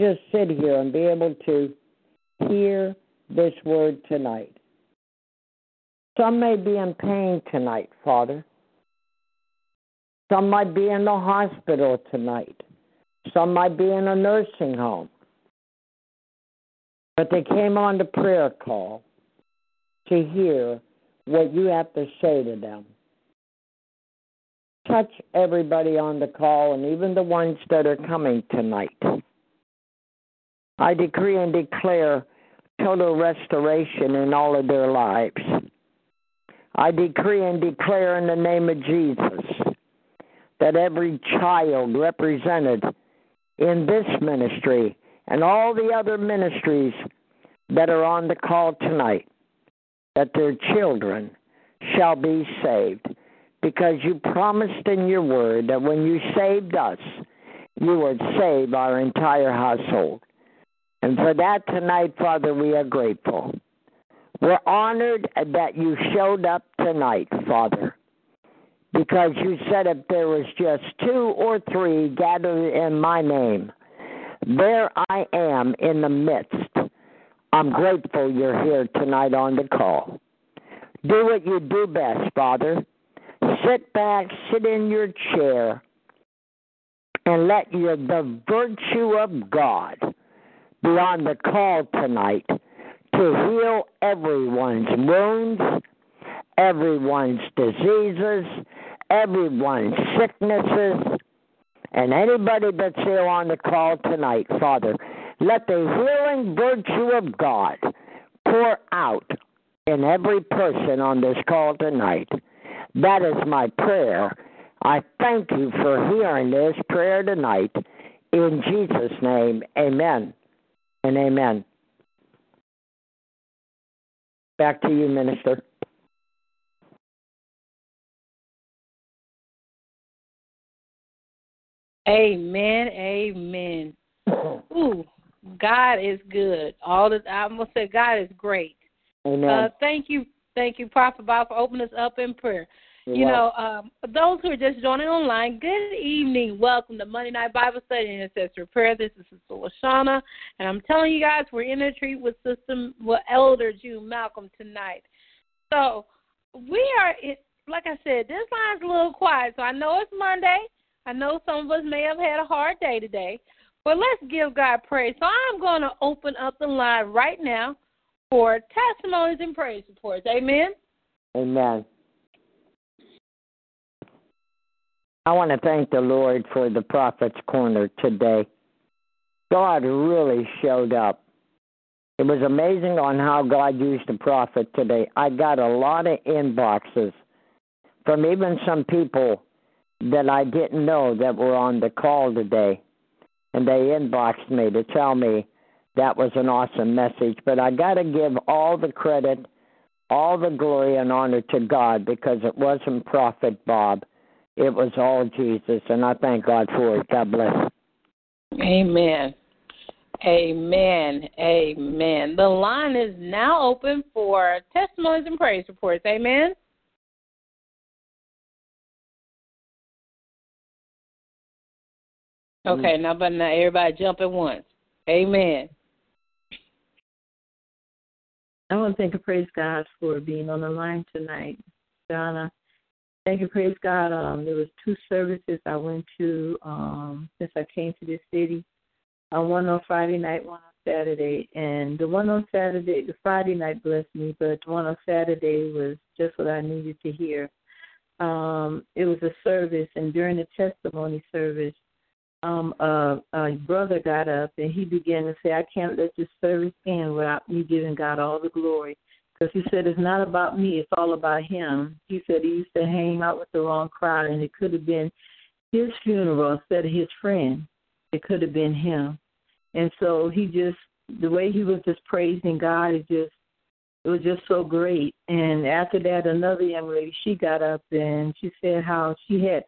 Just sit here and be able to hear this word tonight. Some may be in pain tonight, Father. Some might be in the hospital tonight. Some might be in a nursing home. But they came on the prayer call to hear what you have to say to them. Touch everybody on the call and even the ones that are coming tonight. I decree and declare total restoration in all of their lives. I decree and declare in the name of Jesus that every child represented in this ministry and all the other ministries that are on the call tonight, that their children shall be saved. Because you promised in your word that when you saved us, you would save our entire household. And for that tonight, Father, we are grateful. We're honored that you showed up tonight, Father, because you said if there was just two or three gathered in my name, there I am in the midst. I'm grateful you're here tonight on the call. Do what you do best, Father. Sit back, sit in your chair, and let your, the virtue of God be on the call tonight to heal everyone's wounds, everyone's diseases, everyone's sicknesses, and anybody that's here on the call tonight, Father. Let the healing virtue of God pour out in every person on this call tonight. That is my prayer. I thank you for hearing this prayer tonight. In Jesus' name, amen and amen. Back to you, Minister. Amen. Amen. Ooh, God is good. All the I'm gonna say God is great. Amen. Uh, thank you, thank you, Prophet Bob, for opening us up in prayer. You're you know, um, those who are just joining online, good evening. Welcome to Monday Night Bible Study and Intercessory Prayer. This is Sister Lashana, and I'm telling you guys, we're in a treat with Sister with Elder June Malcolm tonight. So we are, it, like I said, this line's a little quiet. So I know it's Monday. I know some of us may have had a hard day today, but let's give God praise. So I'm going to open up the line right now for testimonies and praise reports. Amen. Amen. I want to thank the Lord for the Prophet's Corner today. God really showed up. It was amazing on how God used the prophet today. I got a lot of inboxes from even some people that I didn't know that were on the call today. And they inboxed me to tell me that was an awesome message. But I got to give all the credit, all the glory and honor to God because it wasn't Prophet Bob it was all Jesus, and I thank God for it. God bless. Amen. Amen. Amen. The line is now open for testimonies and praise reports. Amen. Okay, now but now everybody jump at once. Amen. I want to thank and praise God for being on the line tonight, Donna. Thank you, praise God. Um, there was two services I went to um, since I came to this city. Uh, one on Friday night, one on Saturday, and the one on Saturday, the Friday night blessed me, but the one on Saturday was just what I needed to hear. Um, it was a service, and during the testimony service, um, uh, a brother got up and he began to say, "I can't let this service end without me giving God all the glory." Because he said it's not about me; it's all about him. He said he used to hang out with the wrong crowd, and it could have been his funeral instead of his friend. It could have been him, and so he just the way he was just praising God, it just it was just so great. And after that, another young lady she got up and she said how she had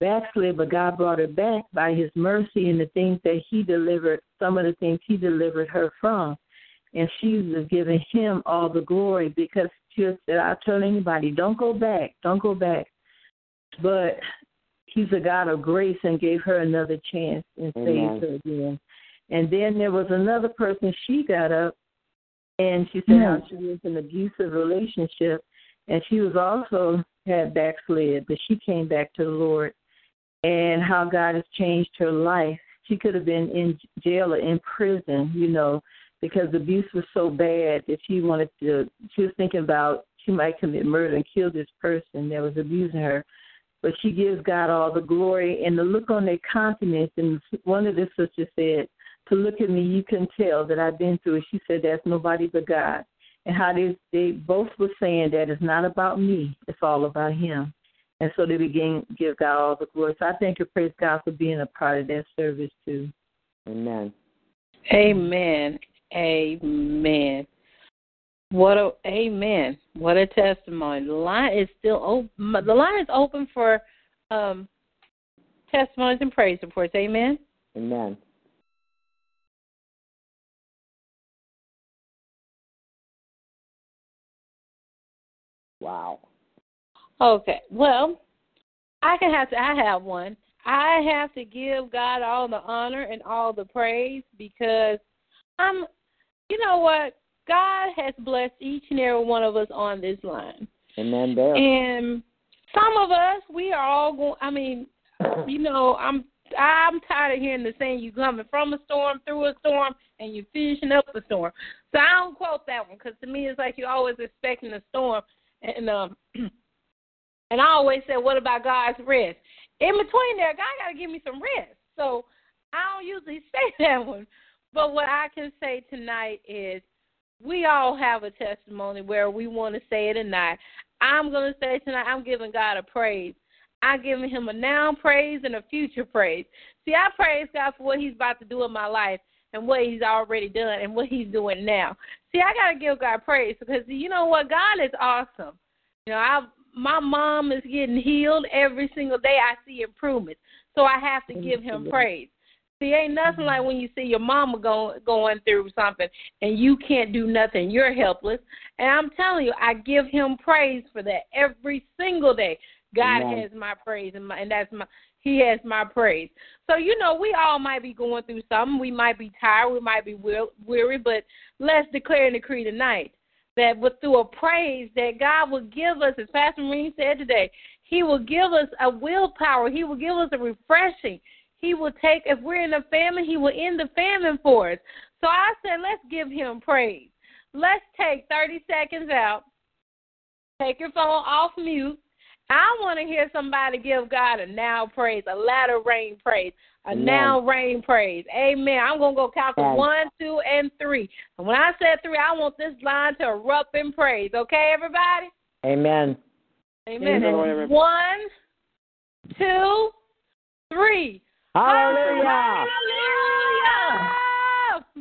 backslid, but God brought her back by His mercy and the things that He delivered, some of the things He delivered her from. And she was giving Him all the glory because she said, I'll tell anybody, don't go back, don't go back. But He's a God of grace and gave her another chance and saved her again. And then there was another person, she got up and she said how she was in an abusive relationship and she was also had backslid, but she came back to the Lord and how God has changed her life. She could have been in jail or in prison, you know, because the abuse was so bad that she wanted to. She was thinking about she might commit murder and kill this person that was abusing her. But she gives God all the glory and the look on their countenance. And one of the sisters said, "To look at me, you can tell that I've been through it." She said, "That's nobody but God." And how they they both were saying that it's not about me; it's all about Him. And so they begin give God all the glory. So I thank you, praise God, for being a part of that service too. Amen. Amen. Amen. What a amen. What a testimony. The line is still open. The line is open for um, testimonies and praise reports. Amen. Amen. Wow. Okay. Well, I can have to. I have one. I have to give God all the honor and all the praise because I'm. You know what? God has blessed each and every one of us on this line. Amen. There. And some of us, we are all going. I mean, you know, I'm. I'm tired of hearing the saying you coming from a storm, through a storm, and you're finishing up a storm. So I don't quote that one because to me it's like you're always expecting a storm, and um, And I always said, what about God's rest? In between there, God got to give me some rest. So I don't usually say that one. But what I can say tonight is we all have a testimony where we want to say it tonight. I'm going to say tonight, I'm giving God a praise. I'm giving him a now praise and a future praise. See, I praise God for what he's about to do in my life and what he's already done and what he's doing now. See, I got to give God praise because you know what? God is awesome. You know, I my mom is getting healed every single day. I see improvements. So I have to give him praise. See, ain't nothing like when you see your mama going going through something and you can't do nothing. You're helpless. And I'm telling you, I give him praise for that every single day. God Amen. has my praise and my and that's my he has my praise. So you know, we all might be going through something. We might be tired. We might be weary, but let's declare and decree tonight that with through a praise that God will give us, as Pastor Maureen said today, He will give us a willpower. He will give us a refreshing. He will take, if we're in a famine, He will end the famine for us. So I said, let's give Him praise. Let's take 30 seconds out. Take your phone off mute. I want to hear somebody give God a now praise, a latter rain praise, a Amen. now rain praise. Amen. I'm going to go count to one, two, and three. And when I said three, I want this line to erupt in praise. Okay, everybody? Amen. Amen. Amen. One, two, three. Hallelujah.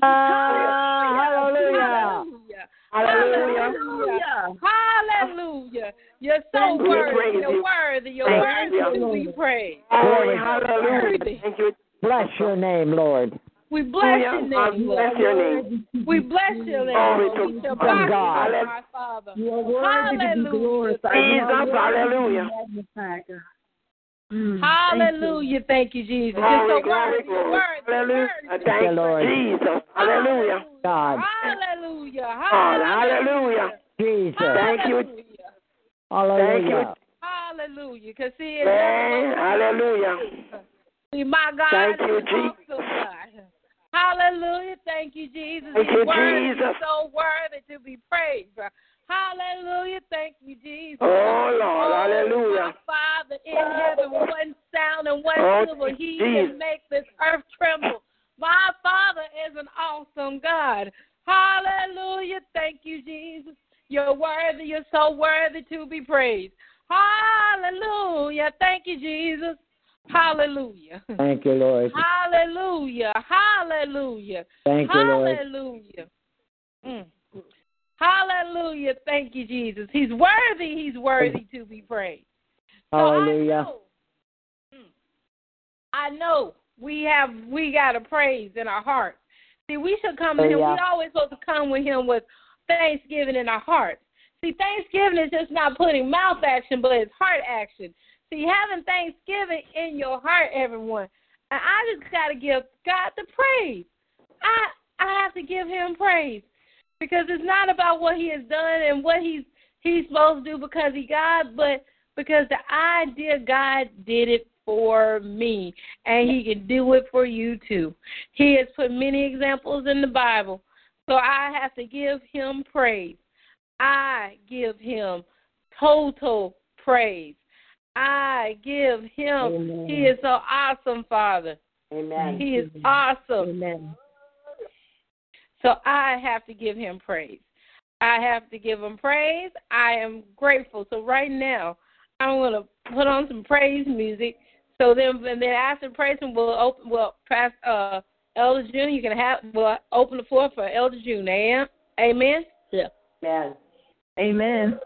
Ah, hallelujah. Hallelujah. Hallelujah. Hallelujah. Hallelujah. You're so worthy. You're worthy. You're worthy to be praised. Hallelujah. Thank you. Bless your name, Lord. We bless your name. Bless your name. We bless your name. Glory to God. Our Father. You are hallelujah. to be glorified. Jesus, hallelujah. Mm, Hallelujah. Thank you, Jesus. Glory, glory, glory. Hallelujah. Thank you, Lord. Jesus. Hallelujah. God. Hallelujah. Hallelujah. Jesus. Thank you. Hallelujah. Thank you. Hallelujah. Because see, hallelujah. See, my God. Thank you, Jesus. Hallelujah. Thank you, Jesus. Thank you, Jesus. so worthy to be praised. Hallelujah. Thank you, Jesus. Oh, Lord. Oh, hallelujah. Father in heaven, one sound and one oh, silver, he can make this earth tremble. My Father is an awesome God. Hallelujah. Thank you, Jesus. You're worthy. You're so worthy to be praised. Hallelujah. Thank you, Jesus. Hallelujah. Thank you, Lord. Hallelujah. Hallelujah. Thank you, Lord. Hallelujah. Mm. Hallelujah. Thank you, Jesus. He's worthy. He's worthy to be praised. Hallelujah. I, know, hmm. I know we have we got a praise in our heart. See, we should come to oh, him. We always supposed to come with him with thanksgiving in our hearts. See, Thanksgiving is just not putting mouth action, but it's heart action. See, having Thanksgiving in your heart, everyone. And I just got to give God the praise. I I have to give Him praise because it's not about what He has done and what He's He's supposed to do because He God, but because the idea God did it for me, and He can do it for you too. He has put many examples in the Bible, so I have to give Him praise. I give Him total praise. I give him. Amen. He is so awesome, Father. Amen. He is awesome. Amen. So I have to give him praise. I have to give him praise. I am grateful. So right now, I'm going to put on some praise music. So then, and then after praise, we'll open. Well, pass uh, Elder June. You can have. We'll open the floor for Elder June. Amen. Amen. Yeah. Amen. Amen.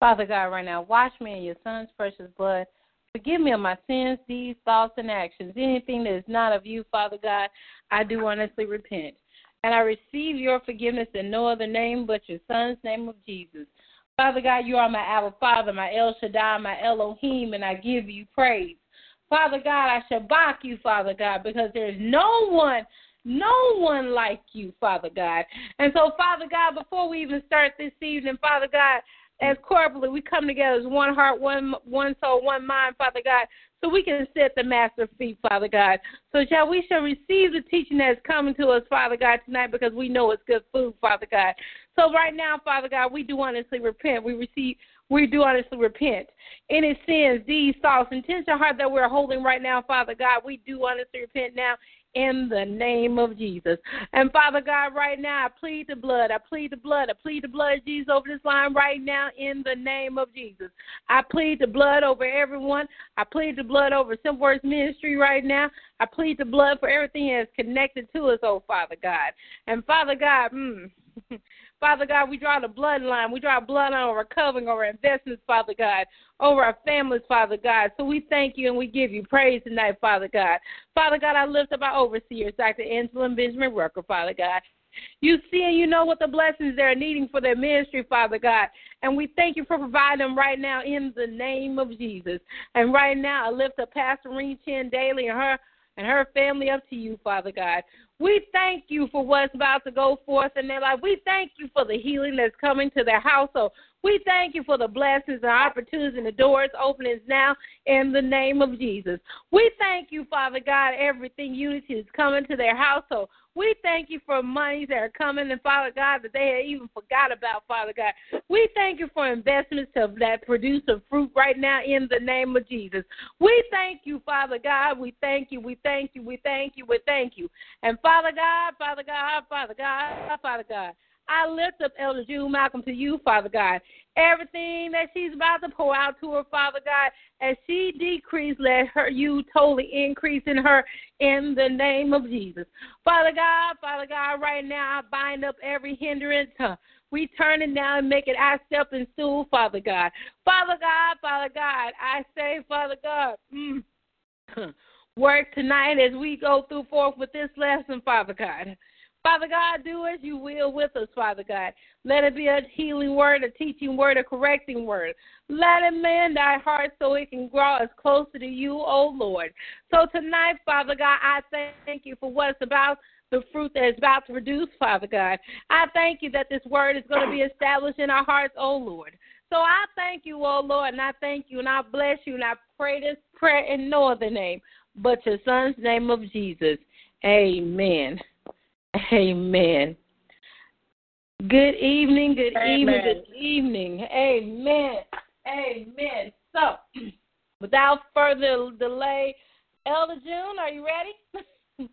Father God, right now, wash me in your son's precious blood. Forgive me of my sins, deeds, thoughts, and actions. Anything that is not of you, Father God, I do honestly repent. And I receive your forgiveness in no other name but your son's name of Jesus. Father God, you are my Abba Father, my El Shaddai, my Elohim, and I give you praise. Father God, I shall shabach you, Father God, because there is no one No one like you, Father God. And so, Father God, before we even start this evening, Father God, as corporately, we come together as one heart, one one soul, one mind, Father God, so we can sit at the Master's feet, Father God. So shall we shall receive the teaching that is coming to us, Father God, tonight because we know it's good food, Father God. So right now, Father God, we do honestly repent. We receive we do honestly repent. Any sins, deeds, thoughts, intention, heart that we're holding right now, Father God, we do honestly repent now in the name of Jesus. And Father God, right now, I plead the blood. I plead the blood. I plead the blood of Jesus over this line right now in the name of Jesus. I plead the blood over everyone. I plead the blood over Simple Words Ministry right now. I plead the blood for everything that's connected to us, oh Father God. And Father God, mm, Father God, we draw the bloodline. We draw a bloodline over covering, over investments, Father God, over our families, Father God. So we thank you and we give you praise tonight, Father God. Father God, I lift up our overseers, Dr. Angela and Benjamin Rucker, Father God. You see and you know what the blessings they're needing for their ministry, Father God. And we thank you for providing them right now in the name of Jesus. And right now, I lift up Pastor Reen Chin Daly and her and her family up to you, Father God. We thank you for what's about to go forth in their life. We thank you for the healing that's coming to their household. We thank you for the blessings and opportunities and the doors openings now in the name of Jesus. We thank you, Father God, everything unity is coming to their household. We thank you for monies that are coming, and Father God, that they had even forgot about, Father God. We thank you for investments that produce a fruit right now in the name of Jesus. We thank you, Father God. We thank you. We thank you. We thank you. We thank you. And Father God, Father God, Father God, Father God. I lift up Elder June Malcolm to you, Father God. Everything that she's about to pour out to her, Father God, as she decrease, let her you totally increase in her in the name of Jesus. Father God, Father God, right now I bind up every hindrance. We turn it now and make it our stepping stool, Father God. Father God, Father God, I say, Father God, mm, work tonight as we go through forth with this lesson, Father God. Father God, do as you will with us, Father God. Let it be a healing word, a teaching word, a correcting word. Let it mend our hearts so it can grow us closer to you, O oh Lord. So tonight, Father God, I thank you for what's about the fruit that is about to produce, Father God. I thank you that this word is going to be established in our hearts, O oh Lord. So I thank you, O oh Lord, and I thank you, and I bless you, and I pray this prayer in no other name but your son's name of Jesus. Amen. Amen. Good evening, good Amen. evening, good evening. Amen. Amen. So, without further delay, Elder June, are you ready?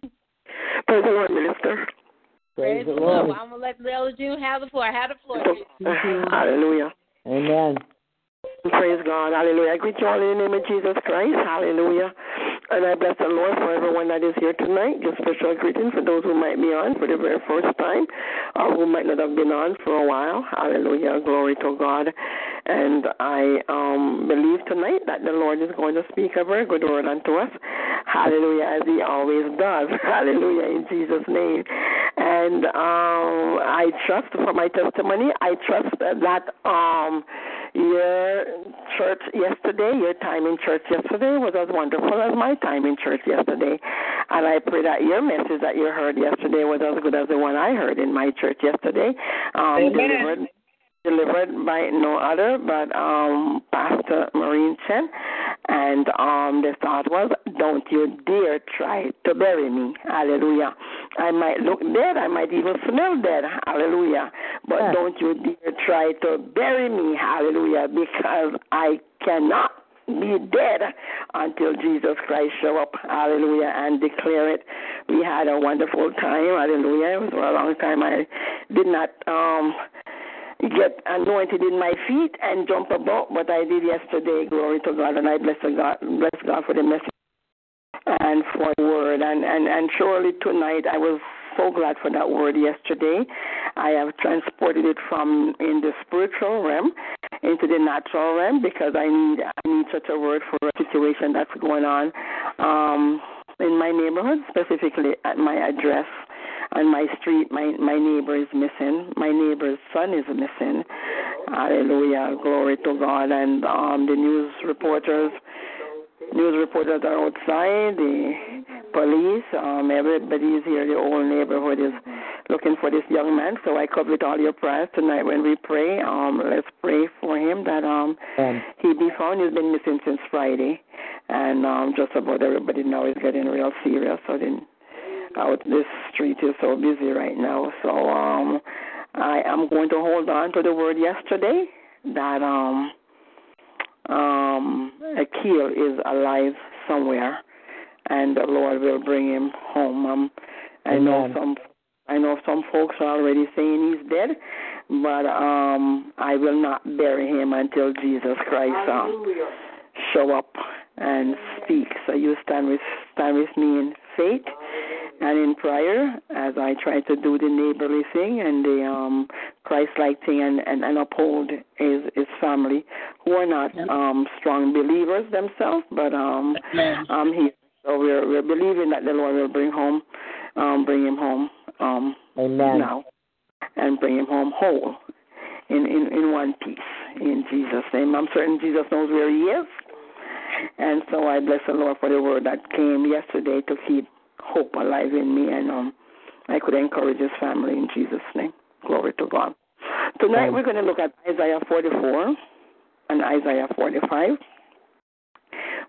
Praise the Lord, Minister. Praise, Praise the Lord. Lord. I'm going to let Elder June have the floor. Have the floor. Hallelujah. Amen. Praise God. Hallelujah. I greet you all in the name of Jesus Christ. Hallelujah. And I bless the Lord for everyone that is here tonight. Just special greetings for those who might be on for the very first time or who might not have been on for a while. Hallelujah. Glory to God. And I um, believe tonight that the Lord is going to speak a very good word unto us. Hallelujah, as He always does. Hallelujah, in Jesus' name. And um, I trust for my testimony, I trust that um, your church yesterday, your time in church yesterday was as wonderful as my time in church yesterday. And I pray that your message that you heard yesterday was as good as the one I heard in my church yesterday. Um, Delivered delivered by no other but um, Pastor Maureen Chen. And um, the thought was, don't you dare try to bury me. Hallelujah. I might look dead. I might even smell dead. Hallelujah. But yeah. don't you dare try to bury me. Hallelujah. Because I cannot be dead until Jesus Christ show up, hallelujah, and declare it. We had a wonderful time, hallelujah. It was for a long time I did not um get anointed in my feet and jump about what I did yesterday. Glory to God, and I bless God, bless God for the message and for the word. And and and surely tonight I was so glad for that word yesterday. I have transported it from in the spiritual realm into the natural realm because I need I need such a word for a situation that's going on um, in my neighborhood, specifically at my address on my street, my my neighbor is missing. My neighbor's son is missing. Hallelujah, glory to God. And um, the news reporters, news reporters are outside. The police. Um, everybody is here. The whole neighborhood is looking for this young man. So I cover with all your prayers tonight when we pray. Um, let's pray for him that um he be found. He's been missing since Friday, and um, just about everybody now is getting real serious. So then, out this street is so busy right now. So um, I am going to hold on to the word yesterday that um um Akil is alive somewhere and the Lord will bring him home. Um, I Amen. know some I know some folks are already saying he's dead, but um I will not bury him until Jesus Christ um, show up and speak. So you stand with stand with me in faith and in prayer as I try to do the neighborly thing and the um Christ like thing and, and, and uphold his his family who are not um strong believers themselves but um um he so we're we're believing that the Lord will bring home um bring him home um Amen. now and bring him home whole in, in, in one piece in Jesus' name. I'm certain Jesus knows where he is. And so I bless the Lord for the word that came yesterday to keep hope alive in me and um I could encourage his family in Jesus' name. Glory to God. Tonight we're going to look at Isaiah 44 and Isaiah 45.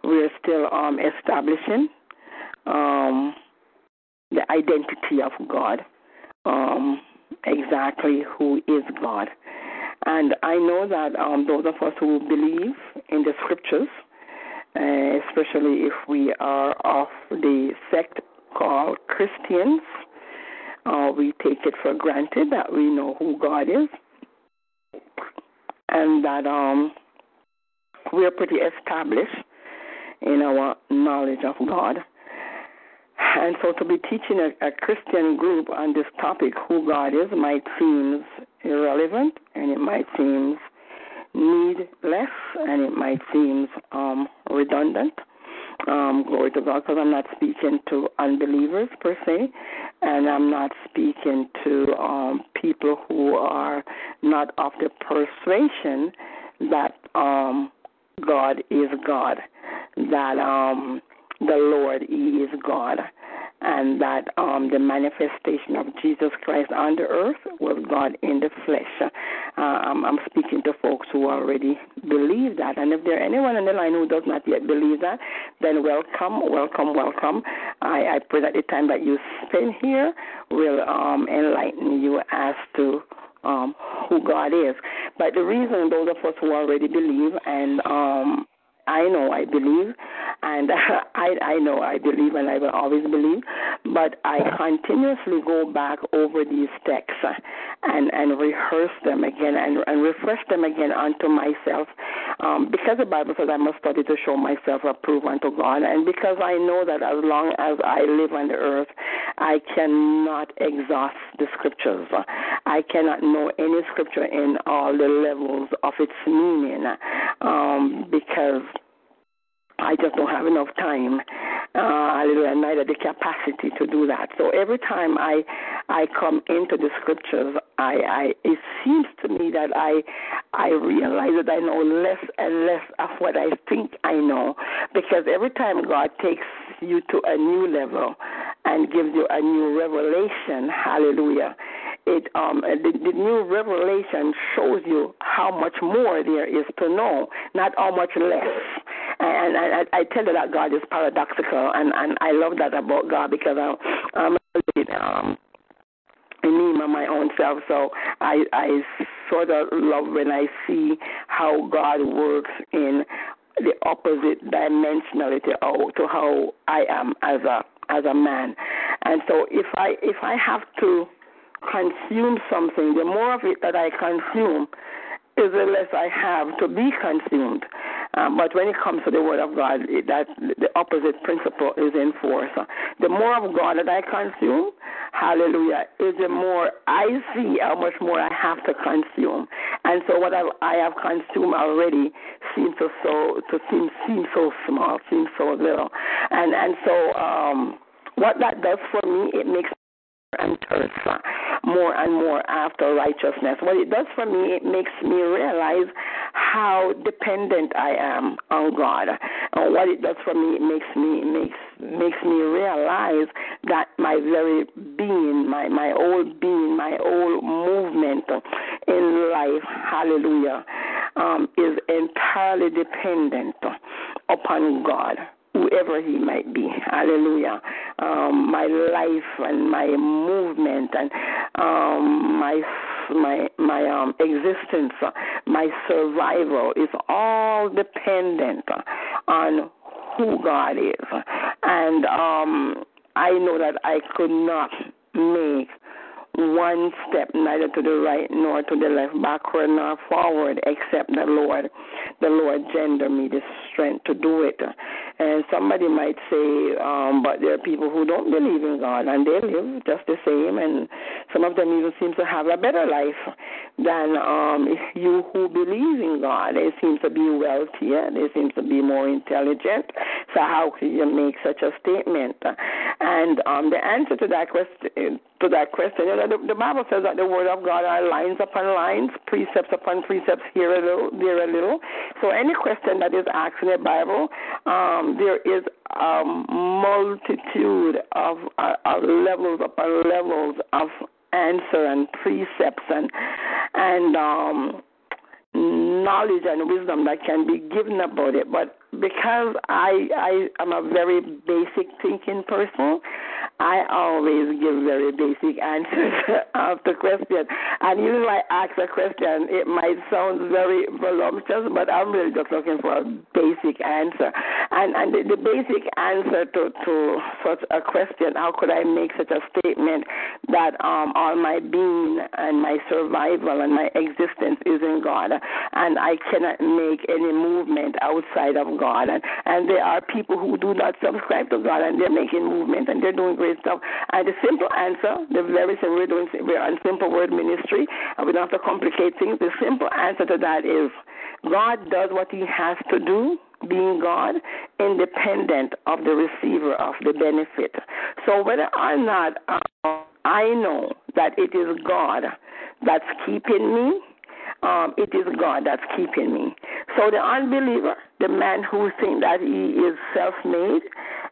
We're still um establishing um the identity of God, um, exactly who is God. And I know that um, those of us who believe in the scriptures, uh, especially if we are of the sect called Christians, uh, we take it for granted that we know who God is and that um, we're pretty established in our knowledge of God. And so to be teaching a, a Christian group on this topic, who God is, might seem irrelevant and it might seem needless and it might seem um, redundant. Um, glory to God, because I'm not speaking to unbelievers per se, and I'm not speaking to um, people who are not of the persuasion that um, God is God, that um, the Lord He is God, and that um, the manifestation of Jesus Christ on the earth was God in the flesh. Uh, I'm, I'm speaking to folks who already believe that, and if there anyone on the line who does not yet believe that, then welcome, welcome, welcome. I, I pray that the time that you spend here will um, enlighten you as to um, who God is. But the reason those of us who already believe and um, I know I believe, and I I know I believe, and I will always believe. But I continuously go back over these texts and and rehearse them again and and refresh them again unto myself, um, because the Bible says I must study to show myself approved unto God, and because I know that as long as I live on the earth, I cannot exhaust the scriptures. I cannot know any scripture in all the levels of its meaning, um, because I just don't have enough time, uh, hallelujah, neither the capacity to do that. So every time I I come into the scriptures, I, I it seems to me that I I realize that I know less and less of what I think I know, because every time God takes you to a new level and gives you a new revelation, hallelujah, it um the, the new revelation shows you how much more there is to know, not how much less. And I, I tell you that God is paradoxical, and and I love that about God because I, I'm um me my own self. So I I sort of love when I see how God works in the opposite dimensionality to how I am as a as a man. And so if I if I have to consume something, the more of it that I consume is the less I have to be consumed. Um, but when it comes to the Word of God, it, that the opposite principle is in force. The more of God that I consume, hallelujah, is the more I see how much more I have to consume. And so what I, I have consumed already seems to so to seem seem so small, seems so little. And and so um, what that does for me, it makes and thirst more and more after righteousness. What it does for me, it makes me realize how dependent I am on God. And what it does for me, it makes me makes makes me realize that my very being, my my whole being, my whole movement in life, hallelujah, um, is entirely dependent upon God whoever he might be. Hallelujah. Um, my life and my movement and um, my my my um, existence, my survival is all dependent on who God is, and um, I know that I could not make one step neither to the right nor to the left, backward nor forward, except the Lord, the Lord gender me the strength to do it. And somebody might say, um, but there are people who don't believe in God and they live just the same, and some of them even seem to have a better life than um, you who believe in God. They seem to be wealthier, they seem to be more intelligent. So how can you make such a statement? And um, the answer to that question, to that question, the, the Bible says that the Word of God are lines upon lines, precepts upon precepts, here a little, there a little. So any question that is asked in the Bible, um, there is a multitude of, uh, of levels upon levels of answer and precepts and and um, knowledge and wisdom that can be given about it. But because I I am a very basic thinking person, I always give very basic answers of the question. And even if I ask a question, it might sound very voluptuous, but I'm really just looking for a basic answer. And and the, the basic answer to, to such a question, how could I make such a statement that um, all my being and my survival and my existence is in God, and I cannot make any movement outside of God. And, and there are people who do not subscribe to God, and they're making movement, and they're doing great stuff. And the simple answer, the very simple, we're doing, we're on simple word ministry, and we don't have to complicate things. The simple answer to that is God does what He has to do being God, independent of the receiver of the benefit. So whether or not uh, I know that it is God that's keeping me, um, it is God that's keeping me. So the unbeliever, the man who thinks that he is self-made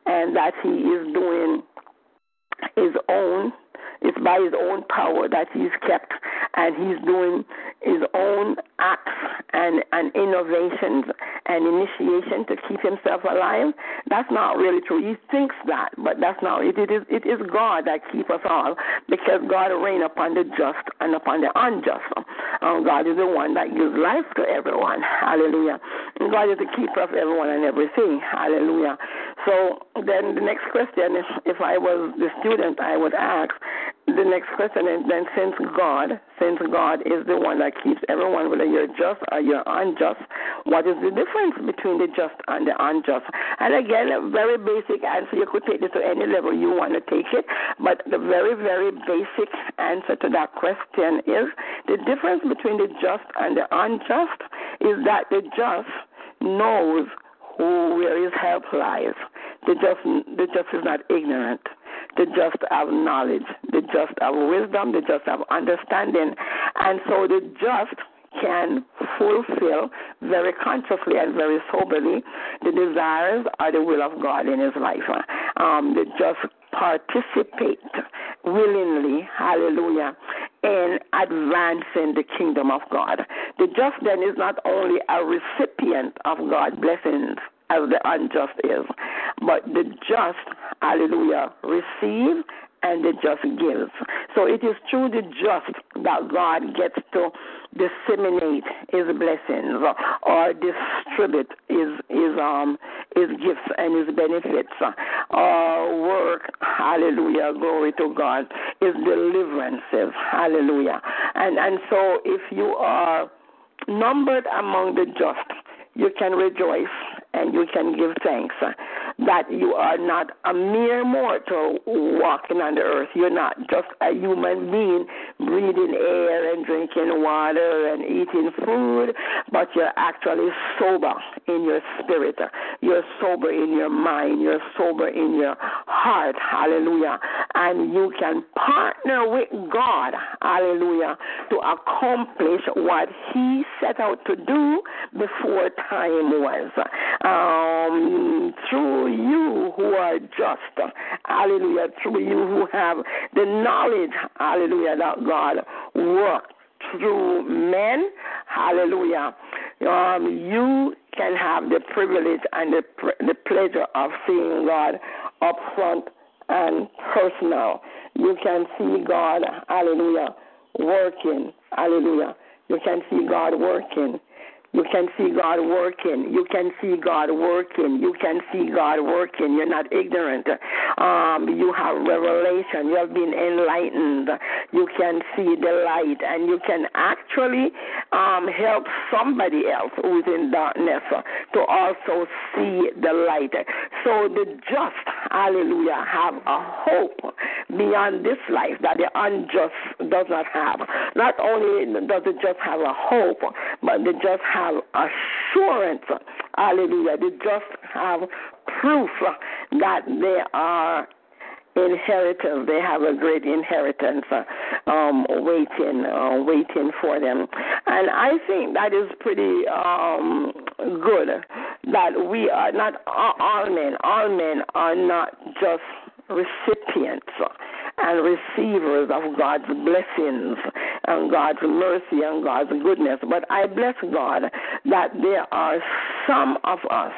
and that he is doing his own. It's by his own power that he's kept, and he's doing his own acts and, and innovations and initiation to keep himself alive. That's not really true. He thinks that, but that's not. It, it is it is God that keeps us all, because God reign upon the just and upon the unjust. Um, God is the one that gives life to everyone. Hallelujah. And God is the keeper of everyone and everything. Hallelujah. So then the next question, if, if I was the student, I would ask, the next question is then since God, since God is the one that keeps everyone, whether you're just or you're unjust, what is the difference between the just and the unjust? And again, a very basic answer. You could take this to any level you want to take it, but the very, very basic answer to that question is the difference between the just and the unjust is that the just knows who where his help lies. The just, the just is not ignorant the just have knowledge, the just have wisdom, the just have understanding. And so the just can fulfill very consciously and very soberly the desires or the will of God in his life. Um, the just participate willingly, hallelujah, in advancing the kingdom of God. The just then is not only a recipient of God's blessings as the unjust is, but the just, hallelujah, receive and the just gives. So it is through the just that God gets to disseminate his blessings or distribute his his um his gifts and his benefits. Our work, hallelujah, glory to God, is deliverances. Hallelujah. And and so if you are numbered among the just, you can rejoice and you can give thanks uh, that you are not a mere mortal walking on the earth. You're not just a human being breathing air and drinking water and eating food, but you're actually sober in your spirit. You're sober in your mind. You're sober in your heart. Hallelujah. And you can partner with God. Hallelujah. To accomplish what He set out to do before time was. Um, through you who are just. Hallelujah. Through you who have the knowledge. Hallelujah. That God worked through men. Hallelujah. Um, you can have the privilege and the, the pleasure of seeing God up front and personal. You can see God, hallelujah, working. Hallelujah. You can see God working. You can see God working. You can see God working. You can see God working. You're not ignorant. Um, you have revelation. You have been enlightened. You can see the light, and you can actually um, help somebody else who's in darkness to also see the light. So the just, hallelujah, have a hope beyond this life that the unjust does not have. Not only does the just have a hope, but the just have assurance. Hallelujah. They just have proof that they are inheritance. They have a great inheritance um, waiting, uh, waiting for them. And I think that is pretty um, good that we are not all men. All men are not just recipients and receivers of God's blessings and God's mercy and God's goodness. But I bless God that there are some of us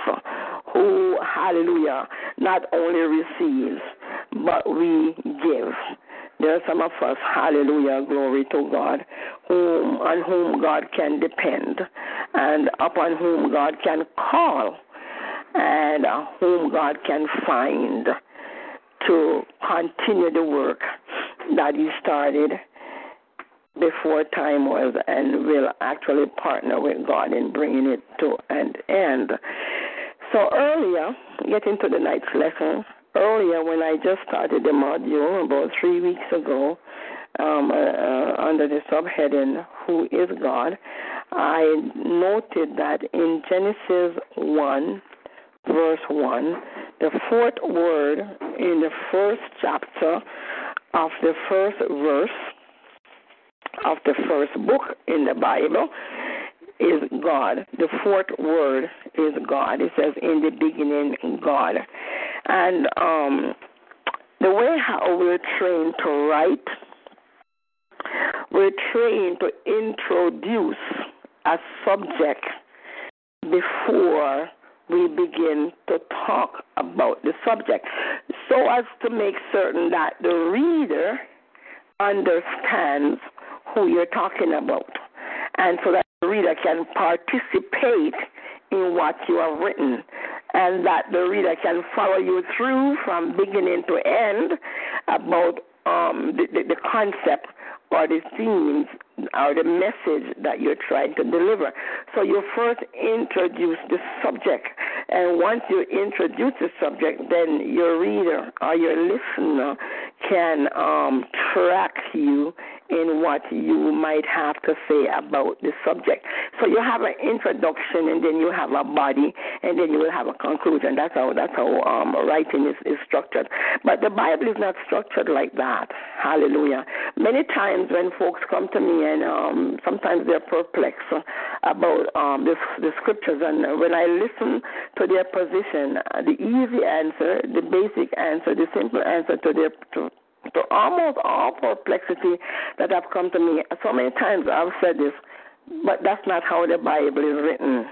who, hallelujah, not only receive, but we give. There are some of us, hallelujah, glory to God, whom on whom God can depend and upon whom God can call and whom God can find to continue the work that he started before time was and will actually partner with God in bringing it to an end. So earlier, getting to the night's lesson, earlier when I just started the module about three weeks ago, um, uh, uh, under the subheading "Who is God," I noted that in Genesis one, verse one, the fourth word in the first chapter of the first verse of the first book in the Bible is God. The fourth word is God. It says, In the beginning, God. And um, the way how we're trained to write, we're trained to introduce a subject before we begin to talk about the subject. So as to make certain that the reader understands who you're talking about. And so that the reader can participate in what you have written. And that the reader can follow you through from beginning to end about um, the, the, the concept or the themes or the message that you're trying to deliver. So you first introduce the subject, and once you introduce the subject, then your reader or your listener can um, track you in what you might have to say about the subject. So you have an introduction, and then you have a body, and then you will have a conclusion. That's how that's how um, writing is, is structured. But the Bible is not structured like that. Hallelujah. Many times when folks come to me, and um, sometimes they're perplexed about um, the, the scriptures, and when I listen to their position, the easy answer, the basic answer, the simple answer to their to, to almost all perplexity that have come to me. So many times I've said this, but that's not how the Bible is written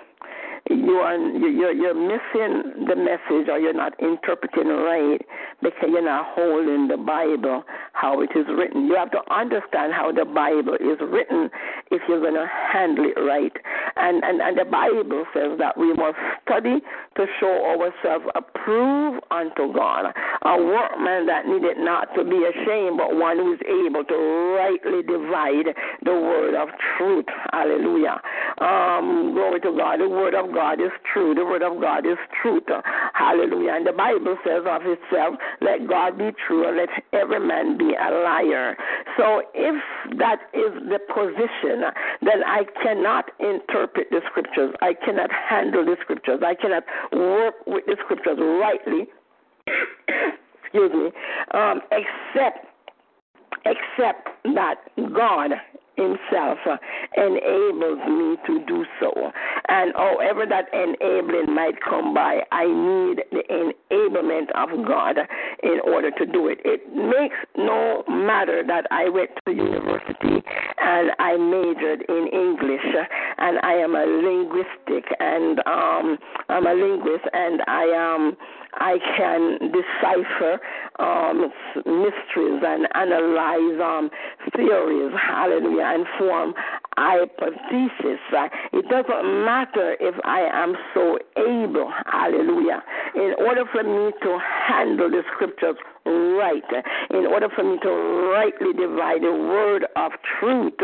you are you're you're missing the message or you're not interpreting right because you're not holding the Bible how it is written. You have to understand how the Bible is written if you're going to handle it right. And, and and the Bible says that we must study to show ourselves approved unto God, a workman that needed not to be ashamed, but one who is able to rightly divide the word of truth. Hallelujah. Um, glory to God. The word of God is true. The word of God is truth. Hallelujah. And the Bible says of itself, let God be true and let every man be a liar. So if that is the position, then I cannot interpret the scriptures. I cannot handle the scriptures. I cannot work with the scriptures rightly. excuse me, um, except except that God Himself enables me to do so. And however that enabling might come by, I need the enablement of God in order to do it. It makes no matter that I went to university and I majored in English and I am a linguistic and um, I'm a linguist and I am. I can decipher um, mysteries and analyze um, theories, hallelujah, and form hypothesis. Uh, it doesn't matter if I am so able, hallelujah, in order for me to handle the scriptures right, in order for me to rightly divide the word of truth,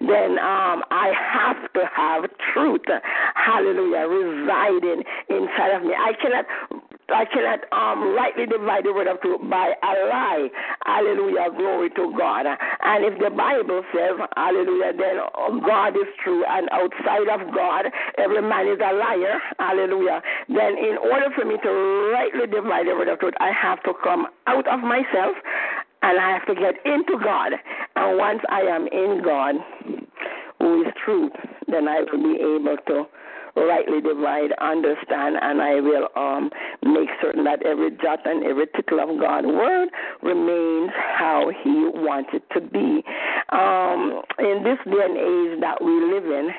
then um, I have to have truth, hallelujah, residing inside of me. I cannot I cannot um, rightly divide the word of truth by a lie. Hallelujah. Glory to God. And if the Bible says, hallelujah, then God is true, and outside of God, every man is a liar. Hallelujah. Then, in order for me to rightly divide the word of truth, I have to come out of myself and I have to get into God. And once I am in God, who is truth, then I will be able to rightly divide, understand, and I will um, make certain that every jot and every tittle of God's word remains how He wants it to be. Um, in this day and age that we live in,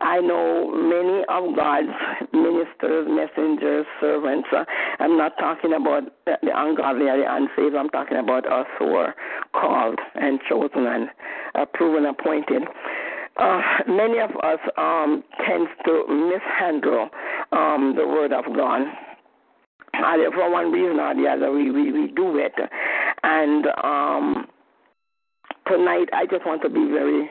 I know many of God's ministers, messengers, servants. Uh, I'm not talking about the ungodly or the unsaved. I'm talking about us who are called and chosen and approved and appointed uh, many of us um, tend to mishandle um, the word of God. And for one reason or the other, we, we, we do it. And um, tonight, I just want to be very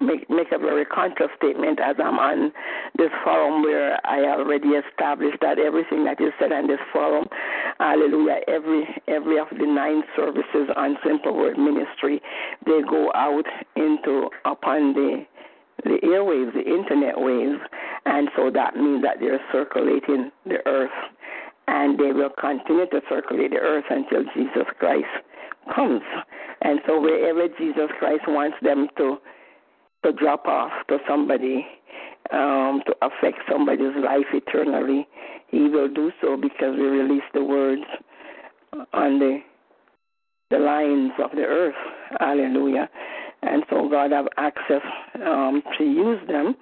make make a very conscious statement as I'm on this forum where I already established that everything that is said on this forum, hallelujah, every every of the nine services on Simple Word Ministry, they go out into upon the the airwaves, the internet waves, and so that means that they're circulating the earth, and they will continue to circulate the earth until Jesus Christ comes. And so wherever Jesus Christ wants them to to drop off to somebody, um, to affect somebody's life eternally, He will do so because we release the words on the the lines of the earth. Hallelujah and so God have access um, to use them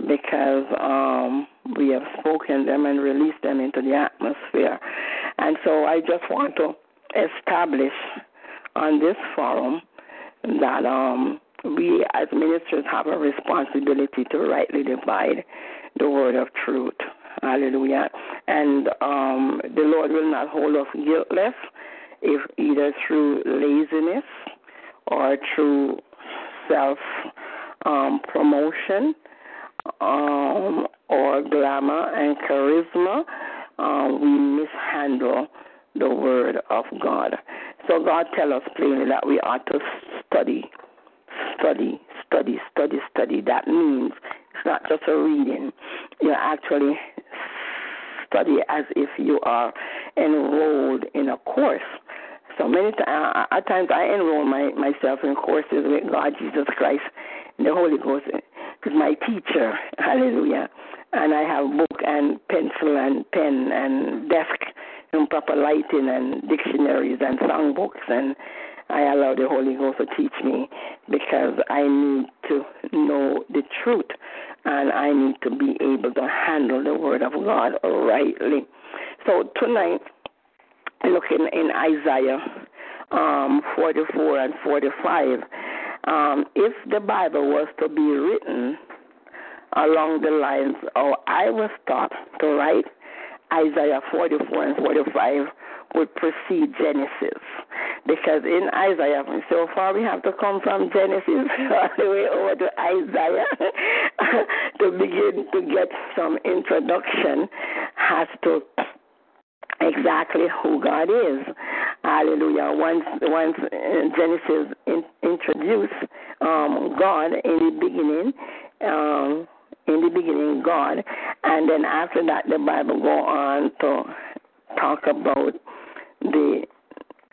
because um, we have spoken them and released them into the atmosphere. And so I just want to establish on this forum that um, we as ministers have a responsibility to rightly divide the word of truth. Hallelujah. And um, the Lord will not hold us guiltless if either through laziness or through self um, promotion um, or glamour and charisma, um, we mishandle the word of God. So God tell us plainly that we ought to study, study, study, study, study. That means it's not just a reading. You actually study as if you are enrolled in a course so many times, at times, I enroll my, myself in courses with God, Jesus Christ, and the Holy Ghost because my teacher. Hallelujah. And I have book and pencil and pen and desk and proper lighting and dictionaries and songbooks and I allow the Holy Ghost to teach me because I need to know the truth and I need to be able to handle the Word of God rightly. So tonight looking in Isaiah um, 44 and 45, um, if the Bible was to be written along the lines, or I was taught to write, Isaiah 44 and 45 would precede Genesis. Because in Isaiah, so far we have to come from Genesis all the way over to Isaiah to begin to get some introduction, has to exactly who God is. Hallelujah. Once once Genesis in, introduced um, God in the beginning, um, in the beginning God, and then after that the Bible go on to talk about the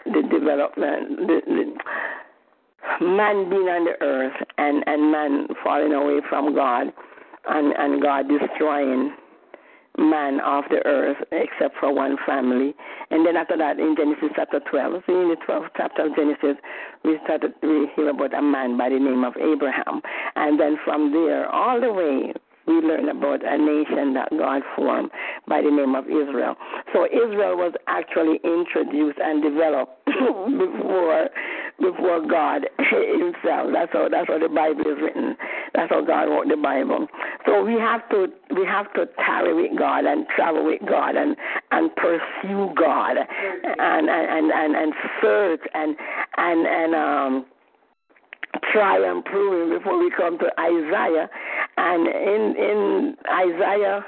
the development, the, the man being on the earth and and man falling away from God, and and God destroying man off the earth except for one family. And then after that, in Genesis chapter 12, in the 12th chapter of Genesis, we started we hear about a man by the name of Abraham. And then from there, all the way, we learn about a nation that God formed by the name of Israel. So Israel was actually introduced and developed before before God Himself. That's how that's how the Bible is written. That's how God wrote the Bible. So we have to we have to tarry with God and travel with God and and pursue God and and and and search and and and um try and prove him before we come to Isaiah. And in in Isaiah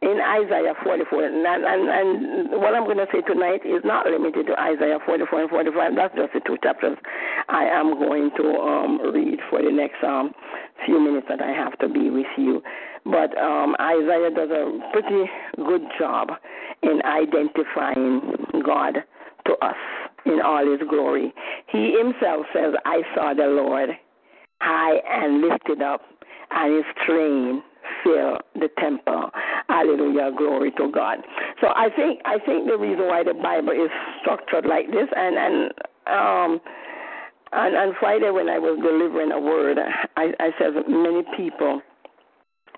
in Isaiah 44. And, and, and what I'm going to say tonight is not limited to Isaiah 44 and 45. That's just the two chapters I am going to um, read for the next um, few minutes that I have to be with you. But um, Isaiah does a pretty good job in identifying God to us in all his glory. He himself says, I saw the Lord high and lifted up, and his train fill the temple. Hallelujah, glory to God. So I think I think the reason why the Bible is structured like this, and and um, and on Friday when I was delivering a word, I, I said many people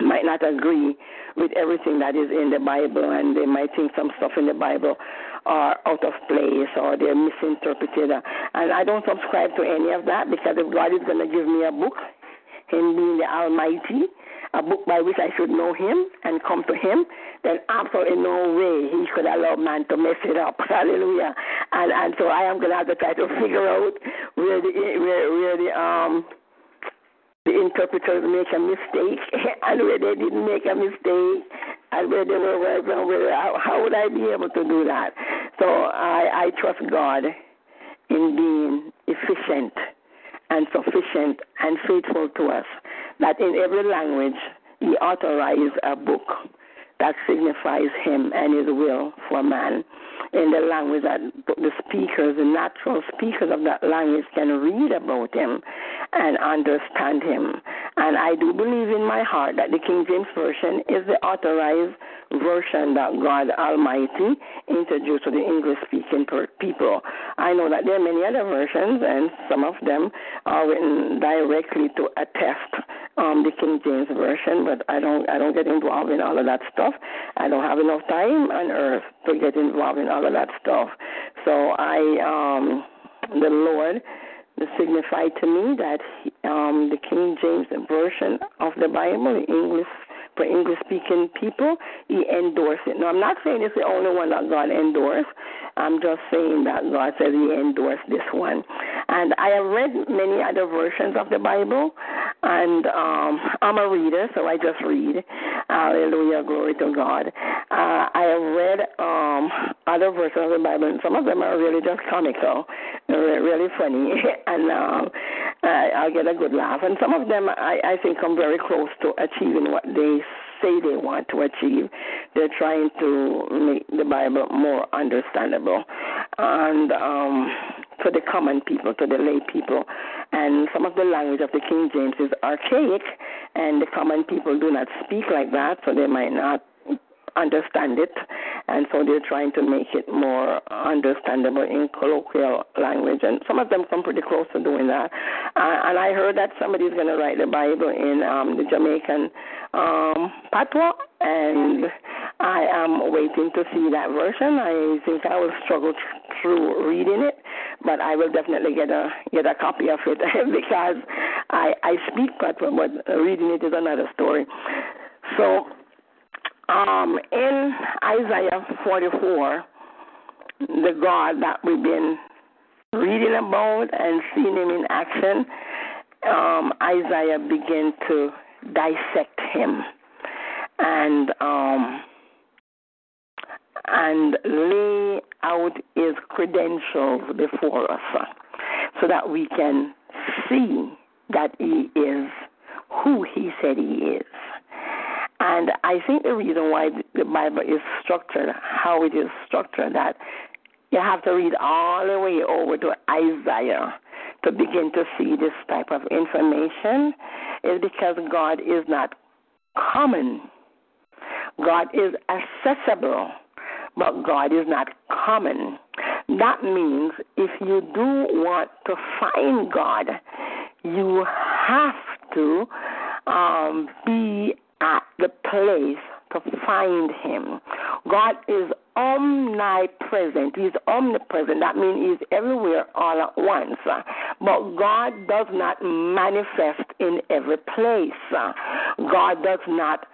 might not agree with everything that is in the Bible, and they might think some stuff in the Bible are out of place or they're misinterpreted. And I don't subscribe to any of that because if God is going to give me a book, Him being the Almighty, a book by which I should know Him and come to Him, then absolutely no way He could allow man to mess it up. Hallelujah. And and so I am going to have to try to figure out where the where where the um the interpreters make a mistake and where they didn't make a mistake and where they were right and where how, how would I be able to do that? So I I trust God in being efficient and sufficient and faithful to us that in every language he authorized a book that signifies him and his will for man in the language that the speakers, the natural speakers of that language can read about him and understand him. And I do believe in my heart that the King James Version is the authorized version that God Almighty introduced to the English speaking people. I know that there are many other versions, and some of them are written directly to attest um, the King James version, but I don't I don't get involved in all of that stuff. I don't have enough time on earth to get involved in all of that stuff. So I um, the Lord signified to me that um, the King James version of the Bible, the English for English speaking people, he endorsed it. Now, I'm not saying it's the only one that God endorsed. I'm just saying that God says he endorsed this one. And I have read many other versions of the Bible, and um, I'm a reader, so I just read. Hallelujah, glory to God. Uh, I have read um, other versions of the Bible, and some of them are really just comical, really funny, and um, I, I'll get a good laugh. And some of them I, I think come very close to achieving what they say they want to achieve. They're trying to make the Bible more understandable. And um, for the common people, to the lay people. And some of the language of the King James is archaic, and the common people do not speak like that, so they might not understand it, and so they're trying to make it more understandable in colloquial language. And some of them come pretty close to doing that. Uh, and I heard that somebody's going to write the Bible in um, the Jamaican um, patois, and I am waiting to see that version. I think I will struggle through reading it, but I will definitely get a get a copy of it because I I speak patois, but reading it is another story. So um, in Isaiah 44, the God that we've been reading about and seeing him in action, um, Isaiah began to dissect him and um, and lay out his credentials before us so that we can see that he is who he said he is. And I think the reason why the Bible is structured how it is structured that you have to read all the way over to Isaiah to begin to see this type of information is because God is not common. God is accessible, but God is not common. That means if you do want to find God, you have to um, be at the place to find Him. God is omnipresent. He's omnipresent. That means He's everywhere all at once. But God does not manifest in every place. God does not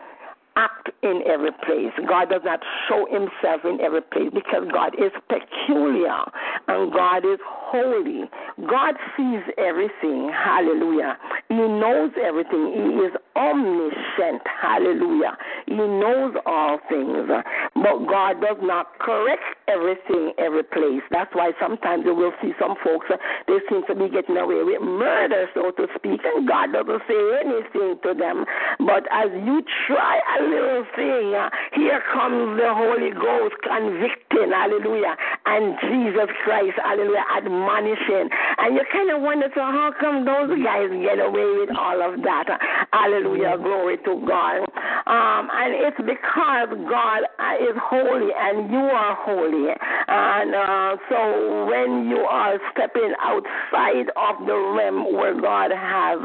act in every place. God does not show himself in every place because God is peculiar and God is holy. God sees everything. Hallelujah. He knows everything. He is omniscient. Hallelujah. He knows all things. But God does not correct everything every place. That's why sometimes you will see some folks, they seem to be getting away with murder, so to speak, and God doesn't say anything to them. But as you try a little thing, uh, here comes the Holy Ghost convicting, hallelujah, and Jesus Christ, hallelujah, admonishing. And you kind of wonder, so how come those guys get away with all of that? Hallelujah, glory to God. Um, and it's because God is holy and you are holy. And uh, so when you are stepping outside of the realm where God has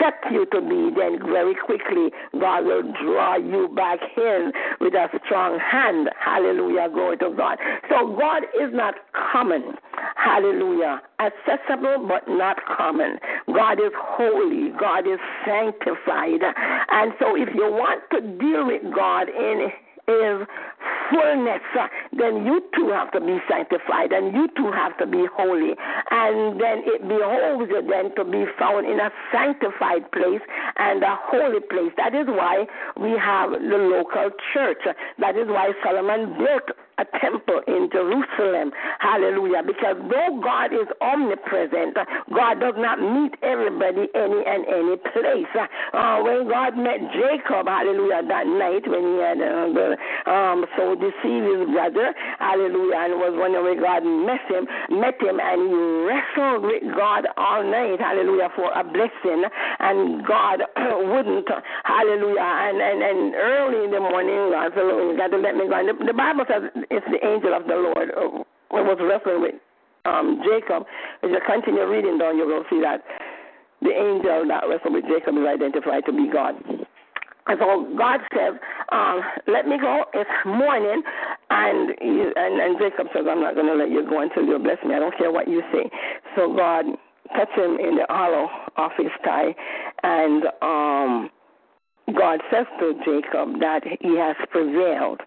set you to be, then very quickly God will draw you back in with a strong hand. Hallelujah. Glory to God. So God is not common. Hallelujah. Accessible but not common. God is holy. God is sanctified. And so if you want to deal with God in his fullness, then you too have to be sanctified and you too have to be holy. And then it behoves you then to be found in a sanctified place and a holy place. That is why we have the local church. That is why Solomon built a temple in Jerusalem. Hallelujah. Because though God is omnipresent, God does not meet everybody any and any place. Uh, when God met Jacob, hallelujah, that night when he had uh, um, so deceived his brother, hallelujah, and was wondering where God met him, met him, and he wrestled with God all night, hallelujah, for a blessing, and God wouldn't, hallelujah, and, and, and early in the morning, God said, you got to let me go. And the, the Bible says it's the angel of the Lord uh, was wrestling with um, Jacob. As you continue reading down, you will see that the angel that wrestled with Jacob is identified to be God. And so God says, um, "Let me go. It's morning." And, he, and and Jacob says, "I'm not going to let you go until you bless me. I don't care what you say." So God touched him in the hollow of his thigh, and um, God says to Jacob that he has prevailed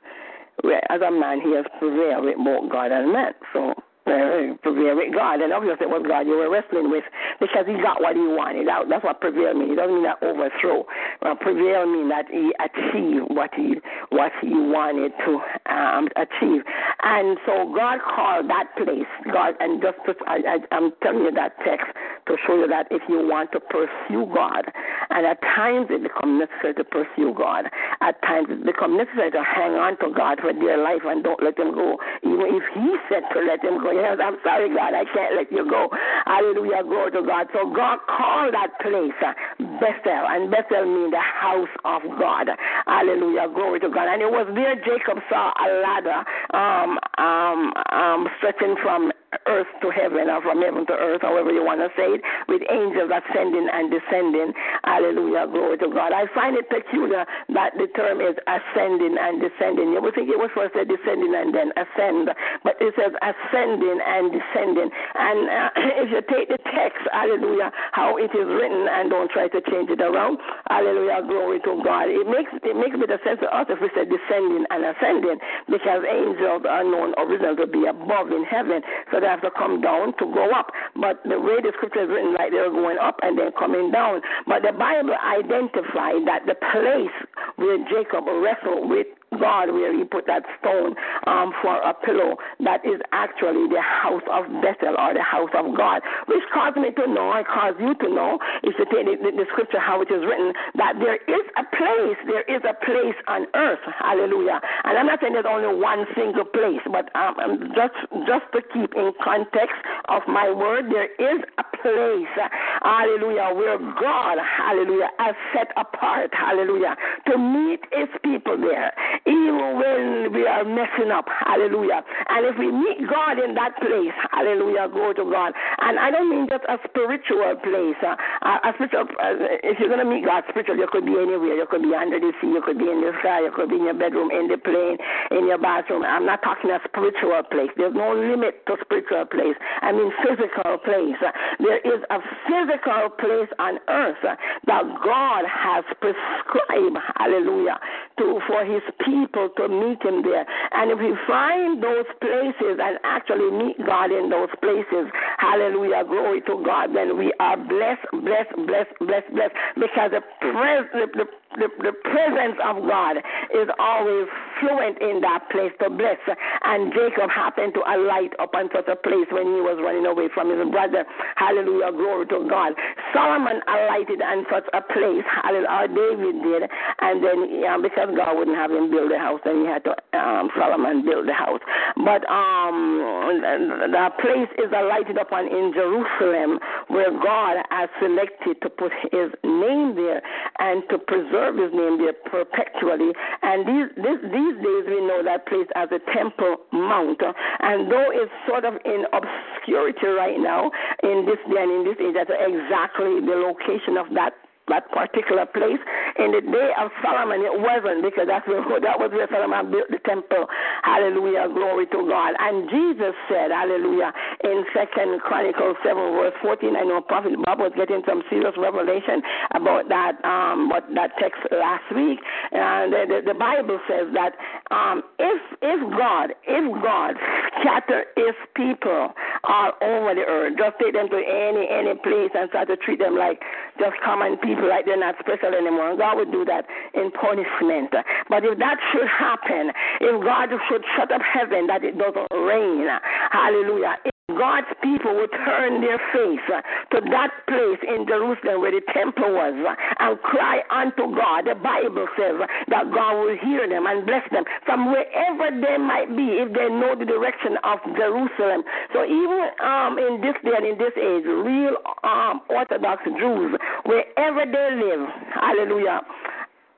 as a man, he has prevailed with both God and man. So uh, prevail with God. And obviously it was God you were wrestling with because he got what he wanted. That, that's what prevail means. It doesn't mean that overthrow. Uh, prevail means that he achieved what he what he wanted to um, achieve. And so God called that place God. And just to, I, I, I'm telling you that text to show you that if you want to pursue God, and at times it becomes necessary to pursue God. At times it becomes necessary to hang on to God for dear life and don't let him go. Even if he said to let him go, yes, I'm sorry, God, I can't let you go. Hallelujah, glory to God. So God called that place uh, Bethel, and Bethel means the house of God. Hallelujah, glory to God. And it was there Jacob saw a ladder um, um, um, stretching from earth to heaven or from heaven to earth, however you want to say it, with angels ascending and descending. Hallelujah, glory to God. I find it peculiar that the term is ascending and descending. You would think it was first a descending and then ascend, but it says ascending and descending. And uh, if you take the text, hallelujah, how it is written and don't try to change it around, hallelujah, glory to God. It makes it makes a bit of sense to us if we say descending and ascending because angels are known originally to be above in heaven. So they have to come down to go up. But the way the scripture is written, like they're going up and then coming down. But the Bible identified that the place where Jacob wrestled with God where he put that stone um, for a pillow that is actually the house of Bethel or the house of God, which caused me to know, I caused you to know, if you take the, the, scripture how it is written, that there is a place, there is a place on earth. Hallelujah. And I'm not saying there's only one single place, but um, um just just to keep in context of my word, there is a place, hallelujah, where God, hallelujah, has set apart, hallelujah, to meet his people there, even when we are messing up, hallelujah. And if we meet God in that place, hallelujah, go to God. And I don't mean just a spiritual place. Uh, a spiritual, uh, if you're going to meet God spiritually, you could be anywhere. You could be under the sea, you could be in the sky, you could be in your bedroom, in the plane, in your bathroom. I'm not talking a spiritual place. There's no limit to spiritual place. I mean physical place. There is a physical place on earth that God has prescribed, hallelujah, to for his people to meet him there. And if we find those places and actually meet God in those places, hallelujah, glory to God, then we are blessed, blessed, blessed, blessed, blessed, because the, pres- the the, the presence of God is always fluent in that place to bless. And Jacob happened to alight upon such a place when he was running away from his brother. Hallelujah, glory to God. Solomon alighted on such a place, hallelujah, David did. And then, yeah, because God wouldn't have him build a house, then he had to, um, Solomon build the house. But um, the place is alighted upon in Jerusalem where God has selected to put his name there and to preserve preserve his name there perpetually. And these, this, these days we know that place as a temple mount. And though it's sort of in obscurity right now in this day and in this age, that's exactly the location of that that particular place. In the day of Solomon, it wasn't because that's where, that was where Solomon built the temple. Hallelujah, glory to God. And Jesus said, Hallelujah, in Second Chronicles seven verse fourteen. I know Prophet Bob was getting some serious revelation about that um what that text last week. And the, the, the Bible says that um if if God if God scatter his people all over the earth, just take them to any any place and start to treat them like just common people people like they're not special anymore. God would do that in punishment. But if that should happen, if God should shut up heaven that it doesn't rain, hallelujah. God's people would turn their face to that place in Jerusalem where the temple was and cry unto God. The Bible says that God will hear them and bless them from wherever they might be if they know the direction of Jerusalem. So even um, in this day and in this age, real um, Orthodox Jews, wherever they live, hallelujah,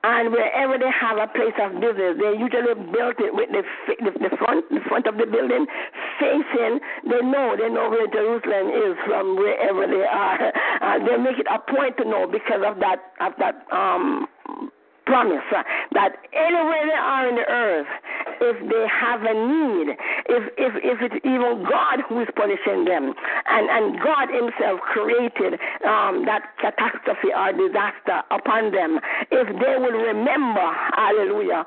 and wherever they have a place of business, they usually built it with the, the, front the front of the building facing. They know they know where Jerusalem is from wherever they are. They make it a point to know because of that of that um promise uh, that anywhere they are in the earth, if they have a need, if if if it's even God who is punishing them, and and God Himself created um, that catastrophe or disaster upon them, if they will remember, Hallelujah,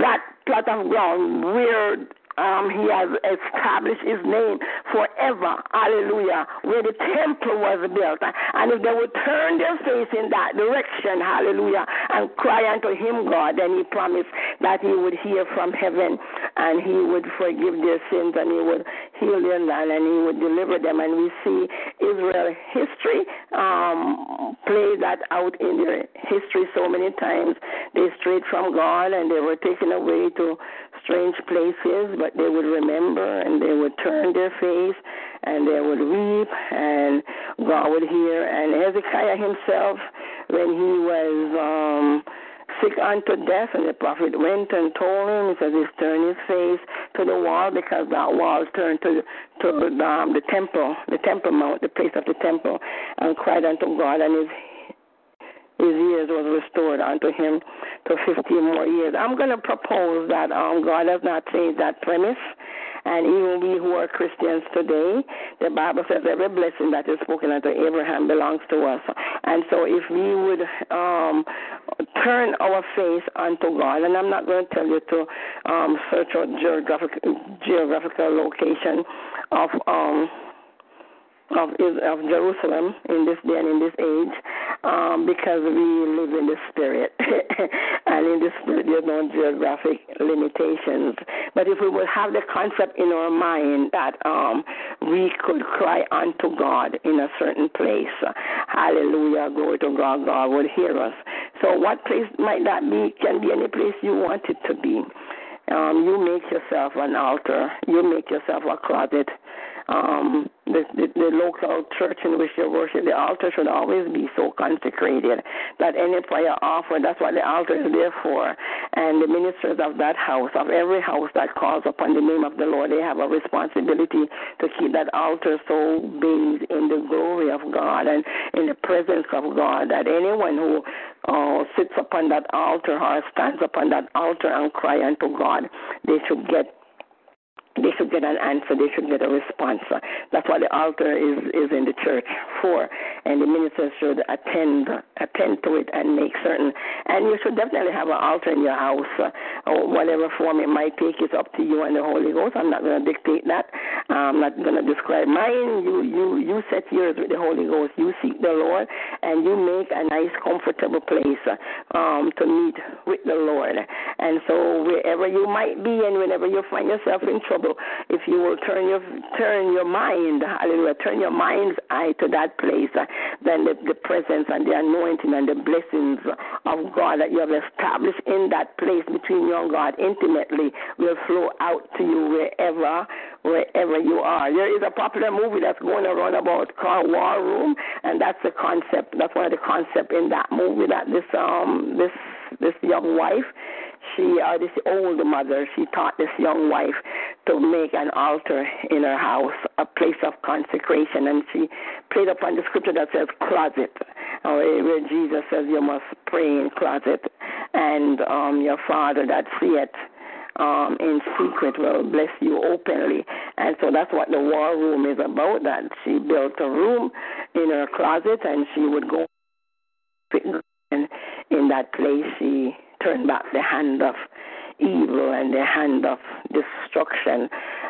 that plot of ground where um, he has established his name forever. Hallelujah. Where the temple was built. And if they would turn their face in that direction, hallelujah, and cry unto him, God, then he promised that he would hear from heaven and he would forgive their sins and he would heal their land and he would deliver them. And we see Israel history um, play that out in their history so many times. They strayed from God and they were taken away to strange places, but they would remember and they would turn their face and they would weep and God would hear. And Hezekiah himself, when he was um, sick unto death, and the prophet went and told him, he says, he's turned his face to the wall because that wall turned to to um, the temple, the temple mount, the place of the temple, and cried unto God, and his his years was restored unto him to 15 more years. I'm going to propose that um, God has not changed that premise. And even we who are Christians today, the Bible says every blessing that is spoken unto Abraham belongs to us. And so if we would um, turn our face unto God, and I'm not going to tell you to um, search out geographic, geographical location of um, of of Jerusalem in this day and in this age, um, because we live in the spirit, and in the spirit there's no geographic limitations. But if we would have the concept in our mind that um, we could cry unto God in a certain place, Hallelujah, glory to God, God would hear us. So what place might that be? Can be any place you want it to be. Um, you make yourself an altar. You make yourself a closet um, the, the, the local church in which you worship, the altar should always be so consecrated that any prayer offered, that's what the altar is there for. And the ministers of that house, of every house that calls upon the name of the Lord, they have a responsibility to keep that altar so bathed in the glory of God and in the presence of God that anyone who uh, sits upon that altar or stands upon that altar and cry unto God, they should get they should get an answer. They should get a response. That's what the altar is is in the church for, and the ministers should attend attend to it and make certain. And you should definitely have an altar in your house, or whatever form it might take. It's up to you and the Holy Ghost. I'm not going to dictate that. I'm not going to describe mine. You you you set yours with the Holy Ghost. You seek the Lord, and you make a nice, comfortable place um, to meet with the Lord. And so wherever you might be, and whenever you find yourself in trouble if you will turn your turn your mind, hallelujah, turn your mind's eye to that place, uh, then the, the presence and the anointing and the blessings of God that you have established in that place between you and God intimately will flow out to you wherever wherever you are. There is a popular movie that's going around about called War Room, and that's the concept. That's one of the concepts in that movie that this um this this young wife she or this old mother, she taught this young wife to make an altar in her house, a place of consecration, and she played upon the scripture that says closet, where Jesus says you must pray in closet, and um, your Father that seeth um, in secret will bless you openly. And so that's what the war room is about. That she built a room in her closet, and she would go in, in that place. She turn back the hand of evil and the hand of destruction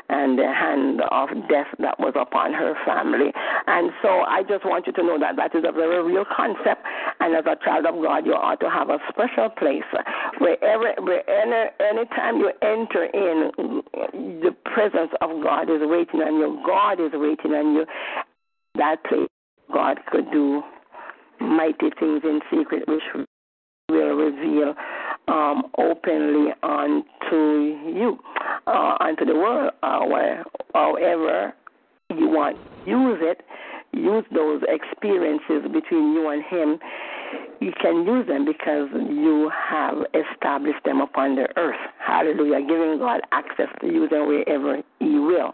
and the hand of death that was upon her family. And so I just want you to know that that is a very real concept. And as a child of God, you ought to have a special place wherever, where any, anytime you enter in, the presence of God is waiting on you. God is waiting on you. That place, God could do mighty things in secret, which will reveal um, openly unto you, uh, unto the world, uh, where, however you want. Use it. Use those experiences between you and Him you can use them because you have established them upon the earth. Hallelujah. Giving God access to use them wherever He will.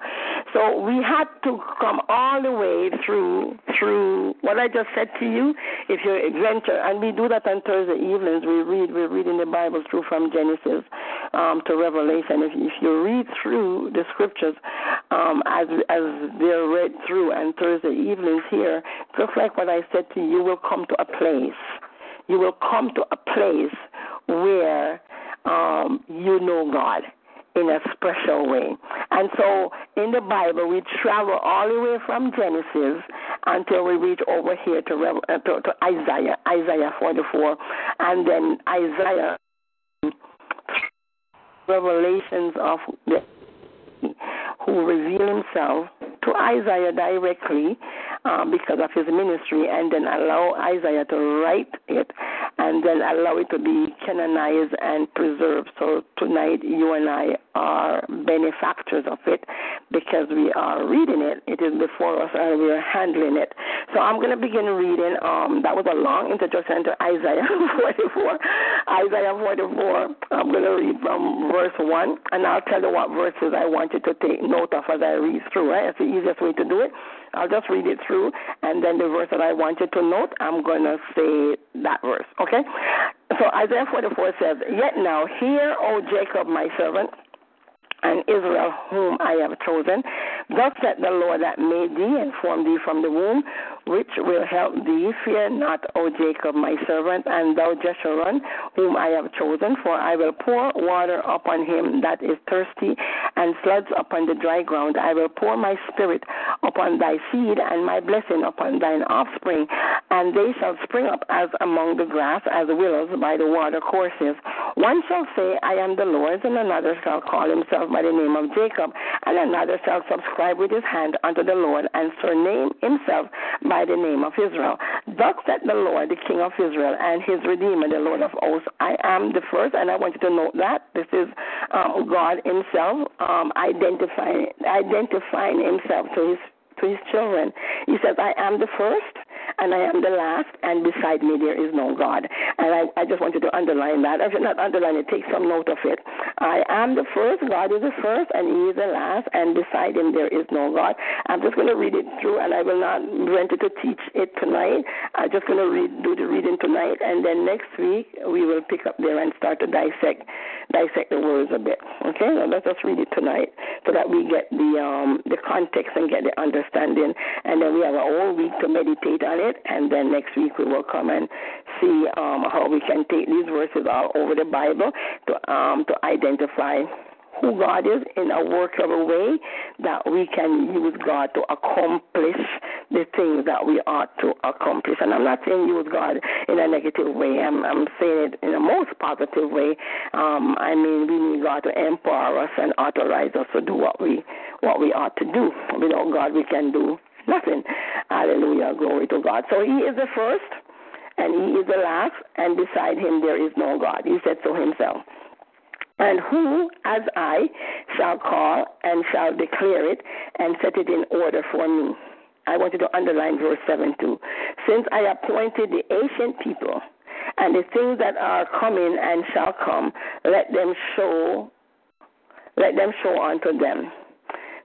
So we had to come all the way through through what I just said to you. If you venture, and we do that on Thursday evenings, we read we're reading the Bible through from Genesis um, to Revelation. If, if you read through the scriptures um, as as they're read through, on Thursday here, just like what I said to you, you will come to a place. You will come to a place where um, you know God in a special way. And so in the Bible, we travel all the way from Genesis until we reach over here to, uh, to, to Isaiah, Isaiah 44, and then Isaiah, revelations of the who reveal himself to Isaiah directly um, because of his ministry, and then allow Isaiah to write it, and then allow it to be canonized and preserved. So tonight, you and I are benefactors of it because we are reading it. It is before us, and we are handling it. So I'm going to begin reading. Um, that was a long introduction to Isaiah 44. Isaiah 44. I'm going to read from verse 1, and I'll tell you what verses I want you to take note of as I read through. Right? That's the easiest way to do it. I'll just read it through, and then the verse that I want you to note, I'm going to say that verse, okay? So Isaiah 44 says, Yet now, hear, O Jacob, my servant, and Israel, whom I have chosen. Thus said the Lord that made thee and formed thee from the womb, which will help thee. Fear not, O Jacob, my servant, and thou Jeshurun, whom I have chosen, for I will pour water upon him that is thirsty, and floods upon the dry ground. I will pour my spirit upon thy seed and my blessing upon thine offspring, and they shall spring up as among the grass, as willows by the water courses. One shall say, I am the Lord's, and another shall call himself by the name of Jacob, and another shall subscribe with his hand unto the Lord, and surname himself by the name of Israel. Thus said the Lord, the King of Israel, and his Redeemer, the Lord of hosts. I am the first, and I want you to note that this is um, God Himself um, identifying identifying Himself to His to His children. He says, "I am the first, and I am the last, and beside me there is no God. And I, I just want you to underline that. If you're not underlining it, take some note of it. I am the first, God is the first, and He is the last, and beside Him there is no God. I'm just going to read it through, and I will not rent it to teach it tonight. I'm just going to read, do the reading tonight, and then next week we will pick up there and start to dissect dissect the words a bit. Okay, now let's just read it tonight so that we get the um, the context and get the understanding, and then we have a whole week to meditate on it, and then next week we will come and see um, how we can take these verses all over the Bible to um, to identify who God is in a workable way that we can use God to accomplish the things that we ought to accomplish. And I'm not saying use God in a negative way. I'm, I'm saying it in a most positive way. Um, I mean, we need God to empower us and authorize us to do what we what we ought to do. Without God, we can do nothing. Hallelujah, glory to God. So He is the first, and He is the last, and beside Him there is no God. He said so Himself. And who, as I, shall call and shall declare it and set it in order for me. I want you to underline verse 7 too. Since I appointed the ancient people and the things that are coming and shall come, let them show let them show unto them.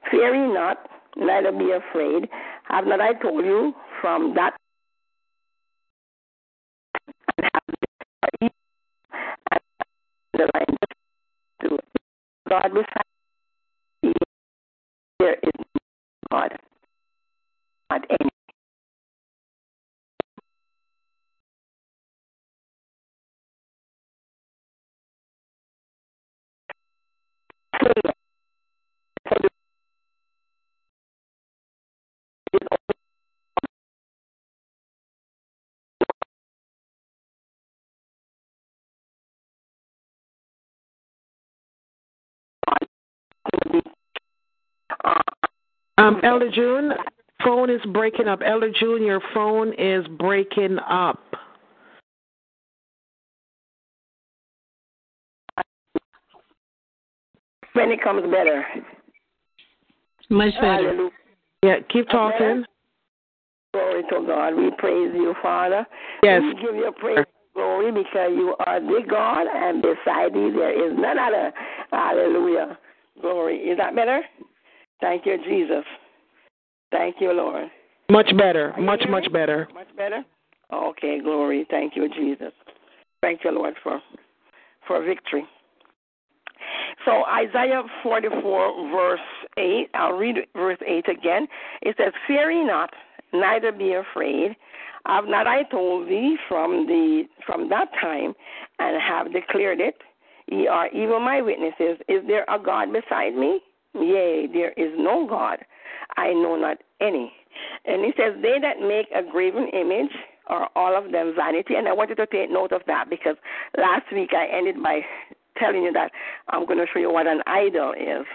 Fear ye not, neither be afraid. Have not I told you from that and have underline to God beside there is God, not any. Um, Elder June, phone is breaking up. Elder June, your phone is breaking up. When it comes better. Much better. Hallelujah. Yeah, keep talking. Glory to God. We praise you, Father. Yes. We give you praise and glory because you are the God, and beside you there is none other. Hallelujah. Glory. Is that better? Thank you, Jesus. Thank you, Lord. Much better. Much, much better. Much better? Okay, glory. Thank you, Jesus. Thank you, Lord, for for victory. So Isaiah 44, verse 8, I'll read verse 8 again. It says, Fear ye not, neither be afraid. Have not I told thee from the from that time, and have declared it? Ye are even my witnesses. Is there a God beside me? Yea, there is no God. I know not any. And he says, They that make a graven image are all of them vanity. And I wanted to take note of that because last week I ended by telling you that I'm going to show you what an idol is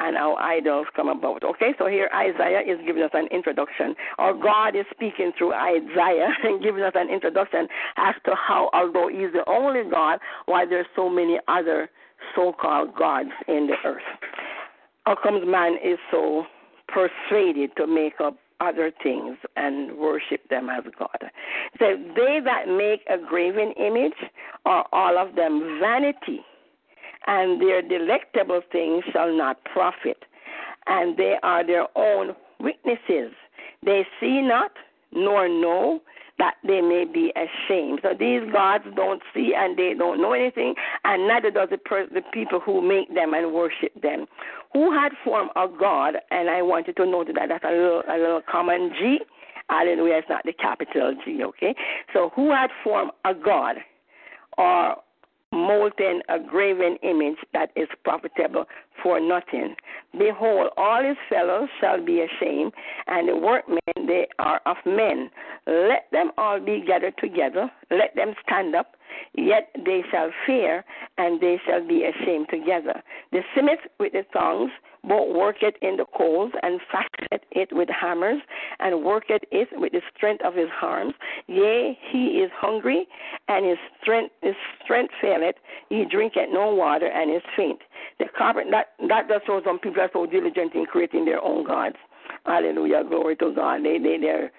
and how idols come about. Okay, so here Isaiah is giving us an introduction, or God is speaking through Isaiah and giving us an introduction as to how, although He's the only God, why there's so many other so-called gods in the earth. How comes man is so persuaded to make up other things and worship them as God. So they that make a graven image are all of them vanity, and their delectable things shall not profit, and they are their own witnesses. They see not nor know that they may be ashamed. So these gods don't see and they don't know anything, and neither does the, per- the people who make them and worship them. Who had formed a god, and I wanted to note that that's a little, a little common G. Hallelujah, it's not the capital G, okay? So who had formed a god or molten a graven image that is profitable for nothing. Behold, all his fellows shall be ashamed, and the workmen they are of men. Let them all be gathered together, let them stand up, yet they shall fear, and they shall be ashamed together. The smith with the tongs both worketh in the coals, and fashioneth it with hammers, and worketh it with the strength of his arms. Yea, he is hungry, and his strength his strength faileth. He drinketh no water, and is faint. The carpenter that that just shows some people are so diligent in creating their own gods. Hallelujah, glory to God. They they they're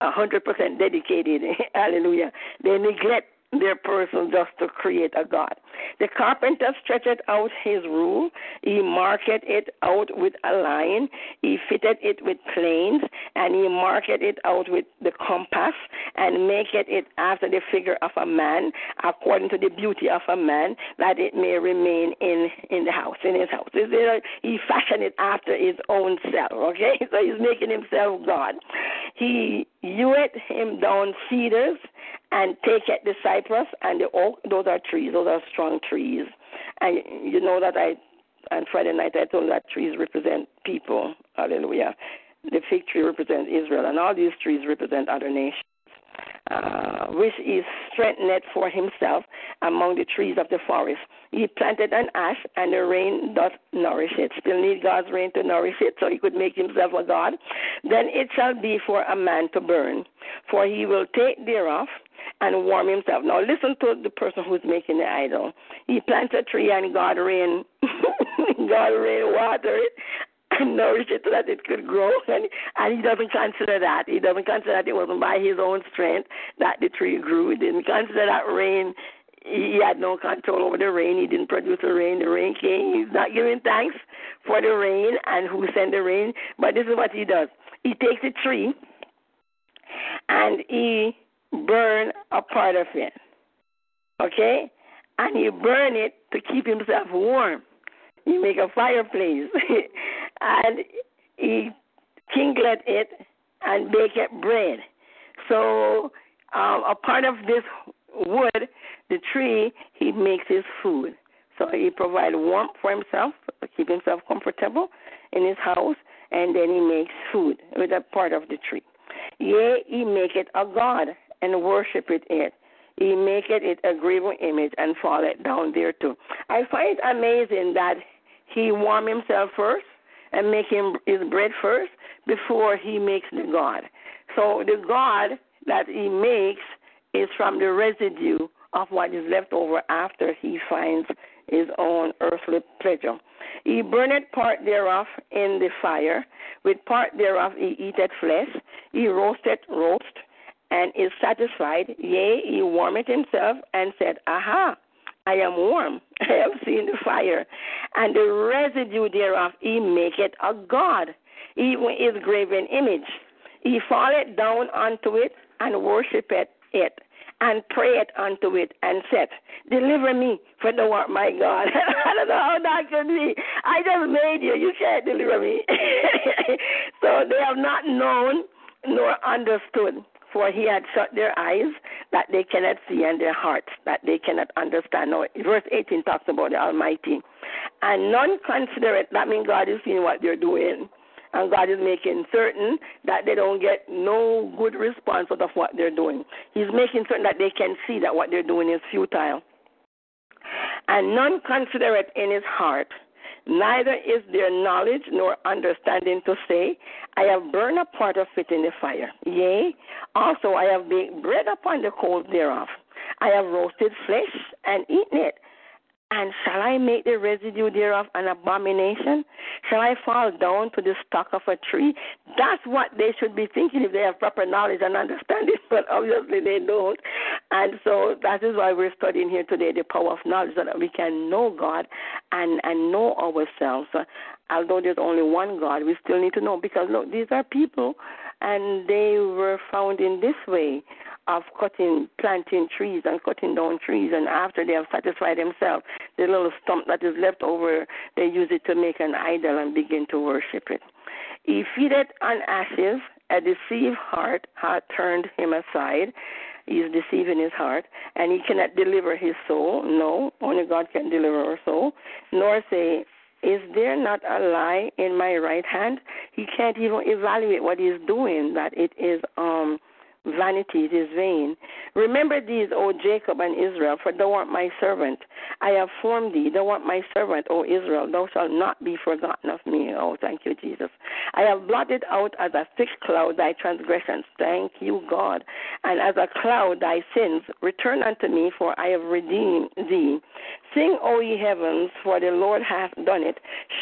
a hundred percent dedicated. Hallelujah. They neglect their person just to create a God. The carpenter stretched out his rule. He marked it out with a line. He fitted it with planes, and he marked it out with the compass, and made it after the figure of a man, according to the beauty of a man, that it may remain in in the house, in his house. He fashioned it after his own self. Okay, so he's making himself God. He hewed him down cedars and take at the cypress and the oak. Those are trees. Those are strong trees. And you know that I on Friday night I told that trees represent people. Hallelujah. The fig tree represents Israel, and all these trees represent other nations. Uh, which is strengthened for himself among the trees of the forest. He planted an ash, and the rain doth nourish it. Still need God's rain to nourish it, so he could make himself a God. Then it shall be for a man to burn, for he will take thereof and warm himself. Now listen to the person who's making the idol. He plants a tree and God rain God rain water it and nourish it so that it could grow and and he doesn't consider that. He doesn't consider that it wasn't by his own strength that the tree grew. He didn't consider that rain he had no control over the rain. He didn't produce the rain. The rain came. He's not giving thanks for the rain and who sent the rain. But this is what he does. He takes a tree and he burn a part of it. Okay? And he burn it to keep himself warm. He make a fireplace. and he kindled it and bake it bread. So um, a part of this wood, the tree, he makes his food. So he provide warmth for himself, keep himself comfortable in his house, and then he makes food with a part of the tree. Yea, he make it a god and worship it. He make it a graven image and fall it down there too. I find it amazing that he warm himself first and make him his bread first before he makes the God. So the God that he makes is from the residue of what is left over after he finds his own earthly pleasure. He burneth part thereof in the fire, with part thereof he eateth flesh, he roasted roast, and is satisfied. Yea, he warmeth himself and said, Aha, I am warm. I have seen the fire. And the residue thereof he maketh a God, even his graven image. He falleth down unto it and worshipeth it and prayed unto it and said, Deliver me, for thou art my God. I don't know how that could be. I just made you. You can't deliver me. so they have not known nor understood for he had shut their eyes that they cannot see and their hearts that they cannot understand. Now, verse 18 talks about the Almighty. And none consider it. That means God is seeing what they're doing. And God is making certain that they don't get no good response out of what they're doing. He's making certain that they can see that what they're doing is futile. And none consider it in his heart Neither is there knowledge nor understanding to say, I have burned a part of it in the fire. Yea, also I have baked bread upon the coals thereof. I have roasted flesh and eaten it. And shall I make the residue thereof an abomination? Shall I fall down to the stock of a tree? That's what they should be thinking if they have proper knowledge and understanding, but obviously they don't. And so that is why we're studying here today the power of knowledge, so that we can know God and, and know ourselves. Although there's only one God, we still need to know because look, these are people and they were found in this way of cutting, planting trees and cutting down trees, and after they have satisfied themselves, the little stump that is left over, they use it to make an idol and begin to worship it. He feedeth on ashes, a deceived heart hath turned him aside. He is deceiving his heart, and he cannot deliver his soul. No, only God can deliver our soul. Nor say, is there not a lie in my right hand? He can't even evaluate what he's doing, that it is um vanity, it is vain. Remember these, O Jacob and Israel, for thou art my servant. I have formed thee. Thou art my servant, O Israel. Thou shalt not be forgotten of me. Oh, thank you, Jesus. I have blotted out as a thick cloud thy transgressions. Thank you, God. And as a cloud thy sins. Return unto me, for I have redeemed thee. Sing, O ye heavens, for the Lord hath done it.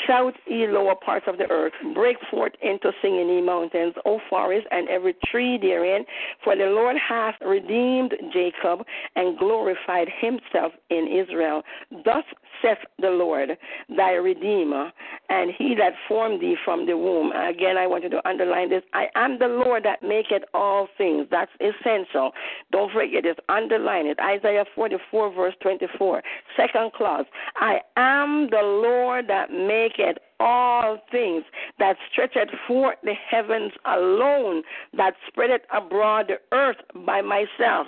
Shout, ye lower parts of the earth. Break forth into singing, ye mountains, O forest, and every tree therein. For the Lord hath redeemed Jacob and glorified himself in Israel. Thus saith the Lord, thy Redeemer, and he that formed thee from the womb. Again, I want you to underline this. I am the Lord that maketh all things. That's essential. Don't forget this. Underline it. Isaiah 44, verse 24. Second clause. I am the Lord that maketh all things, that stretcheth forth the heavens alone, that spreadeth abroad the earth by myself.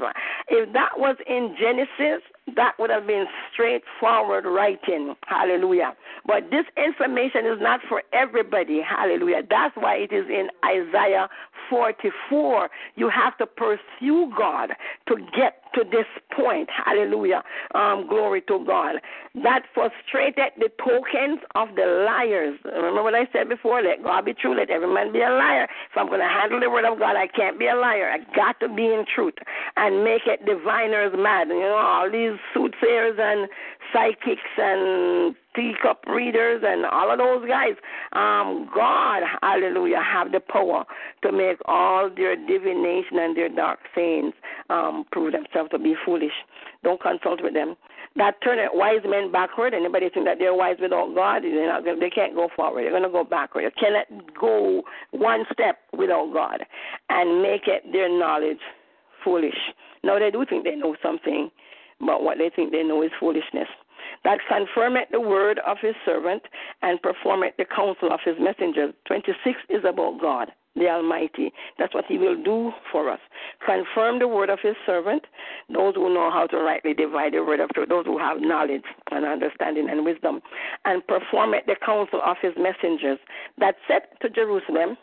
If that was in Genesis, that would have been straightforward writing. Hallelujah. But this information is not for everybody. Hallelujah. That's why it is in Isaiah 44. You have to pursue God to get to this point. Hallelujah. Um, glory to God. That frustrated the tokens of the liars. Remember what I said before? Let God be true. Let every man be a liar. If I'm going to handle the word of God, I can't be a liar. I got to be in truth and make it diviners mad. You know, all these soothsayers and psychics and teacup readers and all of those guys. Um, God, hallelujah, have the power to make all their divination and their dark sayings um, prove themselves to be foolish. Don't consult with them. That turn wise men backward. Anybody think that they're wise without God? They're not they can't go forward. They're going to go backward. They cannot go one step without God and make it their knowledge foolish. Now they do think they know something, but what they think they know is foolishness. That confirmeth the word of his servant and performeth the counsel of his messengers. 26 is about God, the Almighty. That's what he will do for us. Confirm the word of his servant, those who know how to rightly divide the word of truth, those who have knowledge and understanding and wisdom, and perform the counsel of his messengers. That said to Jerusalem,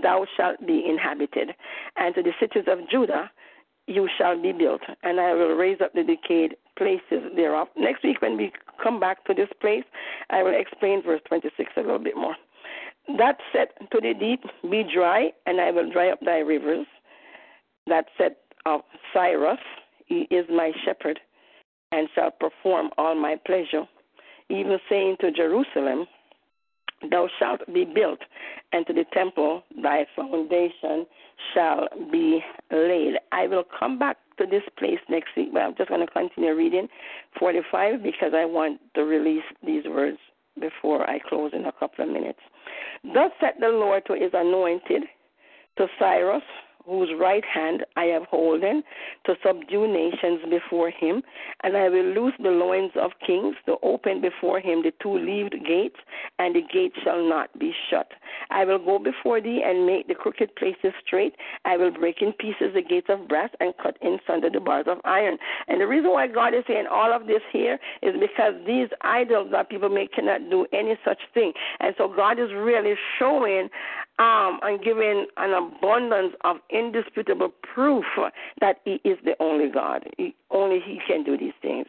Thou shalt be inhabited, and to the cities of Judah, you shall be built, and I will raise up the decayed places thereof. Next week, when we come back to this place, I will explain verse 26 a little bit more. That said to the deep, Be dry, and I will dry up thy rivers. That said of Cyrus, He is my shepherd, and shall perform all my pleasure. Even saying to Jerusalem, Thou shalt be built, and to the temple thy foundation shall be laid. I will come back to this place next week, but I'm just going to continue reading 45 because I want to release these words before I close in a couple of minutes. Thus said the Lord to his anointed, to Cyrus, whose right hand I have holden, to subdue nations before him, and I will loose the loins of kings, to open before him the two leaved gates, and the gate shall not be shut. I will go before thee and make the crooked places straight. I will break in pieces the gates of brass and cut in sunder the bars of iron. And the reason why God is saying all of this here is because these idols that people make cannot do any such thing. And so God is really showing um, and giving an abundance of indisputable proof that He is the only God. He, only He can do these things.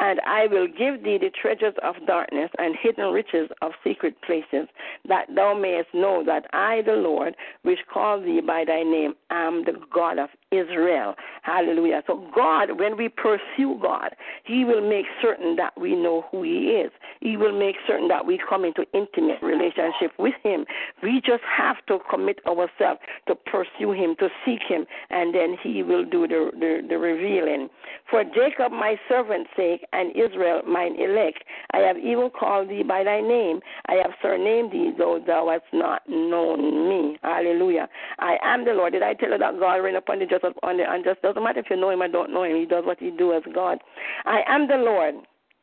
And I will give thee the treasures of darkness and hidden riches of secret places, that thou mayest know that I, the Lord, which call thee by thy name, am the God of Israel. Hallelujah. So, God, when we pursue God, He will make certain that we know who He is. He will make certain that we come into intimate relationship with Him. We just have to commit ourselves to pursue Him, to seek Him, and then He will do the, the, the revealing. For Jacob, my servant's sake, and Israel, mine elect, I have even called thee by thy name. I have surnamed thee, though thou hast not known me. Hallelujah. I am the Lord. Did I tell you that God reign upon the just on the unjust? Doesn't matter if you know him or don't know him. He does what he do as God. I am the Lord.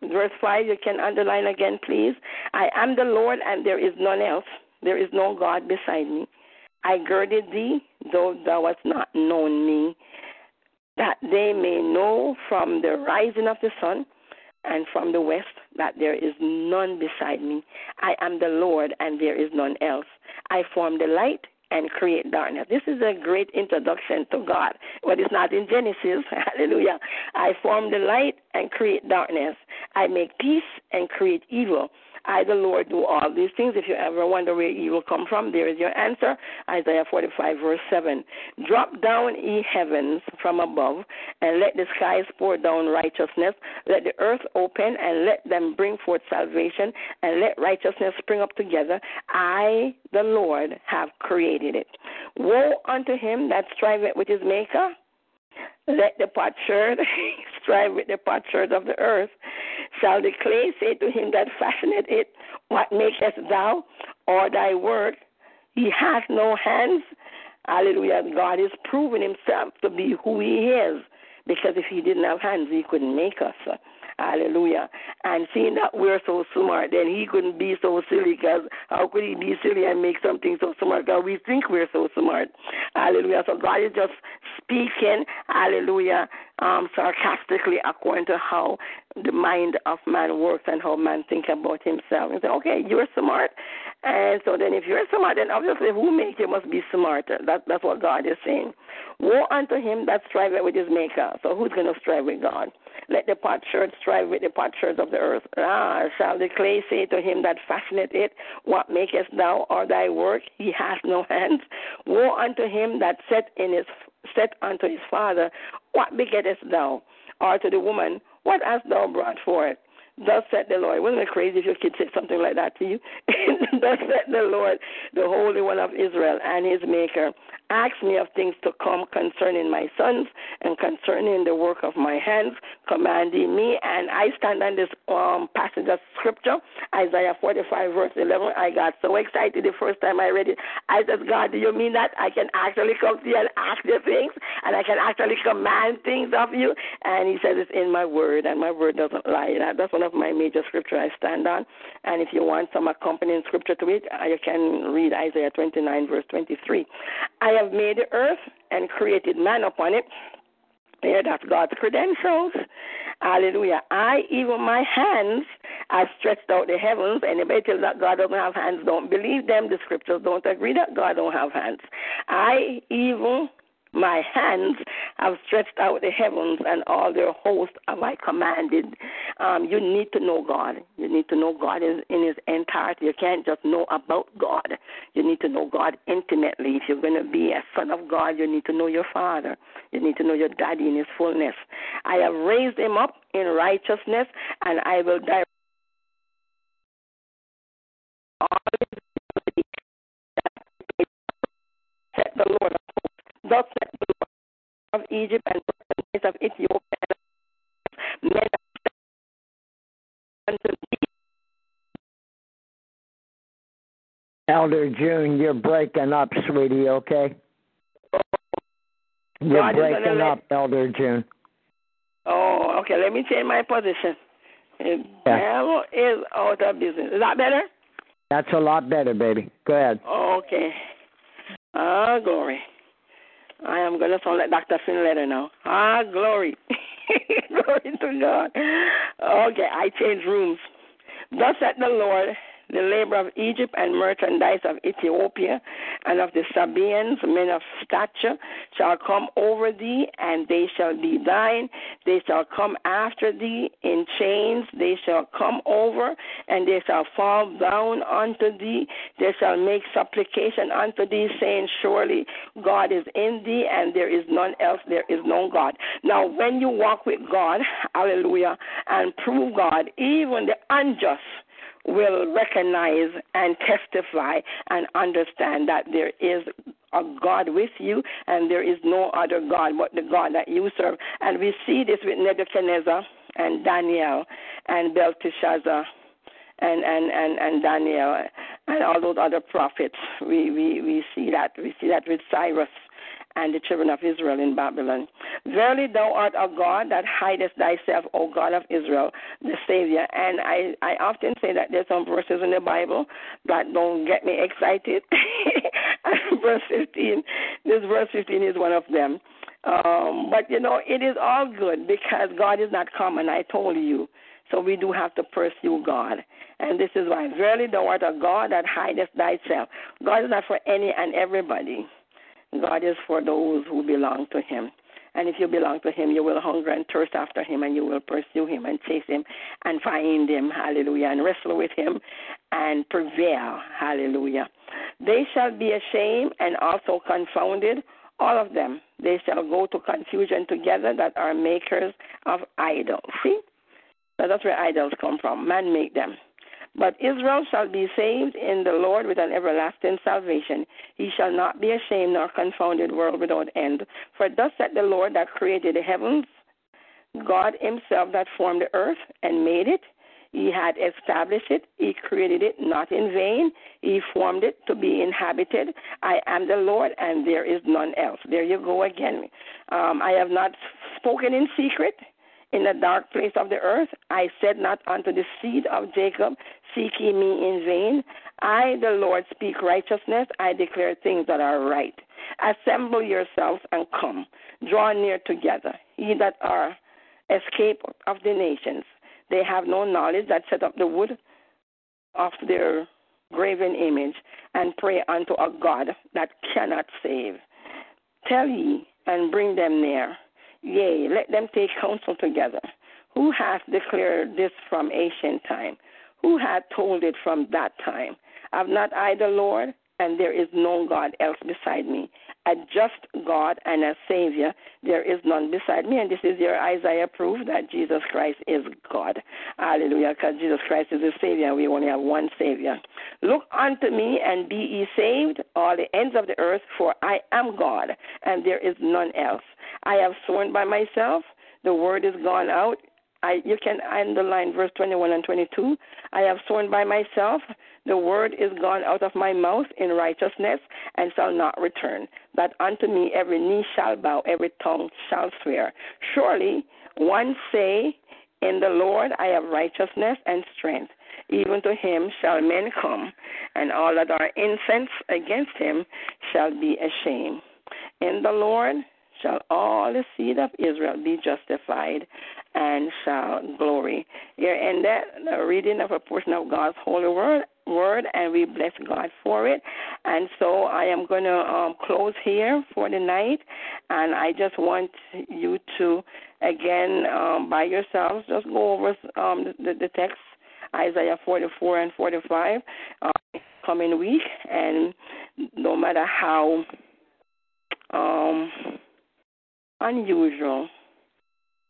Verse 5, you can underline again, please. I am the Lord, and there is none else. There is no God beside me. I girded thee, though thou hast not known me. that they may know from the rising of the sun and from the west that there is none beside me. I am the Lord, and there is none else. I form the light and create darkness. This is a great introduction to God, but it's not in Genesis. Hallelujah. I form the light and create darkness. I make peace and create evil. I, the Lord, do all these things. If you ever wonder where evil come from, there is your answer. Isaiah 45, verse 7. Drop down, ye heavens, from above, and let the skies pour down righteousness. Let the earth open, and let them bring forth salvation, and let righteousness spring up together. I, the Lord, have created it. Woe unto him that striveth with his maker let the potsherd strive with the potsherd of the earth. Shall the clay say to him that fashioned it, What makest thou? Or thy work? He hath no hands. Hallelujah. God is proving himself to be who he is. Because if he didn't have hands, he couldn't make us. Hallelujah. And seeing that we're so smart, then he couldn't be so silly because how could he be silly and make something so smart? Because we think we're so smart. Hallelujah. So God is just speaking, hallelujah, um, sarcastically according to how the mind of man works and how man think about himself. And say, okay, you're smart. And so then if you're smart, then obviously who made you must be smarter. That, that's what God is saying. Woe unto him that striveth with his maker. So who's going to strive with God? Let the potsherd strive with the potsherds of the earth. Ah, shall the clay say to him that fashioneth it, What makest thou, or thy work? He hath no hands. Woe unto him that set in his unto his father, What begettest thou? Or to the woman, What hast thou brought forth? Thus said the Lord. Wasn't it crazy if your kid said something like that to you? Thus said the Lord, the Holy One of Israel and his Maker. Ask me of things to come concerning my sons and concerning the work of my hands, commanding me. And I stand on this um, passage of scripture, Isaiah 45, verse 11. I got so excited the first time I read it. I said, God, do you mean that I can actually come to you and ask you things? And I can actually command things of you? And he says, It's in my word, and my word doesn't lie. That's one of my major scripture I stand on. And if you want some accompanying scripture to it, uh, you can read Isaiah 29, verse 23. I have made the earth and created man upon it. Yeah, that's God's credentials. Hallelujah. I, even my hands, have stretched out the heavens. Anybody tell that God doesn't have hands, don't believe them. The scriptures don't agree that God don't have hands. I, even my hands have stretched out the heavens, and all their hosts have I commanded. Um, you need to know God. You need to know God in, in His entirety. You can't just know about God. You need to know God intimately. If you're going to be a son of God, you need to know your Father. You need to know your Daddy in His fullness. I have raised Him up in righteousness, and I will direct all his set the Lord. Thus said the of Egypt and the of Ethiopia and men unto thee. Elder June, you're breaking up, sweetie, okay? You're God is gonna breaking let- up, Elder June. Oh, okay. Let me change my position. The Yeah. is out of business. Is that better? That's a lot better, baby. Go ahead. Okay. Ah, glory. I am going to sound like Dr. Finletter now. Ah, glory. glory to God. Okay, I change rooms. Thus said the Lord, the labor of Egypt and merchandise of Ethiopia and of the Sabaeans, men of stature, shall come over thee, and they shall be thine. They shall come after thee in chains. They shall come over, and they shall fall down unto thee. They shall make supplication unto thee, saying, Surely God is in thee, and there is none else. There is no God. Now, when you walk with God, hallelujah, and prove God, even the unjust will recognize and testify and understand that there is a God with you and there is no other God but the God that you serve. And we see this with Nebuchadnezzar and Daniel and Belteshazzar and, and, and, and Daniel and all those other prophets. We, we, we see that. We see that with Cyrus and the children of Israel in Babylon. Verily thou art a God that hidest thyself, O God of Israel, the Savior. And I, I often say that there's some verses in the Bible that don't get me excited. verse 15, this verse 15 is one of them. Um, but you know, it is all good because God is not common. I told you. So we do have to pursue God. And this is why, verily thou art a God that hidest thyself. God is not for any and everybody. God is for those who belong to Him. And if you belong to Him, you will hunger and thirst after Him, and you will pursue Him and chase Him and find Him. Hallelujah. And wrestle with Him and prevail. Hallelujah. They shall be ashamed and also confounded, all of them. They shall go to confusion together that are makers of idols. See? That's where idols come from. Man make them. But Israel shall be saved in the Lord with an everlasting salvation. He shall not be ashamed nor confounded, world without end. For thus said the Lord that created the heavens, God Himself that formed the earth and made it. He had established it. He created it not in vain. He formed it to be inhabited. I am the Lord, and there is none else. There you go again. Um, I have not spoken in secret in the dark place of the earth. I said not unto the seed of Jacob, Seek ye me in vain. I, the Lord, speak righteousness. I declare things that are right. Assemble yourselves and come. Draw near together. Ye that are escaped of the nations. They have no knowledge that set up the wood of their graven image and pray unto a God that cannot save. Tell ye and bring them near Yea, let them take counsel together. Who hath declared this from ancient time? Who hath told it from that time? Have not I the Lord? And there is no God else beside me. A just God and a Savior, there is none beside me. And this is your Isaiah proof that Jesus Christ is God. Hallelujah, because Jesus Christ is the Savior, we only have one Savior. Look unto me and be ye saved, all the ends of the earth, for I am God, and there is none else. I have sworn by myself, the word is gone out. I, you can underline verse 21 and 22. I have sworn by myself, the word is gone out of my mouth in righteousness and shall not return. That unto me every knee shall bow, every tongue shall swear. Surely one say, In the Lord I have righteousness and strength. Even to him shall men come, and all that are incensed against him shall be ashamed. In the Lord shall all the seed of Israel be justified and shall glory. Here in that the reading of a portion of God's holy word word and we bless God for it. And so I am going to um, close here for the night. And I just want you to, again, um, by yourselves, just go over um, the, the text, Isaiah 44 and 45, uh, coming week. And no matter how um, unusual.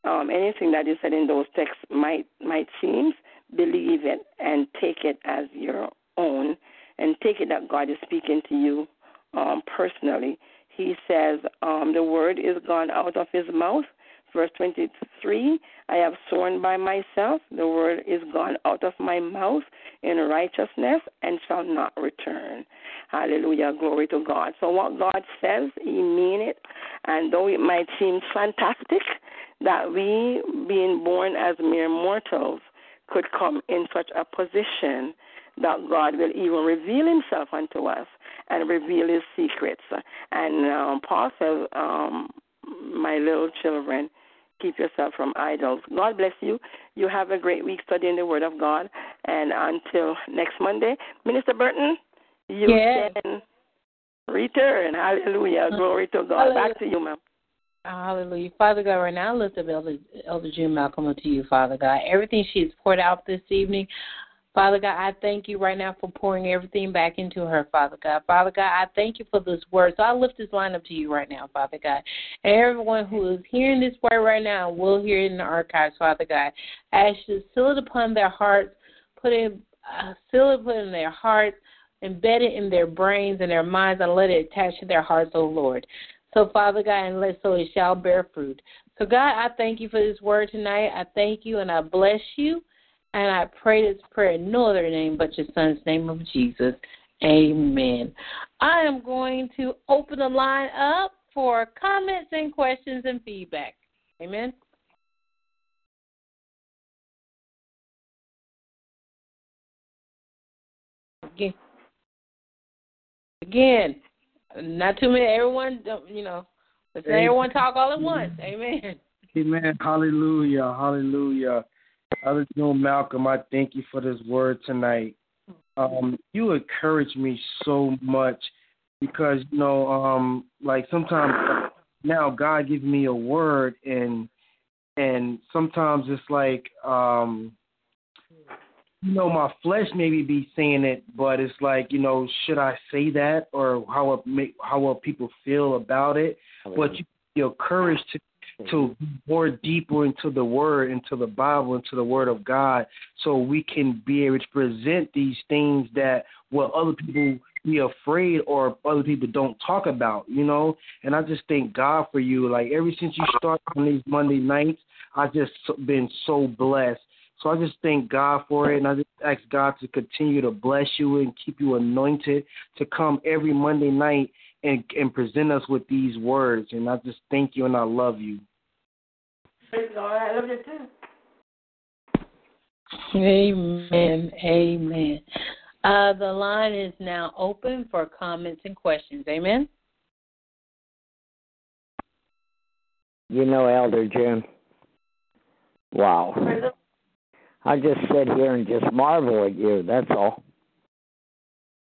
Um, anything that is said in those texts might might seem, believe it and take it as your own, and take it that God is speaking to you um, personally. He says um, the word is gone out of his mouth Verse 23 I have sworn by myself, the word is gone out of my mouth in righteousness and shall not return. Hallelujah. Glory to God. So, what God says, He mean it. And though it might seem fantastic that we, being born as mere mortals, could come in such a position that God will even reveal Himself unto us and reveal His secrets. And um, Paul says, um, my little children, keep yourself from idols. God bless you. You have a great week studying the Word of God. And until next Monday, Minister Burton, you yes. can return. Hallelujah. Uh-huh. Glory to God. Hallelujah. Back to you, ma'am. Hallelujah. Father God, right now, I lift up Elder, Elder June Malcolm to you, Father God. Everything she has poured out this evening, Father God, I thank you right now for pouring everything back into her, Father God. Father God, I thank you for this word. So I lift this line up to you right now, Father God. Everyone who is hearing this word right now will hear it in the archives, Father God. As you seal it upon their hearts, put it, uh, seal it put it in their hearts, embed it in their brains and their minds, and let it attach to their hearts, O Lord. So, Father God, and let so it shall bear fruit. So, God, I thank you for this word tonight. I thank you and I bless you. And I pray this prayer in no other name but your son's name of Jesus. Amen. I am going to open the line up for comments and questions and feedback. Amen. Again, again, not too many. Everyone, you know, Let's everyone talk all at once. Amen. Amen. Hallelujah. Hallelujah. Elder June Malcolm, I thank you for this word tonight. Um, you encourage me so much because you know, um, like sometimes now God gives me a word and and sometimes it's like um you know my flesh maybe be saying it but it's like you know should i say that or how will make how will people feel about it but you feel courage to to mm-hmm. more deeper into the word into the bible into the word of god so we can be able to present these things that what other people be afraid or other people don't talk about you know? And i just thank god for you. Like ever since you started on these monday nights I've just been so blessed. So I just thank God for it, and I just ask God to continue to bless you and keep you anointed to come every Monday night and and present us with these words. And I just thank you and I love you. Praise God, I love you too. Amen. Amen. Uh, the line is now open for comments and questions. Amen. You know, Elder Jim. Wow. I just sit here and just marvel at you. That's all.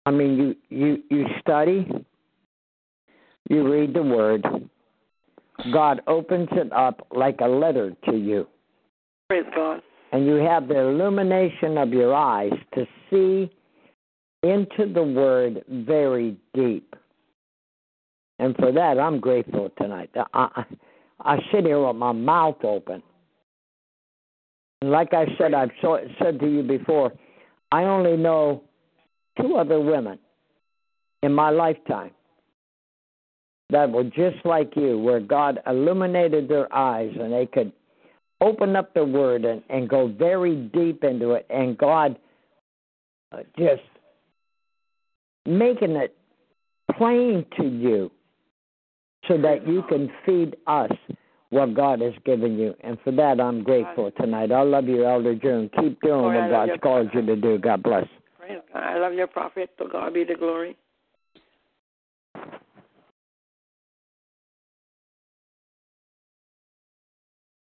I mean, you you you study, you read the word. God opens it up like a letter to you. Praise God. And you have the illumination of your eyes to see into the word very deep. And for that, I'm grateful tonight. I, I, I sit here with my mouth open and like I said, I've so, said to you before, I only know two other women in my lifetime that were just like you, where God illuminated their eyes and they could open up the Word and, and go very deep into it, and God uh, just making it plain to you so that you can feed us what God has given you. And for that, I'm grateful tonight. I love you, Elder June. Keep doing what God's called you to do. God bless. I love your prophet. To God be the glory.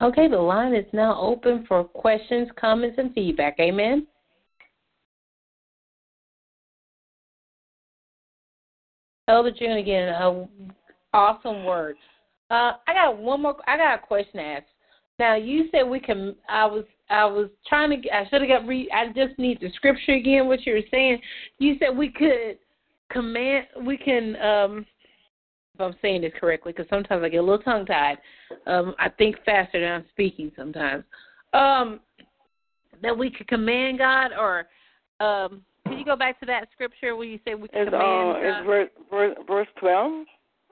Okay, the line is now open for questions, comments, and feedback. Amen. Elder June again, uh, awesome words. Uh, I got one more. I got a question to ask. Now you said we can. I was. I was trying to. I should have got. Re, I just need the scripture again. What you were saying. You said we could command. We can. um If I'm saying this correctly, because sometimes I get a little tongue tied. Um, I think faster than I'm speaking sometimes. Um, that we could command God, or um, can you go back to that scripture where you say we can it's, command uh, God? It's verse, verse, verse twelve.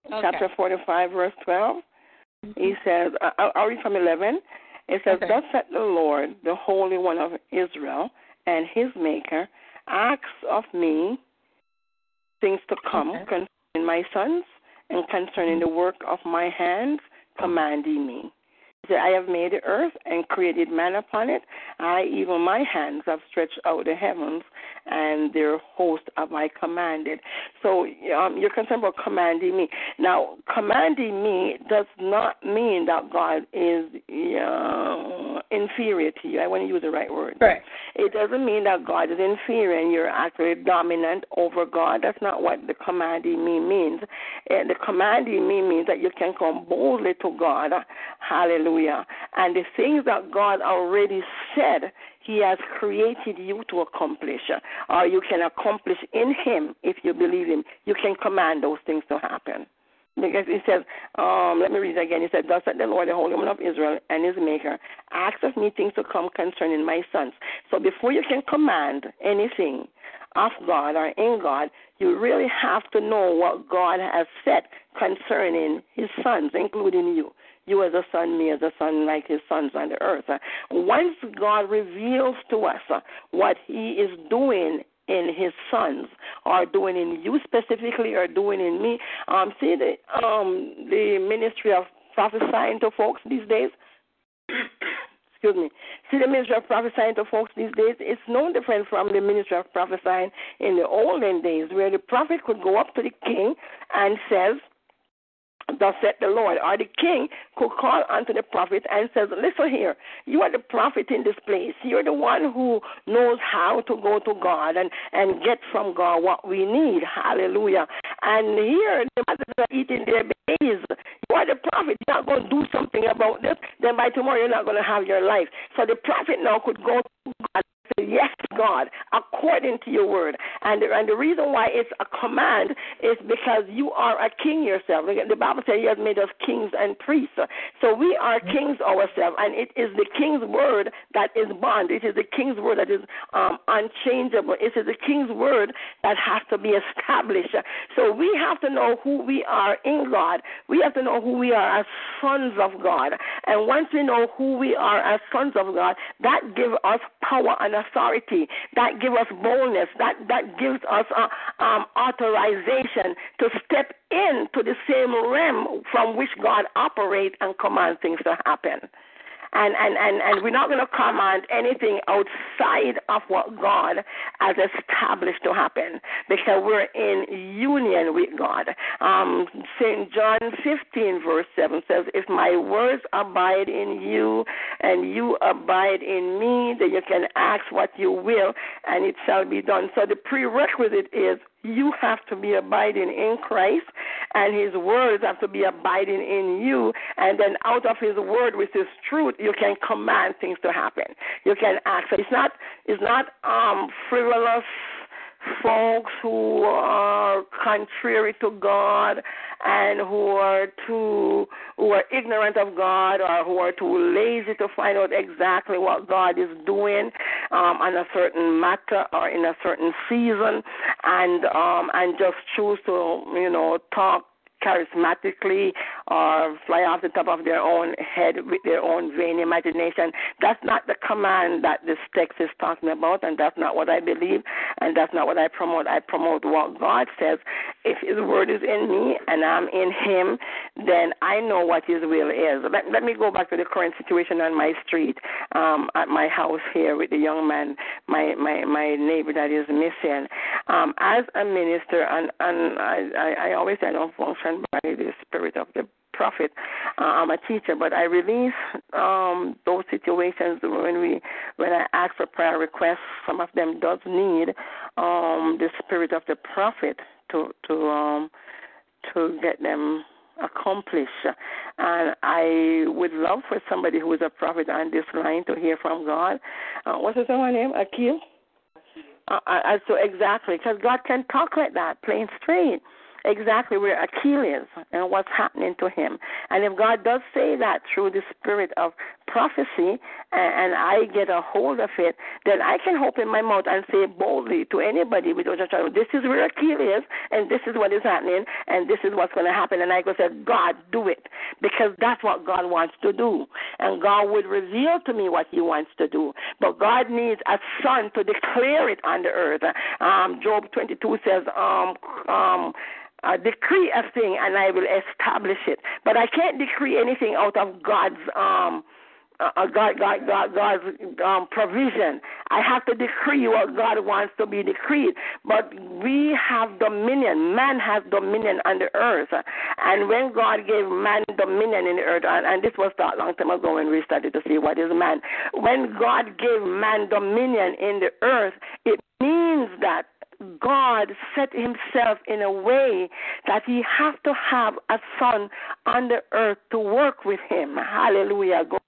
Okay. chapter 45, verse 12. Mm-hmm. He says, I'll, I'll read from 11. It says, Okay. Thus said the Lord, the Holy One of Israel, and his Maker, acts of me things to come Okay. concerning my sons and concerning the work of my hands, commanding me. Said, I have made the earth and created man upon it. I, even my hands, have stretched out the heavens, and their host have I commanded. So um, you're concerned about commanding me. Now, commanding me does not mean that God is uh, inferior to you. I want to use the right word. Correct. It doesn't mean that God is inferior and you're actually dominant over God. That's not what the commanding me means. And the commanding me means that you can come boldly to God. Hallelujah. And the things that God already said he has created you to accomplish, or you can accomplish in Him if you believe Him. You can command those things to happen. Because it says, um, let me read it again. It said, Thus said the Lord, the Holy One of Israel and his Maker, ask of me things to come concerning my sons. So before you can command anything of God or in God, you really have to know what God has said concerning his sons, including you. You as a son, me as a son, like his sons on the earth. Once God reveals to us what he is doing in his sons or doing in you specifically or doing in me. Um, see the um the ministry of prophesying to folks these days. Excuse me. See the ministry of prophesying to folks these days. It's no different from the ministry of prophesying in the olden days, where the prophet could go up to the king and says, thus said the Lord, or the king could call unto the prophet and says, Listen here, you are the prophet in this place. You're the one who knows how to go to God and, and get from God what we need. Hallelujah. And here the mothers are eating their babies. You are the prophet. You're not going to do something about this. Then by tomorrow you're not going to have your life. So the prophet now could go to God Yes, God, according to your word. And, and the reason why it's a command is because you are a king yourself. The Bible says you has made us kings and priests. So we are kings ourselves, and it is the king's word that is bond. It is the king's word that is um, unchangeable. It is the king's word that has to be established. So we have to know who we are in God. We have to know who we are as sons of God. And once we know who we are as sons of God, that gives us power and authority. That gives us boldness. That that gives us uh, um, authorization to step into the same realm from which God operates and commands things to happen and and and and we're not going to command anything outside of what God has established to happen because we're in union with God. Um, Saint John 15 verse 7 says, "If my words abide in you, and you abide in me, then you can ask what you will, and it shall be done." So the prerequisite is you have to be abiding in Christ, and His words have to be abiding in you. And then out of His word, which is truth, you can command things to happen. You can ask. It's not. It's not um, frivolous folks who are contrary to God and who are too who are ignorant of God or who are too lazy to find out exactly what God is doing um, on a certain matter or in a certain season and um, and just choose to you know talk charismatically or fly off the top of their own head with their own vain imagination. That's not the command that this text is talking about, and that's not what I believe, and that's not what I promote. I promote what God says. If His word is in me and I'm in Him, then I know what His will is. Let, let me go back to the current situation on my street, um, at my house here with the young man, my my my neighbor that is missing. Um, as a minister, and and I I, I always say I don't function by the spirit of the prophet. Uh, I'm a teacher, but I release um, those situations when we when I ask for prayer requests. Some of them does need um, the spirit of the prophet to to um, to get them accomplished. And I would love for somebody who is a prophet on this line to hear from God. Uh, what's his name? Akil. Uh, uh, so exactly, because God can talk like that, plain straight exactly where Akil is and what's happening to him. And if God does say that through the spirit of prophecy and, I get a hold of it, then I can open my mouth and say boldly to anybody without a child, this is where Akil is and this is what is happening and this is what's going to happen. And I go say, God, do it. Because that's what God wants to do. And God would reveal to me what he wants to do. But God needs a son to declare it on the earth. Um, Job 22 says, um, um, uh, decree a thing and I will establish it. But I can't decree anything out of God's um uh, God, God, God, God's um, provision. I have to decree what God wants to be decreed. But we have dominion. Man has dominion on the earth. And when God gave man dominion in the earth, and, and this was taught long time ago when we started to see what is man. When God gave man dominion in the earth, it means that God set himself in a way that he has to have a son on the earth to work with him. Hallelujah. God.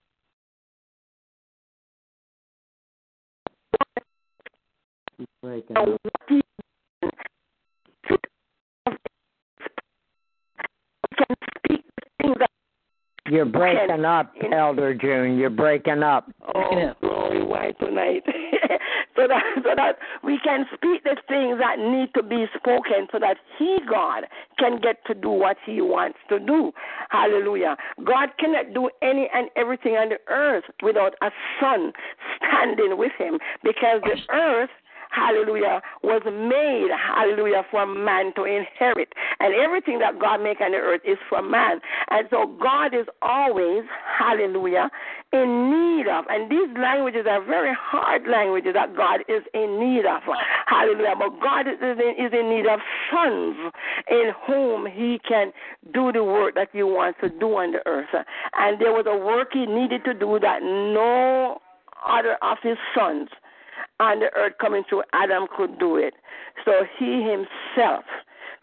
You're breaking up, Elder June. You're breaking up. Oh, glory, why tonight? so that so that we can speak the things that need to be spoken so that he God can get to do what he wants to do. Hallelujah. God cannot do any and everything on the earth without a son standing with him because the earth hallelujah, was made, hallelujah, for man to inherit. And everything that God make on the earth is for man. And so God is always, hallelujah, in need of. And these languages are very hard languages that God is in need of. Hallelujah. But God is in, is in need of sons in whom he can do the work that he wants to do on the earth. And there was a work he needed to do that no other of his sons on the earth coming through Adam could do it. So he himself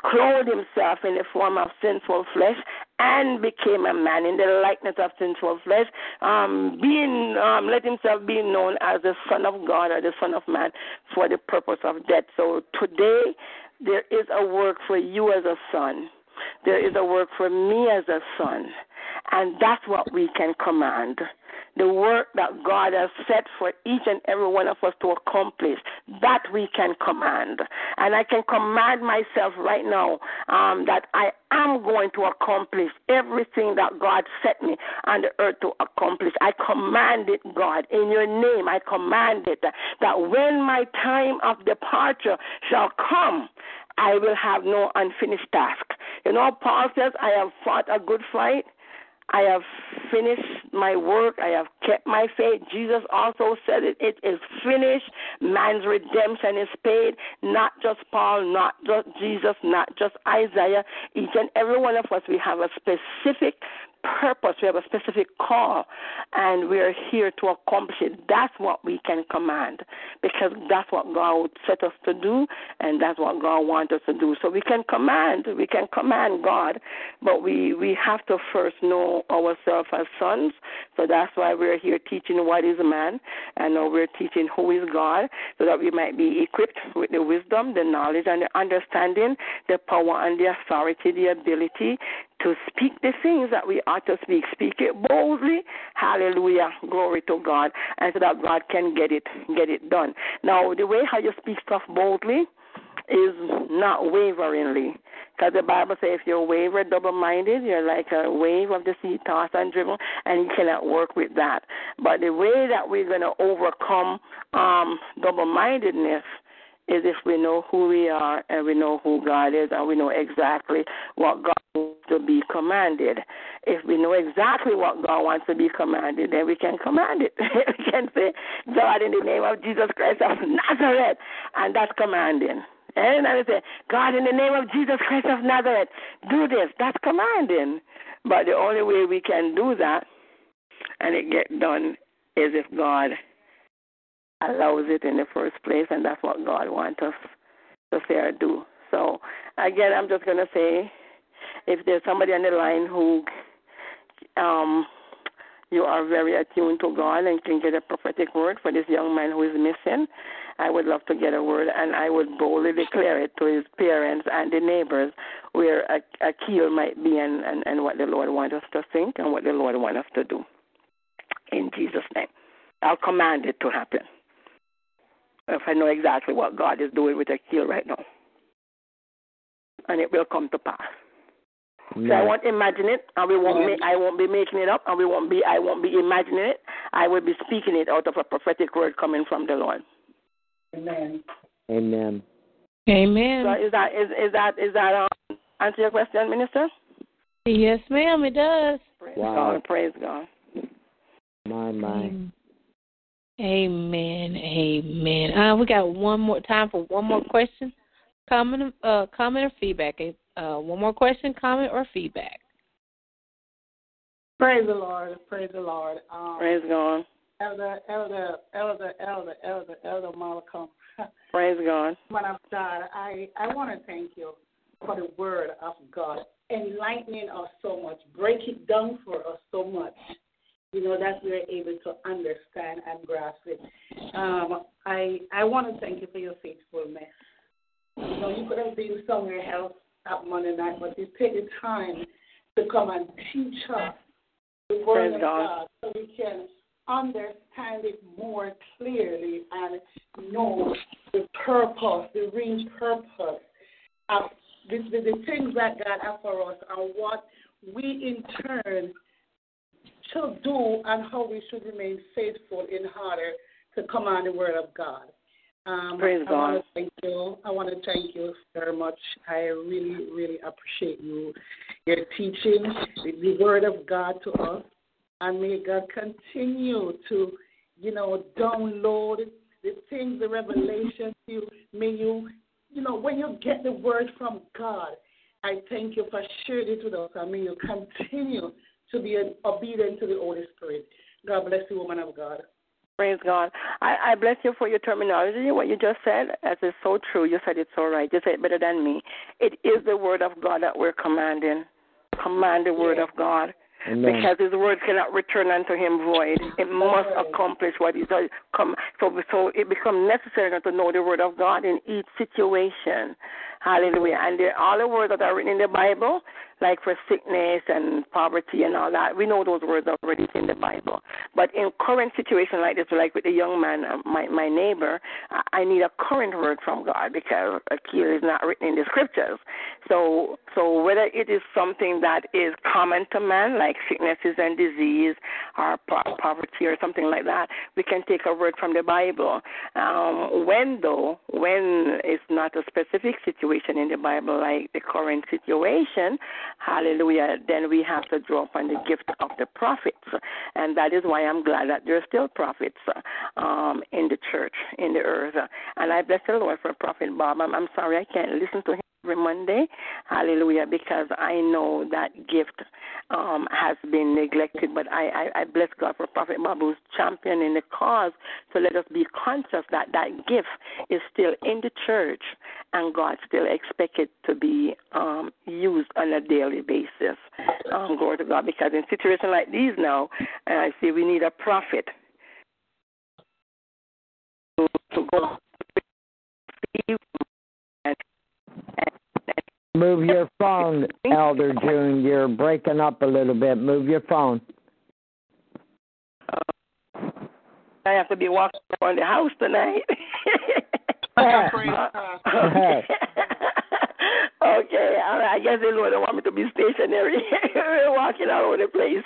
clothed himself in the form of sinful flesh and became a man in the likeness of sinful flesh, um, being um, let himself be known as the Son of God or the Son of Man for the purpose of death. So today there is a work for you as a son. There is a work for me as a son. And that's what we can command the work that God has set for each and every one of us to accomplish, that we can command. And I can command myself right now um, that I am going to accomplish everything that God set me on the earth to accomplish. I command it, God, in your name. I command it that when my time of departure shall come, I will have no unfinished task. You know, Paul says, I have fought a good fight. I have finished my work. I have kept my faith. Jesus also said it. It is finished. Man's redemption is paid. Not just Paul, not just Jesus, not just Isaiah. Each and every one of us, we have a specific purpose, we have a specific call, and we're here to accomplish it. That's what we can command because that's what God set us to do, and that's what God wants us to do. So we can command, we can command God, but we, we have to first know ourselves as sons. So that's why we're here teaching what is man, and now we're teaching who is God, so that we might be equipped with the wisdom, the knowledge, and the understanding, the power and the authority, the ability to speak the things that we ought to speak. Speak it boldly. Hallelujah. Glory to God. And so that God can get it get it done. Now the way how you speak stuff boldly is not waveringly. Because the Bible says if you're waver, double minded, you're like a wave of the sea tossed and driven, and you cannot work with that. But the way that we're going to overcome um, double mindedness is if we know who we are and we know who God is and we know exactly what God wants to be commanded. If we know exactly what God wants to be commanded, then we can command it. we can say, God, in the name of Jesus Christ of Nazareth, and that's commanding. And I say, God, in the name of Jesus Christ of Nazareth, do this. That's commanding. But the only way we can do that and it get done is if God allows it in the first place, and that's what God wants us to say or do. So, again, I'm just going to say if there's somebody on the line who um, you are very attuned to God and can get a prophetic word for this young man who is missing, I would love to get a word, and I would boldly declare it to his parents and the neighbors where a, a keel might be and, and, and what the Lord wants us to think and what the Lord wants us to do. In Jesus' name. I'll command it to happen if I know exactly what God is doing with Akil right now. And it will come to pass. So I won't imagine it, and we won't. Make, I won't be making it up, and we won't be. I won't be imagining it. I will be speaking it out of a prophetic word coming from the Lord. Amen. Amen. Amen. So is that is is that is that um, answer your question, Minister? Yes, ma'am. It does. Praise wow. God. Praise God. My my. Amen. Amen. Uh, we got one more time for one more question, comment, uh, comment or feedback. Uh, one more question, comment or feedback. Praise the Lord. Praise the Lord. Um, Praise God. Elder, elder, elder, elder, elder, elder Malcolm. Praise God. Man of God, I, I want to thank you for the word of God, enlightening us so much, break it down for us so much you know, that we're able to understand and grasp it. Um, I I want to thank you for your faithfulness. You know, you could have been somewhere else that Monday night, but you take the time to come and teach us the word of God. God so we can understand it more clearly and know the purpose, the real purpose of the, the, the things that God has for us and what we in turn should do and how we should remain faithful in order to command the word of God. Um, Praise I God. Want to thank you. I want to thank you very much. I really, really appreciate you, your teaching the, the word of God to us, and may God continue to, you know, download the things, the revelation to you. May you, you know, when you get the word from God, I thank you for sharing it with us, and may you continue to be obedient to the Holy Spirit. God bless you, woman of God. Praise God. I, I bless you for your terminology. What you just said, as is so true. You said it's all right. You said it better than me. It is the word of God that we're commanding. Command the word of God. Amen. Because his word cannot return unto him void. It must accomplish what he does. Come, so, so it becomes necessary to know the word of God in each situation. Hallelujah. And all the words that are written in the Bible, like for sickness and poverty and all that, we know those words already in the Bible. But in current situation like this, like with the young man, uh, my my neighbor, I, need a current word from God because a cure is not written in the scriptures. So so whether it is something that is common to man, like sicknesses and disease, or poverty or something like that, we can take a word from the Bible. Um, when though, when it's not a specific situation in the Bible, like the current situation, hallelujah, then we have to draw upon the gift of the prophets. And that is why I'm glad that there are still prophets um, in the church, in the earth. And I bless the Lord for Prophet Bob. I'm, I'm sorry I can't listen to him every Monday, hallelujah, because I know that gift um, has been neglected. But I, I, I bless God for Prophet Babu's championing the cause. So let us be conscious that that gift is still in the church and God still expects it to be um, used on a daily basis. Um, glory to God, because in situations like these now, uh, I see we need a prophet to, go Move your phone, Elder June. You're breaking up a little bit. Move your phone. I have to be walking around the house tonight. okay, all right. I guess the Lord don't want me to be stationary, walking all over the place.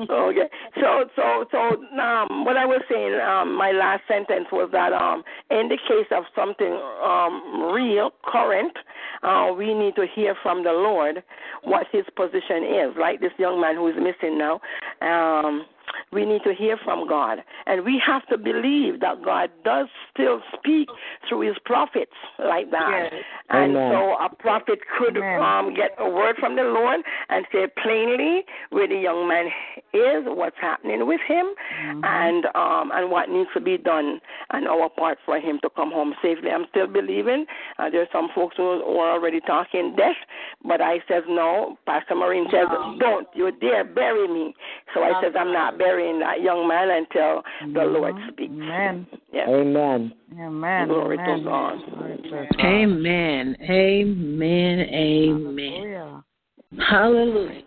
okay, so so so um, what I was saying, um, my last sentence was that um, in the case of something um, real, current, uh, we need to hear from the Lord what His position is. Like this young man who is missing now. Um, we need to hear from God. And we have to believe that God does still speak through his prophets like that. Yes. And Amen. so a prophet could um, get a word from the Lord and say plainly where the young man is, what's happening with him, and um, and what needs to be done on our part for him to come home safely. I'm still believing. Uh, there's some folks who, who are already talking death, but I says no. Pastor Maureen says, don't. You dare bury me. So I says, I'm not burying that young man until the Lord speaks. Amen. Yes. Amen. Amen. Glory Amen. to God. Glory to God. Amen. Amen. Amen. Hallelujah.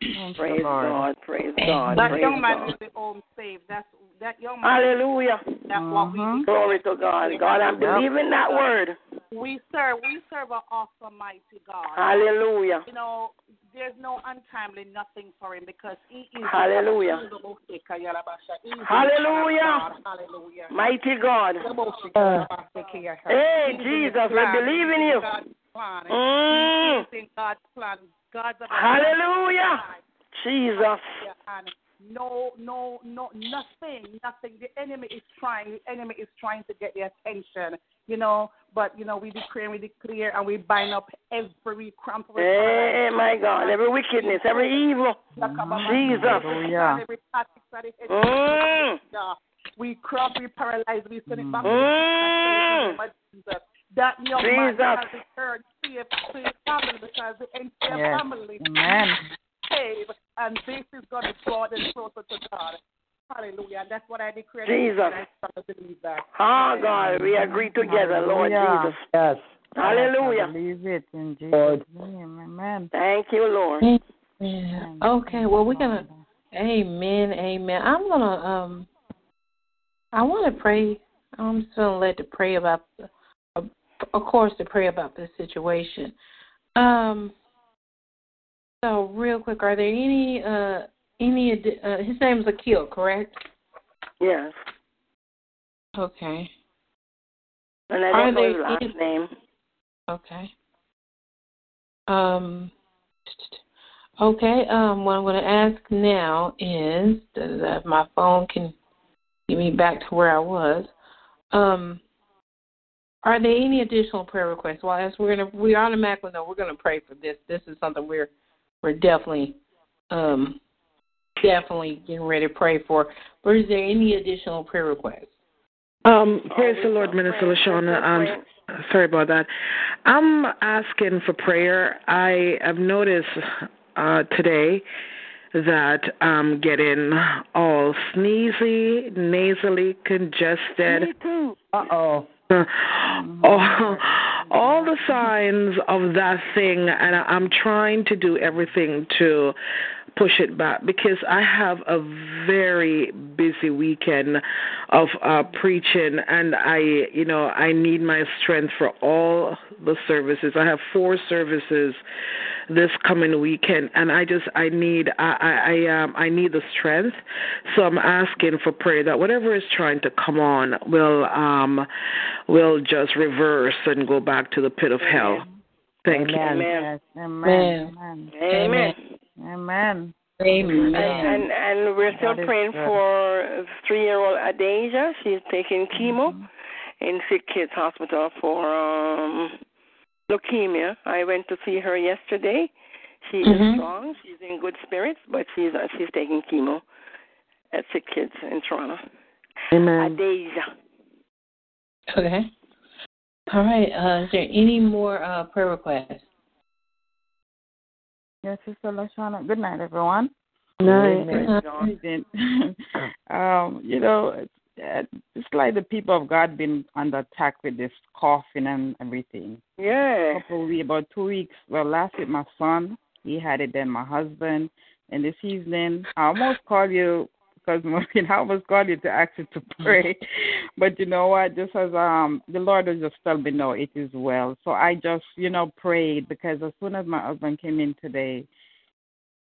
Thank Praise you, Lord. God. Praise God. That Praise young man God. will be home safe. That's that young man. Hallelujah. That's what we Mhm. Glory to God. God, I'm Yep. believing that word. we serve. We serve an awesome, mighty God. Hallelujah. You know, there's no untimely nothing for him because he is. Hallelujah. He the Hallelujah. God. Hallelujah. Mighty God. Hey, Jesus, we believe in you. Mm. He is in God's plan. God's a Hallelujah. Jesus. And no, no, no, nothing, nothing. The enemy is trying. The enemy is trying to get the attention, you know. But you know, we declare, we declare, and we bind up every cramp. of Hey, my God. Every wickedness, every evil. Jesus. Hallelujah. Every tactics that the Mm. Yeah. We crop, we paralyze, we send it back Mm. to the name of Jesus. That young man Jesus. has returned to his family because the entire Yes. family Amen. Saved, and this is going to draw them closer to God. Hallelujah. That's what I declare. Jesus. And I believe that. Oh, God, we agree together, Lord Hallelujah. Jesus. Yes. Hallelujah. I believe it in Jesus' Lord. name. Amen. Thank you, Lord. Yeah. Okay. Well, we're gonna. Amen. Amen. I'm gonna. Um. I want to pray. I'm just gonna let to pray about. The, uh, of course, to pray about this situation. Um. So, real quick, are there any? Uh. Any? Uh, his name is Akil, correct? Yes. Okay. And I Are don't know his last any- name. Okay. Um. Okay. Um. What I'm going to ask now is that my phone can get me back to where I was. Um. Are there any additional prayer requests? Well, as we're gonna, we automatically know we're gonna pray for this. This is something we're we're definitely, um, definitely getting ready to pray for. But is there any additional prayer requests? Um, praise the Lord, Minister Lashana. Um, sorry about that. I'm asking for prayer. I have noticed uh, today that I'm getting all sneezy, nasally congested. Me too. Uh oh. all, all the signs of that thing, and I'm trying to do everything to push it back because I have a very busy weekend of uh preaching and I you know I need my strength for all the services. I have four services this coming weekend and I just I need I I, I um I need the strength. So I'm asking for prayer that whatever is trying to come on will um will just reverse and go back to the pit of hell. Thank you. Amen. Yes. Amen. Amen. Amen. Amen. Amen. And, and and we're still praying good. for three year old Adasia. She's taking chemo in Sick Kids Hospital for um leukemia. I went to see her yesterday. She Mhm. is strong. She's in good spirits, but she's uh, she's taking chemo at Sick Kids in Toronto. Amen. Adasia. Okay. All right. Uh, is there any more uh, prayer requests? Yes, Sister Lashana. Good night, everyone. Night. Praise God. um, you know, it's, it's like the people of God been under attack with this coughing and everything. Yeah. weeks, about two weeks. Well, last week my son, he had it. Then my husband, and this evening I almost called you because Maureen, I almost called you to ask you to pray, but you know what? Just as um the Lord has just told me no, it is well. So I just you know prayed because as soon as my husband came in today,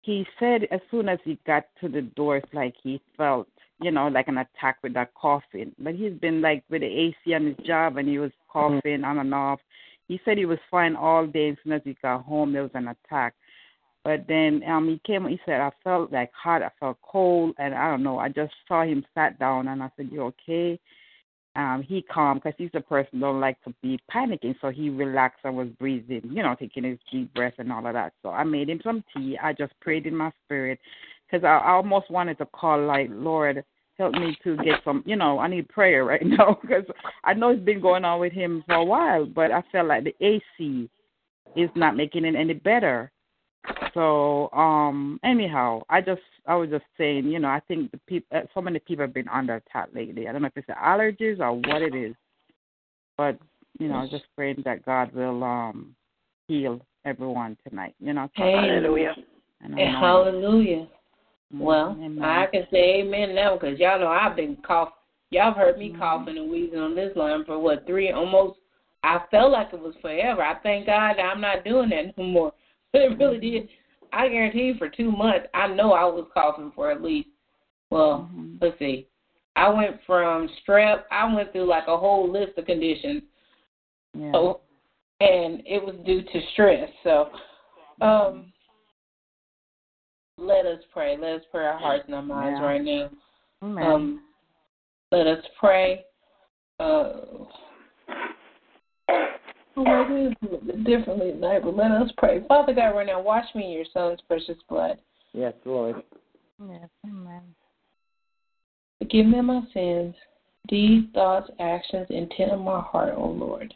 he said as soon as he got to the door, it's like he felt you know like an attack with that coughing. But he's been like with the AC on his job, and he was coughing on and off. He said he was fine all day. As soon as he got home, there was an attack. But then um he came. He said I felt like hot. I felt cold, and I don't know. I just saw him sat down, and I said, "You okay?" Um, he calm because he's a person don't like to be panicking, so he relaxed and was breathing, you know, taking his deep breath and all of that. So I made him some tea. I just prayed in my spirit because I, I almost wanted to call like, Lord, help me to get some, you know, I need prayer right now because I know it's been going on with him for a while, but I felt like the AC is not making it any better. So, um, anyhow, I just, I was just saying, you know, I think the people, so many people have been under attack lately. I don't know if it's the allergies or what it is, but you know, just praying that God will um heal everyone tonight. You know, Hallelujah. And hallelujah. Well, Amen. I can say amen now because y'all know I've been coughing. Y'all have heard me coughing and wheezing on this line for what three almost. I felt like it was forever. I thank God that I'm not doing that no more. It really did. I guarantee you, for two months, I know I was coughing for at least. Well, let's see. I went from strep. I went through like a whole list of conditions. Yeah. So, and it was due to stress. So, um, let us pray. Let us pray our hearts and our minds Yeah. right now. Amen. Um, let us pray. Uh, oh my goodness, a little bit differently tonight, but let us pray. Father God, right now, wash me in your Son's precious blood. Yes, Lord. Yes, amen. Forgive me my sins, deeds, thoughts, actions, intent of my heart, O Lord.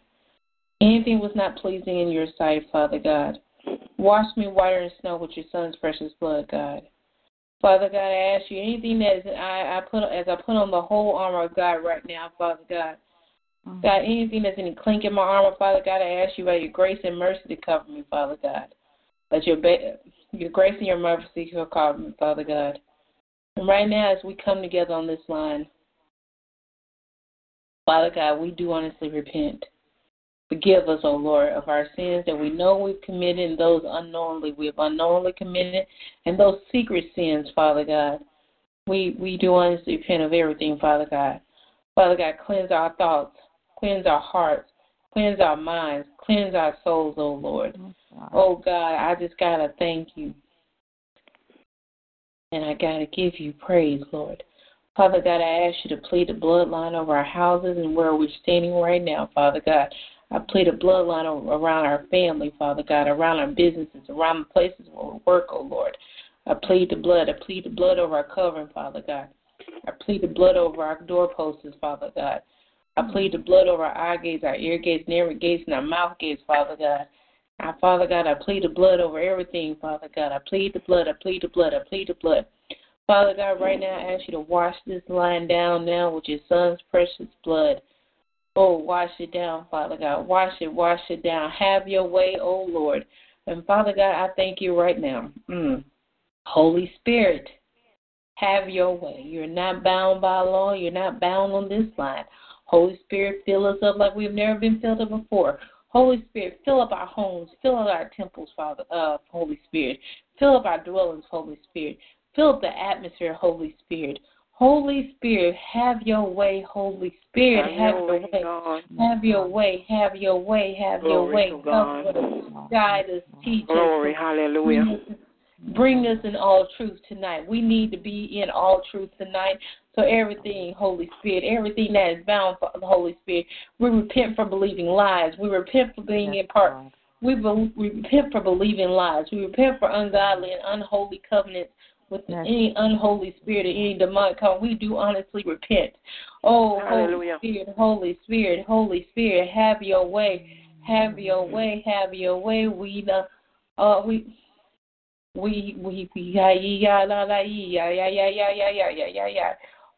Anything was not pleasing in your sight, Father God. Wash me whiter than snow with your Son's precious blood, God. Father God, I ask you anything that is I, I put as I put on the whole armor of God right now, Father God. Mm-hmm. God, anything that's any clink in my armor, Father God, I ask you by your grace and mercy to cover me, Father God. Let your ba- your grace and your mercy cover me, Father God. And right now, as we come together on this line, Father God, we do honestly repent. Forgive us, O Lord, of our sins that we know we've committed and those unknowingly we have unknowingly committed, and those secret sins, Father God. We we do honestly repent of everything, Father God. Father God, cleanse our thoughts, cleanse our hearts, cleanse our minds, cleanse our souls, oh Lord. Oh God, I just gotta thank you. And I gotta give you praise, Lord. Father God, I ask you to plead the bloodline over our houses and where we're standing right now, Father God. I plead a bloodline around our family, Father God, around our businesses, around the places where we work, oh Lord. I plead the blood. I plead the blood over our covering, Father God. I plead the blood over our doorposts, Father God. I plead the blood over our eye gates, our ear gates, every gates, and our mouth gates, Father God. Now, Father God, I plead the blood over everything, Father God. I plead the blood. I plead the blood. I plead the blood. Father God, right now I ask you to wash this line down now with your son's precious blood. Oh, wash it down, Father God. Wash it, wash it down. Have your way, oh Lord. And Father God, I thank you right now. Mm. Holy Spirit, have your way. You're not bound by law. You're not bound on this line. Holy Spirit, fill us up like we've never been filled up before. Holy Spirit, fill up our homes, fill up our temples, Father, uh, Holy Spirit. Fill up our dwellings, Holy Spirit. Fill up the atmosphere, Holy Spirit. Holy Spirit, have your way, Holy Spirit, have, your way. Have your way, have your way, have your way. Us, guide us, teach us. Glory, hallelujah. Bring us in all truth tonight. We need to be in all truth tonight. So everything, Holy Spirit, everything that is bound for the Holy Spirit, we repent for believing lies. We repent for being in part. We, be, we repent for believing lies. We repent for ungodly and unholy covenants with yes. any unholy spirit or any demonic come, we do honestly repent. Oh, Hallelujah. Holy Spirit, Holy Spirit, Holy Spirit, have your way, have your way, have your way. We uh, uh we.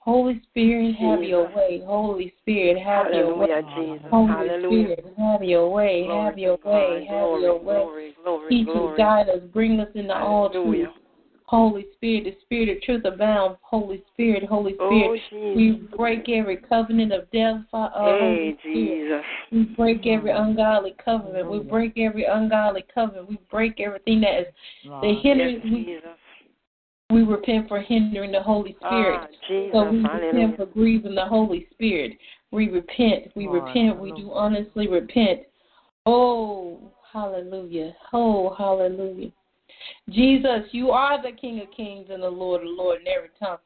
Holy Spirit, have your way. Holy Spirit, have your way. Holy Spirit, have your way. Have your way. Have your way. Teach us, guide us, bring us into all truth. Holy Spirit, the Spirit of truth abound. Holy Spirit, Holy Oh, Spirit, Jesus. we break every covenant of death. Uh, Holy Hey, Spirit. Jesus. We break every ungodly covenant. We break every ungodly covenant. We break everything that is the hindering. Yes, We, Jesus. we repent for hindering the Holy Spirit. Ah, Jesus. So we Hallelujah. repent for grieving the Holy Spirit. We repent. We repent. We do honestly repent. Oh, hallelujah. Oh, hallelujah. Jesus, you are the King of Kings and the Lord of Lords, and every tongue,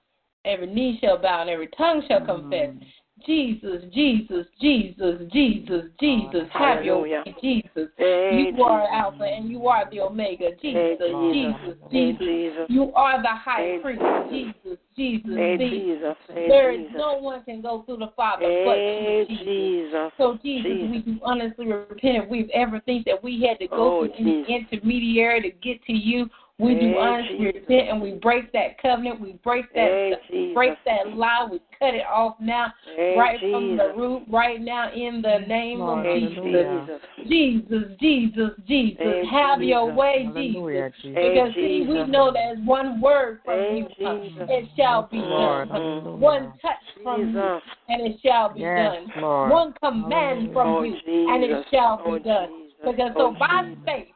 every knee shall bow, and every tongue shall confess. Mm. Jesus, Jesus, Jesus, Jesus, Jesus, have your way, Jesus. Hey, You are Alpha and you are the Omega. Hey, Jesus, Jesus. Jesus, Hey, Jesus. Jesus. You are the high Hey, priest. Jesus, Jesus, Hey, Jesus. Hey, There is Jesus. no one can go through the Father Hey, but Jesus. Jesus. So Jesus, Jesus. we do honestly repent if we've ever think that we had to go Oh, through any intermediary to get to you. We Hey, do honestly Jesus. repent and we break that covenant. We break that Hey, Jesus. break that lie. We cut it off now, Hey, right from the root, right now in the mm, name of Hey, Jesus. Jesus. Jesus, Jesus, Jesus, Hey, have your way, Jesus. Jesus. Because see, we know there's one word from Hey, you, Jesus. it shall be Lord, done. hallelujah. One touch from you, and it shall be Yes, done. Lord. One command from Oh, you, Jesus. and it oh, shall be oh, done. Jesus. Because oh, so by Jesus. faith,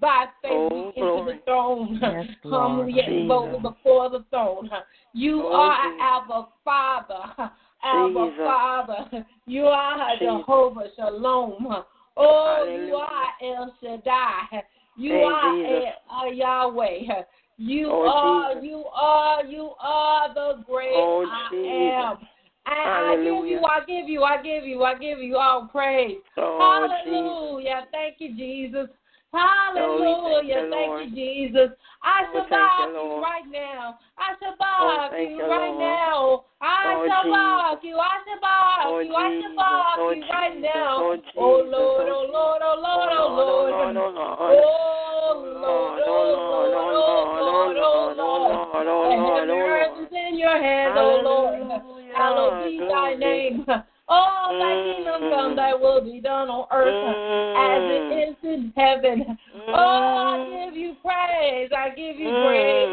by faith Oh, we enter the throne, Yes, humbly Lord. and boldly before the throne. You Oh, are Jesus. our Father, our Jesus. Father. You are Jesus. Jehovah Shalom. Oh, you Hallelujah. are El Shaddai. You Hey, are Jesus. El, uh, Yahweh. You Oh, are, Jesus. you are, you are the great Oh, I Jesus. am. And I give you, I give you, I give you, I give you all praise. Oh, Hallelujah. Thank you, Jesus. Hallelujah. Thank, you, Jesus. I survive you, right now. I survive you, right now. I survive you. I survive you. I survive you right now. Oh Lord, oh Lord, oh Lord, oh Lord. Oh Lord, oh Lord, oh Lord, oh Lord, oh Lord. And heaven is in your hands, oh Lord. Hallowed be thy name. Oh, thy kingdom come, thy will be done on earth as it Mm. in heaven. Oh, I give you praise. I give you praise.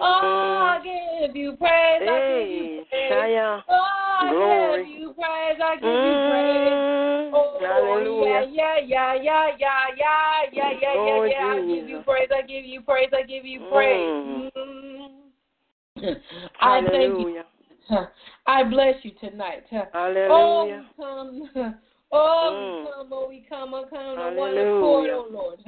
Oh, I give you praise. I give you praise. Oh, I give you praise. I give you praise. Mm. Oh, Hallelujah. yeah, yeah, yeah, yeah, yeah, yeah, yeah, yeah, Oh, yeah, yeah. I give you praise. I give you praise. I give you praise. Mm. I thank you. I bless you tonight. Hallelujah. Oh, we come Oh, we come, oh, we come, oh, come on one accord, oh Lord.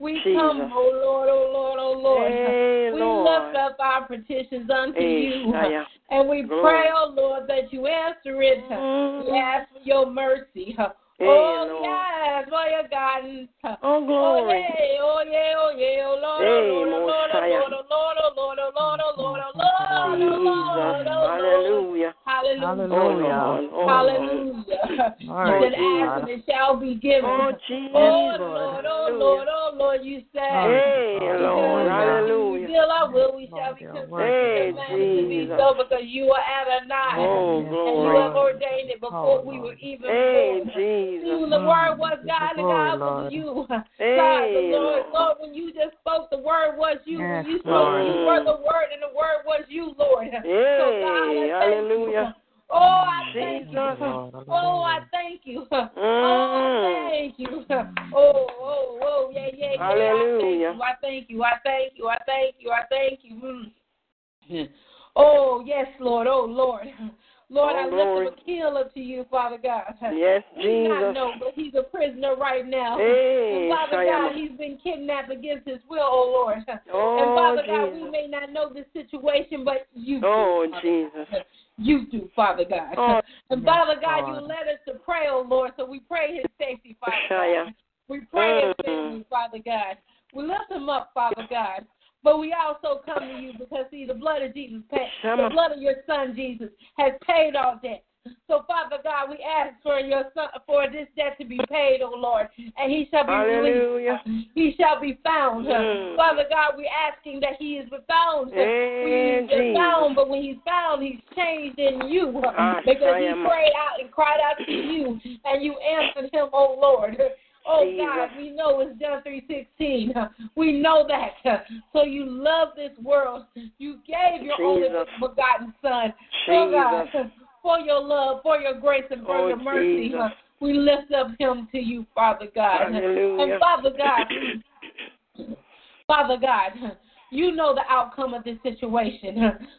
We Jesus. come, oh Lord, oh Lord, oh Lord. Hey, we Lord. lift up our petitions unto hey, you. Shaya. And we Glory. pray, oh Lord, that you answer it. Mm. We ask for your mercy. Hey, oh, Lord. yes, for your guidance. Oh, Oh, glory. yeah, oh, yeah, oh, yeah, oh, Lord, Hey, oh, Lord, oh, Lord, oh, Mosiah. Lord, oh, Lord, oh, Lord, oh, Lord, oh, Lord, oh, Lord, oh, Jesus. Lord, oh, Lord. Hallelujah. Hallelujah. Oh, Hallelujah. Lord. Oh, Lord. Hallelujah. Lord, You said, ask and it shall be given. Oh, oh Jesus. Oh, Lord. Lord, oh, Lord, oh, Lord, you said. Hey, Lord. Lord. Hallelujah. Hallelujah. Reveal our will, we shall be you're consumed. worthy, Hey, Commanded to be Jesus. so because you are Adonai. Oh, Yes, And you have ordained it before Oh, we were Lord. even Hey, born. Jesus. See, the word was God, and God was Lord. you. God, the Hey, Lord, Lord. Lord, when you just spoke, the word was you. Yes, when you spoke, Lord. you were the word, and the word was you, Lord. so, God, Hey, I thank hallelujah. You. Oh, I thank you. Oh, I thank you. Mm. Oh, thank you. Oh, oh, oh, yeah, yeah, yeah. Hallelujah. I thank you. I thank you. I thank you. I thank you. I thank you. Mm. Oh, yes, Lord. Oh, Lord. Lord, Oh, I glory. lift up Akil up to you, Father God. Yes, He not Jesus. know, but he's a prisoner right now. Hey, and Father Shayama. God, he's been kidnapped against his will, oh Lord. Oh, and Father God, we may not know this situation, but you Oh, do. Jesus. God. You do, Father God. Oh, and Father God, you led us to pray, oh Lord, so we pray his safety, Father God. We pray his Mm. family, Father God. We lift him up, Father God. But we also come to you because, see, the blood of Jesus, paid, the blood of your son, Jesus, has paid all debt. So, Father God, we ask for your son, for this debt to be paid, O Lord, and he shall be Hallelujah. released. He shall be found. Mm. Father God, we're asking that he is found. Hey, He's Jesus. found, but when he's found, he's changed in you Ah, because he prayed out and cried out to you, and you answered him, O Lord. Oh God, we know it's John three sixteen. We know that. So you love this world. You gave your only Jesus. begotten Son. Oh God, Jesus. For your love, for your grace, and for Oh, your mercy. Jesus. We lift up him to you, Father God. Hallelujah. And Father God, Father God, you know the outcome of this situation.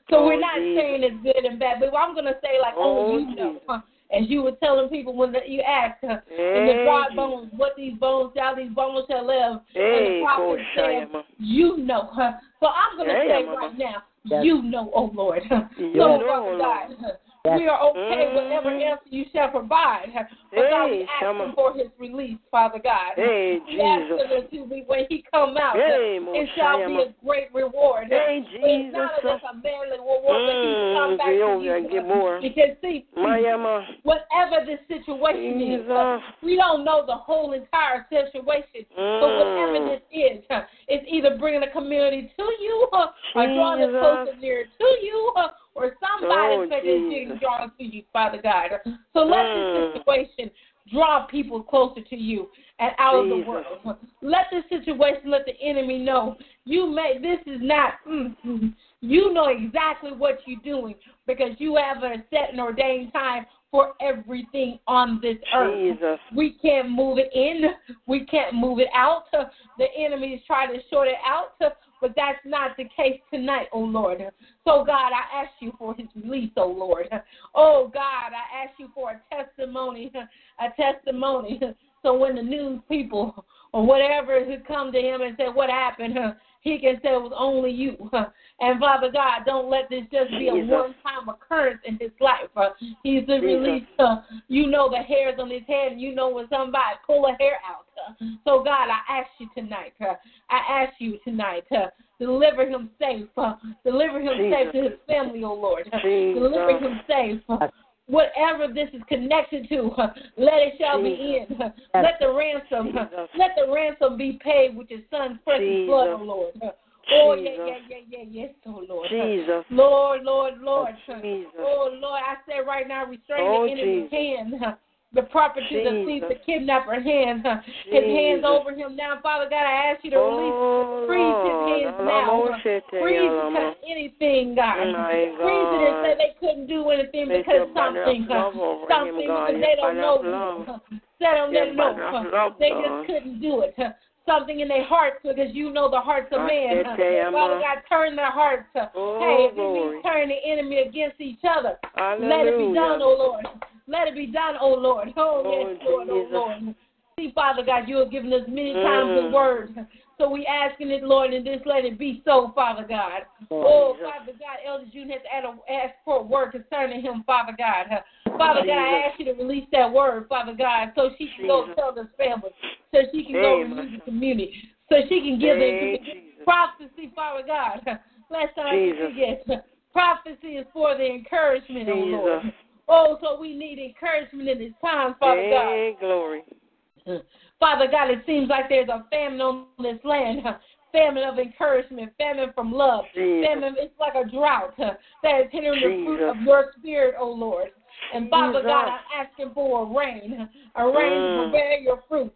So Oh, we're not Jesus. saying it's good and bad, but I'm going to say like Oh, only you know. Jesus. As you were telling people when the, you asked uh, in the Hey, dry bones, what these bones shall, these bones shall live. and the prophet said, Koshayama. you know. So I'm going to Yeah, say Mama. right now, Yes. you know, oh Lord. You so, know, Father Lord. God, Yes. We are okay every Mhm. answer you shall provide. But God, we Hey, ask for his release, Father God. Hey, we ask Jesus. him to be when he come out. Hey, it shall be a great reward. Hey, But it's not Jesus. just a manly reward, but he Mm, come back to you. get more. Because see, Mayama. whatever the situation is, we don't know the whole entire situation. But whatever Mm. this is, it's either bringing the community to you or drawing it closer near to you or somebody Oh, said drawn to you, Father God. So let Mm. this situation draw people closer to you and out of the world. Let this situation let the enemy know you may this is not mm, mm, you know exactly what you're doing because you have a set and ordained time for everything on this earth. Jesus. We can't move it in. We can't move it out. The enemy is trying to short it out, but that's not the case tonight, oh Lord. So, God, I ask you for his release, oh Lord. Oh, God, I ask you for a testimony, a testimony. So when the news people or whatever who come to him and say, What happened? He can say it was only you. And Father God, don't let this just be a one time occurrence in his life. He's the Jesus. release. Uh, you know the hairs on his head, and you know when somebody pull a hair out. Uh, so God, I ask you tonight. Uh, I ask you tonight. Uh, deliver him safe. Uh, deliver him Jesus. safe to his family, oh Lord. Uh, Jesus. Deliver him safe. Whatever this is connected to, let it shall be in. Let the ransom, Jesus. let the ransom be paid with your son's precious Jesus. blood, oh Lord. Oh yeah, Jesus. yeah, yeah, yeah, yes, oh Lord. Jesus. Lord, Lord, Lord. Jesus. Oh Lord, I say right now, restrain Oh, the enemy's hand, the property, Jesus. the kidnapper hand, his hands over him now. Father God, I ask you to release, Oh, freeze his hands now. Alamoshete, Freeze because anything, God. My Freeze it and say they couldn't do anything Place because of something, something him, because they don't know of. Set them Your they know. They just couldn't do it. Something in their hearts because you know the hearts of man. Father God, turn their hearts. Oh, Hey, if means turn the enemy against each other, let it be Hallelujah. done, oh Lord. Let it be done, oh Lord. Oh, yes, Lord, oh Lord. See, Father God, you have given us many times Mm. the word. So we asking it, Lord, and just let it be so, Father God. Oh, Oh, Father God, Elder June has add a- asked for a word concerning him, Father God. Father God, I ask you to release that word, Father God, so she can go tell this family, so she can go Amen. renew the community, so she can give Hey, Jesus. prophecy, Father God. Last time Jesus. forget, prophecy is for the encouragement, oh Lord. Oh, so we need encouragement in this time, Father God. Hey, glory. Father God, it seems like there's a famine on this land. Famine of encouragement, famine from love, Jesus. famine. It's like a drought that is hindering the fruit of your spirit, oh Lord. And Father Jesus. God, I'm asking for a rain, a rain Mm. to bear your fruit.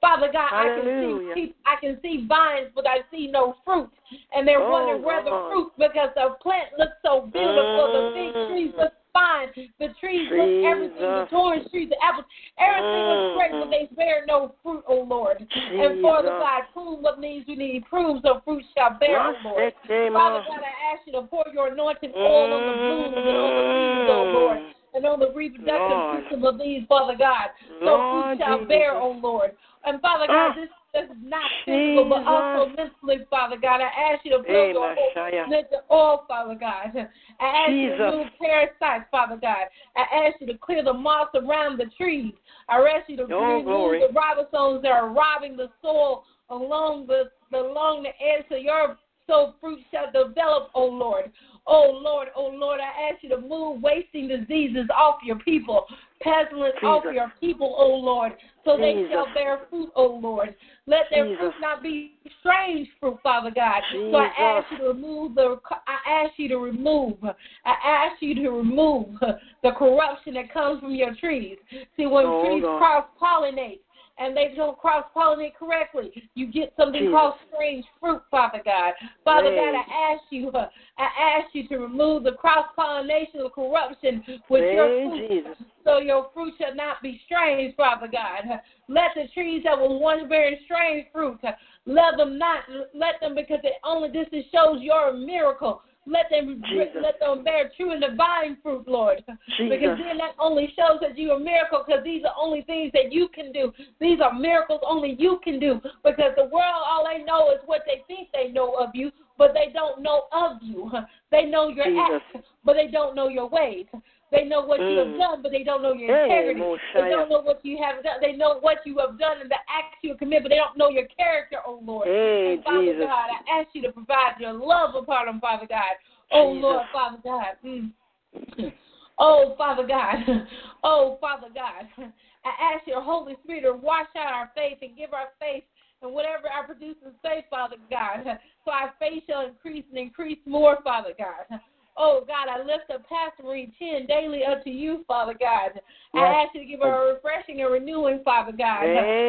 Father God, I can Hallelujah. see I can see vines, but I see no fruit, and they're Oh, wondering where the fruit because the plant looks so beautiful, the big Mm. trees look fine, the trees look everything, the Jesus. orange trees, the apples, everything looks great, but Mm. they bear no fruit, oh Lord. And Father Jesus. God, prove what needs we need, prove so fruit shall bear, oh Lord. Father. God, I ask you to pour your anointing oil on the blooms and on the leaves, oh Lord, Mm. and on the reproductive Lord. system of these, Father God. So Lord fruit shall bear, Jesus. oh Lord. And Father God, Ah. this this is not physical, but also mentally, Father God. I ask you to Hey, your mental oil, Father God. I ask you to Jesus. remove parasites, Father God. I ask you to clear the moss around the trees. I ask you to Oh, remove glory. the ribosomes that are robbing the soil along the along the edge so your so fruit shall develop, oh Lord. Oh Lord, oh Lord, I ask you to move wasting diseases off your people, pestilence off your people, oh Lord, so they Jesus. shall bear fruit, oh Lord. Let their Jesus. fruit not be strange fruit, Father God. So I ask you to remove the I ask you to remove I ask you to remove the corruption that comes from your trees. See when Oh, trees cross pollinate and they don't cross pollinate correctly, you get something called strange fruit, Father God. Father. God, I ask you uh, I ask you to remove the cross pollination of corruption with your fruit Jesus. so your fruit shall not be strange, Father God. Let the trees that were once bearing strange fruit, let them not, let them because it only this is- shows your miracle. Let them Jesus. let them bear true and divine fruit, Lord. Jesus. Because then that only shows that you're a miracle because these are only things that you can do. These are miracles only you can do because the world, all they know is what they think they know of you, but they don't know of you. They know your Jesus. acts, but they don't know your ways. They know what you have Mm. done, but they don't know your Hey, integrity. They don't know what you have done. They know what you have done and the acts you commit, but they don't know your character, oh Lord. Hey, and Father Jesus. God, I ask you to provide your love upon them, Father God. Oh Jesus. Lord, Father God. Mm. Oh, Father God. Oh, Father God. I ask your Holy Spirit to wash out our faith and give our faith and whatever our produces faith, Father God. So our faith shall increase and increase more, Father God. Oh God, I lift up Pastor Marie Chin daily unto you, Father God. I Yes. ask you to give her a refreshing and renewing, Father God.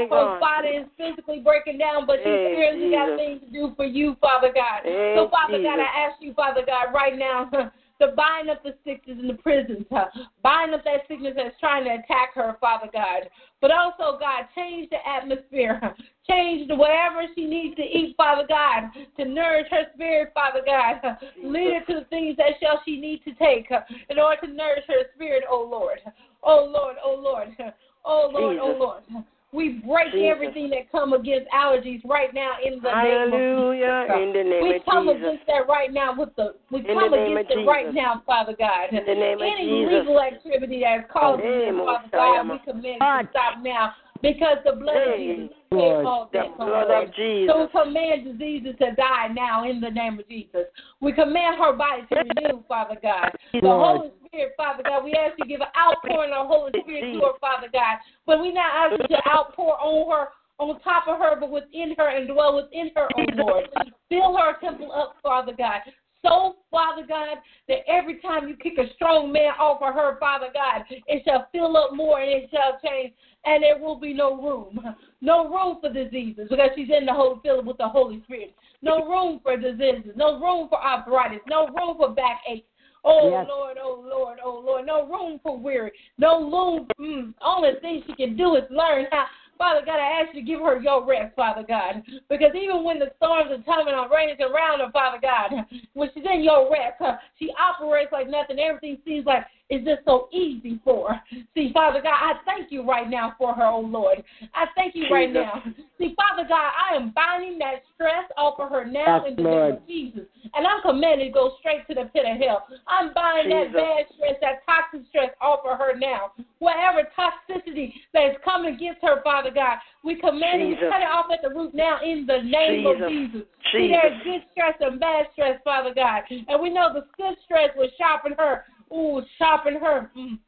Her body is physically breaking down, but she spiritually got things to do for you, Father God. So, Father God, I ask you, Father God, right now to bind up the sickness in the prisons, huh? bind up that sickness that's trying to attack her, Father God. But also, God, change the atmosphere, huh? change the whatever she needs to eat, Father God, to nourish her spirit, Father God. huh? Lead her to the things that shall she need to take in order to nourish her spirit, oh Lord. Oh Lord, oh Lord, O oh Lord, oh Jesus. Lord. We break Jesus. everything that come against allergies right now in the name of Hallelujah. Jesus. In the name we of come Jesus. against that right now with the we In come the against of it right now, Father God. In the name of Any Jesus. legal activity that is causing this, Father God, we command it to stop now because the blood of Hey, Jesus paid all the that, blood Lord. of Jesus. So we command diseases to die now in the name of Jesus. We command her body to renew, Father God. The Lord. Holy Spirit, Father God, we ask you to give an outpouring of the Holy Spirit to her, Father God. But we not ask you to outpour on her on top of her, but within her and dwell within her, oh Lord. Fill her temple up, Father God. So, Father God, that every time you kick a strong man off of her, Father God, it shall fill up more and it shall change, and there will be no room. No room for diseases because she's in the Holy filled with the Holy Spirit. No room for diseases. No room for arthritis. No room for backaches. Oh Yes. Lord, oh Lord, oh Lord, no room for weary, no room. Mm, only thing she can do is learn how Father God, I ask you to give her your rest, Father God. Because even when the storms are coming on, raining around her, Father God, when she's in your rest, she operates like nothing. Everything seems like it's just so easy for. See, Father God, I thank you right now for her, oh Lord. I thank you Jesus. right now. See, Father God, I am binding that stress off of her now yes, in the Lord. name of Jesus. And I'm commanded to go straight to the pit of hell. I'm binding Jesus. that bad stress, that toxic stress off of her now. Whatever toxicity that is coming against her, Father God, we command you to cut it off at the root now in the name Jesus. of Jesus. Jesus. See, there's good stress and bad stress, Father God. And we know the good stress will sharpen her. Ooh, sharpen her. Mm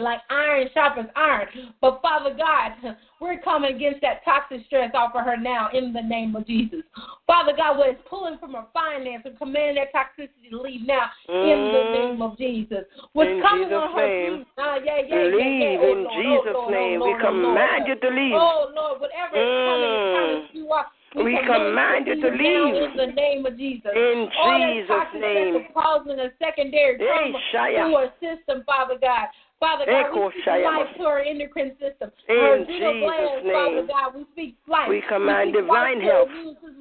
like iron sharpens iron. But Father God, we're coming against that toxic stress off of her now in the name of Jesus. Father God, what is pulling from her finance and command that toxicity to leave now mm. in the mm. name of Jesus. What's in coming Jesus on her name. Uh, yeah, yeah, leave yeah, yeah. Oh, in Lord, Jesus' oh, Lord, name. Oh, we Lord, command oh, you to leave. Oh Lord, whatever is coming coming to you. We, we command you to leave. in the name of Jesus. In All Jesus' name. Causing a secondary trauma hey, to her system, Father God. Father God, we speak life to our endocrine system. In Jesus' glands, name. Father God, we speak life. We command we divine health.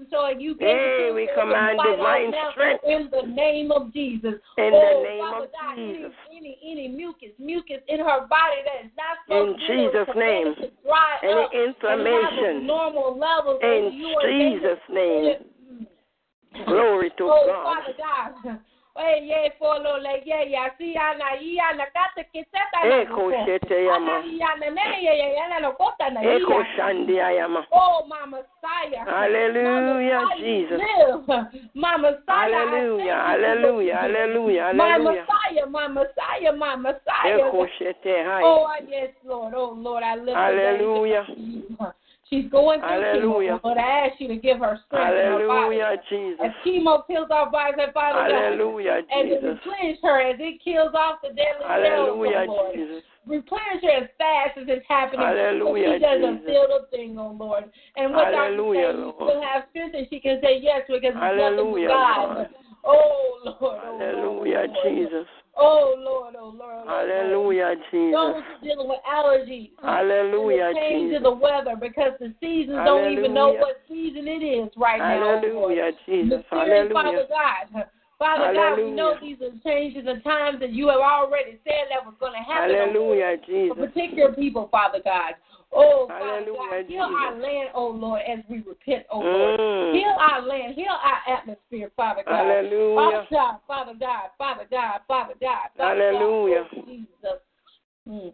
So you hey, we command divine strength. In the name of Jesus. In oh, the name Father of God, Jesus. Any, any, any mucus, mucus in her body that is not supposed in Jesus' name. Dry any up inflammation. normal levels. In Jesus' name. Glory to oh, God. Father God. Eye folo le ye ya si ana ia kata kiseta na shete yama. Ia nene ye ye no kota na Eko shandi yama. Oh, Mama Messiah. Hallelujah, Jesus. Mama Messiah. Hallelujah, hallelujah, hallelujah, hallelujah. Mama Messiah, Mama Messiah, Mama Messiah. Eko shete hai. Oh, yes, Lord. Oh, Lord, I lift Hallelujah. She's going through Hallelujah. chemo, Lord, I ask you to give her strength Hallelujah, in her body. Jesus. As chemo kills our bodies, and Father Hallelujah, God, and Jesus. replenish her as it kills off the deadly Hallelujah, cells, oh Lord. Jesus. Replenish her as fast as it's happening. Hallelujah, so she doesn't Jesus. feel the thing, oh Lord. And what Hallelujah, Dr. Lord. She will have strength and she can say yes because Hallelujah, it's nothing Lord. Oh Lord, oh Hallelujah, oh, Lord, oh, Jesus. Oh Lord, oh Lord. Oh, Hallelujah, Lord. Jesus. Those who dealing with allergies. Hallelujah, the change Jesus. of the weather because the seasons don't even know what season it is right now. oh Hallelujah, Jesus. Hallelujah. Father God. Father God, we know these are changes and times that you have already said that was going to happen. Lord, Hallelujah, For particular people, Father God. Oh, Father Hallelujah, God, heal our land, oh Lord, as we repent, oh Lord. Mm. Heal our land, heal our atmosphere, Father God. Hallelujah. Oh, God, Father God, Father God, Father God, Father Hallelujah. God. Oh, Jesus. Mm.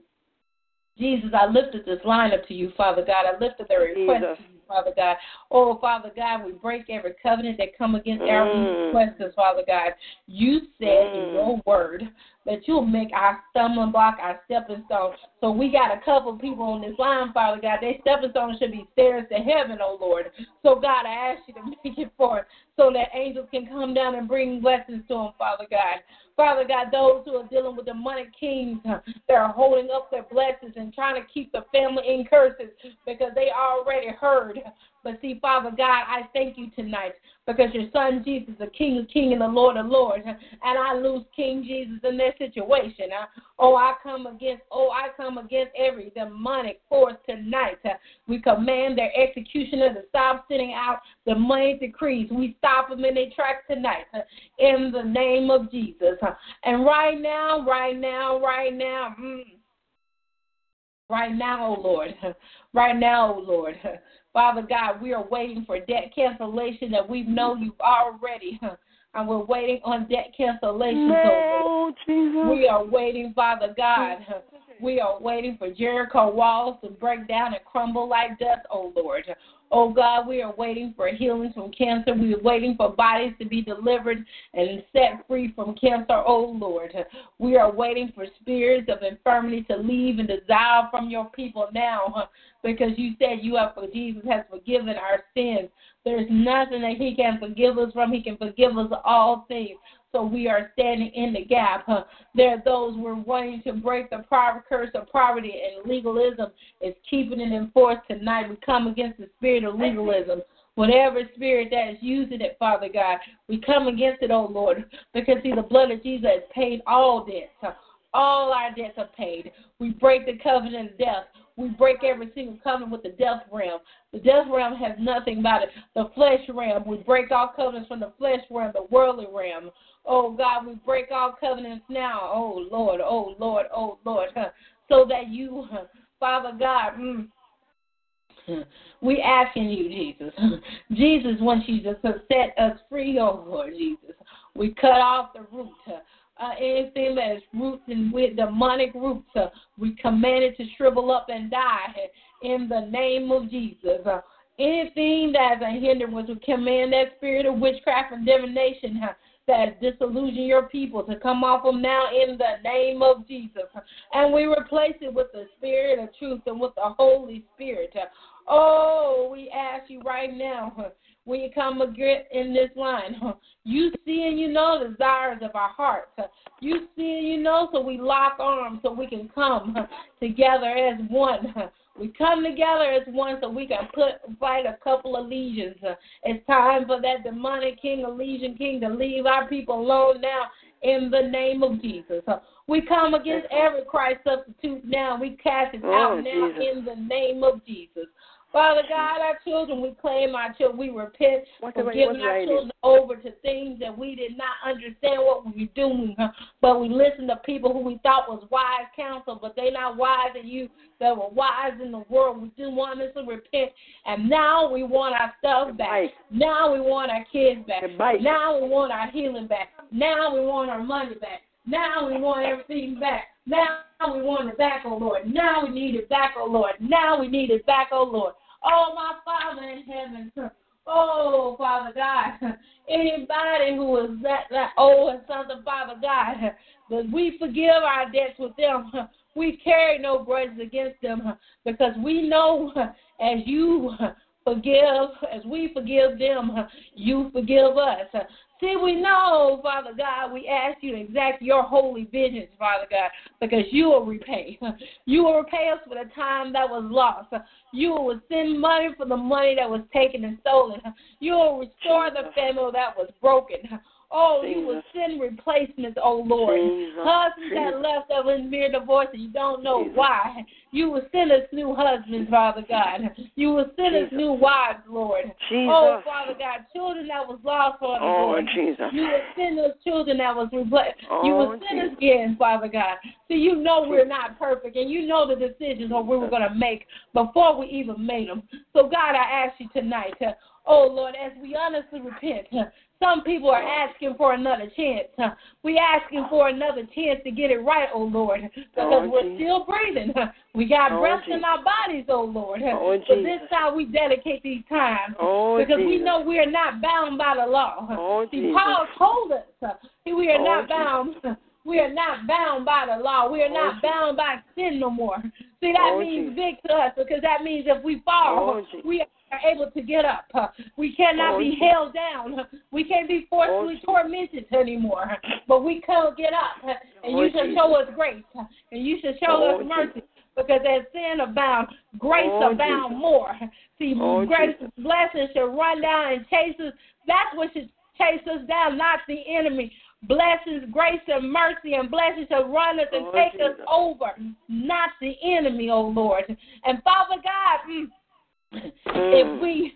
Jesus, I lifted this line up to you, Father God. I lifted the request Jesus. to you, Father God. Oh, Father God, we break every covenant that come against our Mm. requests, Father God. You said in Mm. your word that you'll make our stumbling block our stepping stone. So we got a couple people on this line, Father God. Their stepping stone should be stairs to heaven, oh Lord. So God, I ask you to make it for it so that angels can come down and bring blessings to them, Father God. Father God, those who are dealing with demonic kings that are holding up their blessings and trying to keep the family in curses because they already heard. But see, Father God, I thank you tonight because your son Jesus the King of Kings and the Lord of Lords. And I lose King Jesus in their situation. Uh, Oh, I come against, oh, I come against every demonic force tonight. Uh, We command their executioner to stop sending out the money decrees. We stop them in their tracks tonight uh, in the name of Jesus. And right now, right now, right now, mm, right now, oh Lord, right now, oh Lord. Father God, we are waiting for debt cancellation that we know you've already, and we're waiting on debt cancellation. oh Lord. No, Jesus. We are waiting, Father God. We are waiting for Jericho walls to break down and crumble like dust, oh Lord. Oh God, we are waiting for healing from cancer. We are waiting for bodies to be delivered and set free from cancer, oh Lord. We are waiting for spirits of infirmity to leave and dissolve from your people now because you said you have for Jesus has forgiven our sins. There's nothing that he can forgive us from. He can forgive us all things. So we are standing in the gap. Huh? There are those we're wanting to break the curse of poverty and legalism is keeping it in force tonight. We come against the spirit of legalism. Whatever spirit that is using it, Father God, we come against it, oh Lord, because see, the blood of Jesus has paid all debts. All our debts are paid. We break the covenant of death. We break every single covenant with the death realm. The death realm has nothing about it. The flesh realm, we break all covenants from the flesh realm, the worldly realm. Oh God, we break all covenants now. Oh Lord, oh Lord, oh Lord, so that you, Father God, mm, we asking you, Jesus. Jesus, once you just set us free, oh Lord Jesus, we cut off the root. Uh, anything that is rooted with demonic roots, uh, we command it to shrivel up and die in the name of Jesus. Uh, anything that is a hindrance, we command that spirit of witchcraft and divination uh, that disillusion your people to come off them now in the name of Jesus. And we replace it with the spirit of truth and with the Holy Spirit. Oh, we ask you right now when you come again in this line. You see and you know the desires of our hearts. You see and you know, so we lock arms so we can come together as one. We come together as one so we can put fight a couple of legions. It's time for that demonic king, a legion king, to leave our people alone now in the name of Jesus. We come against every Christ substitute now. We cast it oh, out oh, now Jesus. in the name of Jesus. Father God, our children, we claim our children. We repent what's for giving our right children over to things that we did not understand what we were doing. But we listened to people who we thought was wise counsel, but they're not wise in you. They were wise in the world. We do want us to repent. And now we want our stuff back. Now we want our kids back. Now we want our healing back. Now we want our money back. Now we want everything back. Now we want it back, oh Lord. Now we need it back, oh Lord. Now we need it back, oh Lord. Oh, my Father in heaven. Oh, Father God. Anybody who is that, that old and something, Father God, that we forgive our debts with them. We carry no grudges against them because we know as you forgive, as we forgive them, you forgive us. See, we know, Father God, we ask you to exact your holy vengeance, Father God, because you will repay. You will repay us for the time that was lost. You will send money for the money that was taken and stolen. You will restore the family that was broken. Oh, Jesus. you will send replacements, oh Lord. Jesus. Husbands Jesus. that left of in mere divorce and you don't know Jesus. why. You will send us new husbands, Father God. You will send us new wives, Lord. Oh, Father God, children that was lost, Father oh, Lord. Jesus. You will send us children that was replaced. Oh, you will send us again, Father God. So you know we're not perfect, and you know the decisions that we were going to make before we even made them. So, God, I ask you tonight, uh, oh Lord, as we honestly repent, uh, some people are asking for another chance. We asking for another chance to get it right, oh Lord, because oh, we're still breathing. We got oh, breath in our bodies, oh Lord. Oh, but this time we dedicate these times oh, because Jesus. we know we are not bound by the law. Oh, See, Jesus. Paul told us we are oh, not bound. We are not bound by the law. We are not bound by sin no more. See, that means big to us because that means if we fall, we are able to get up. We cannot oh, be held down. We can't be forcefully oh, tormented anymore. But we can get up, and oh, you shall show us grace, and you shall show us mercy. Because as sin abound, grace oh, abound more. See, grace, Jesus. blessings shall run down and chase us. That's what should chase us down, not the enemy. Blessings, grace, and mercy, and blessings shall run us and oh, take Jesus. us over, not the enemy, oh Lord. And Father God, mm, if we,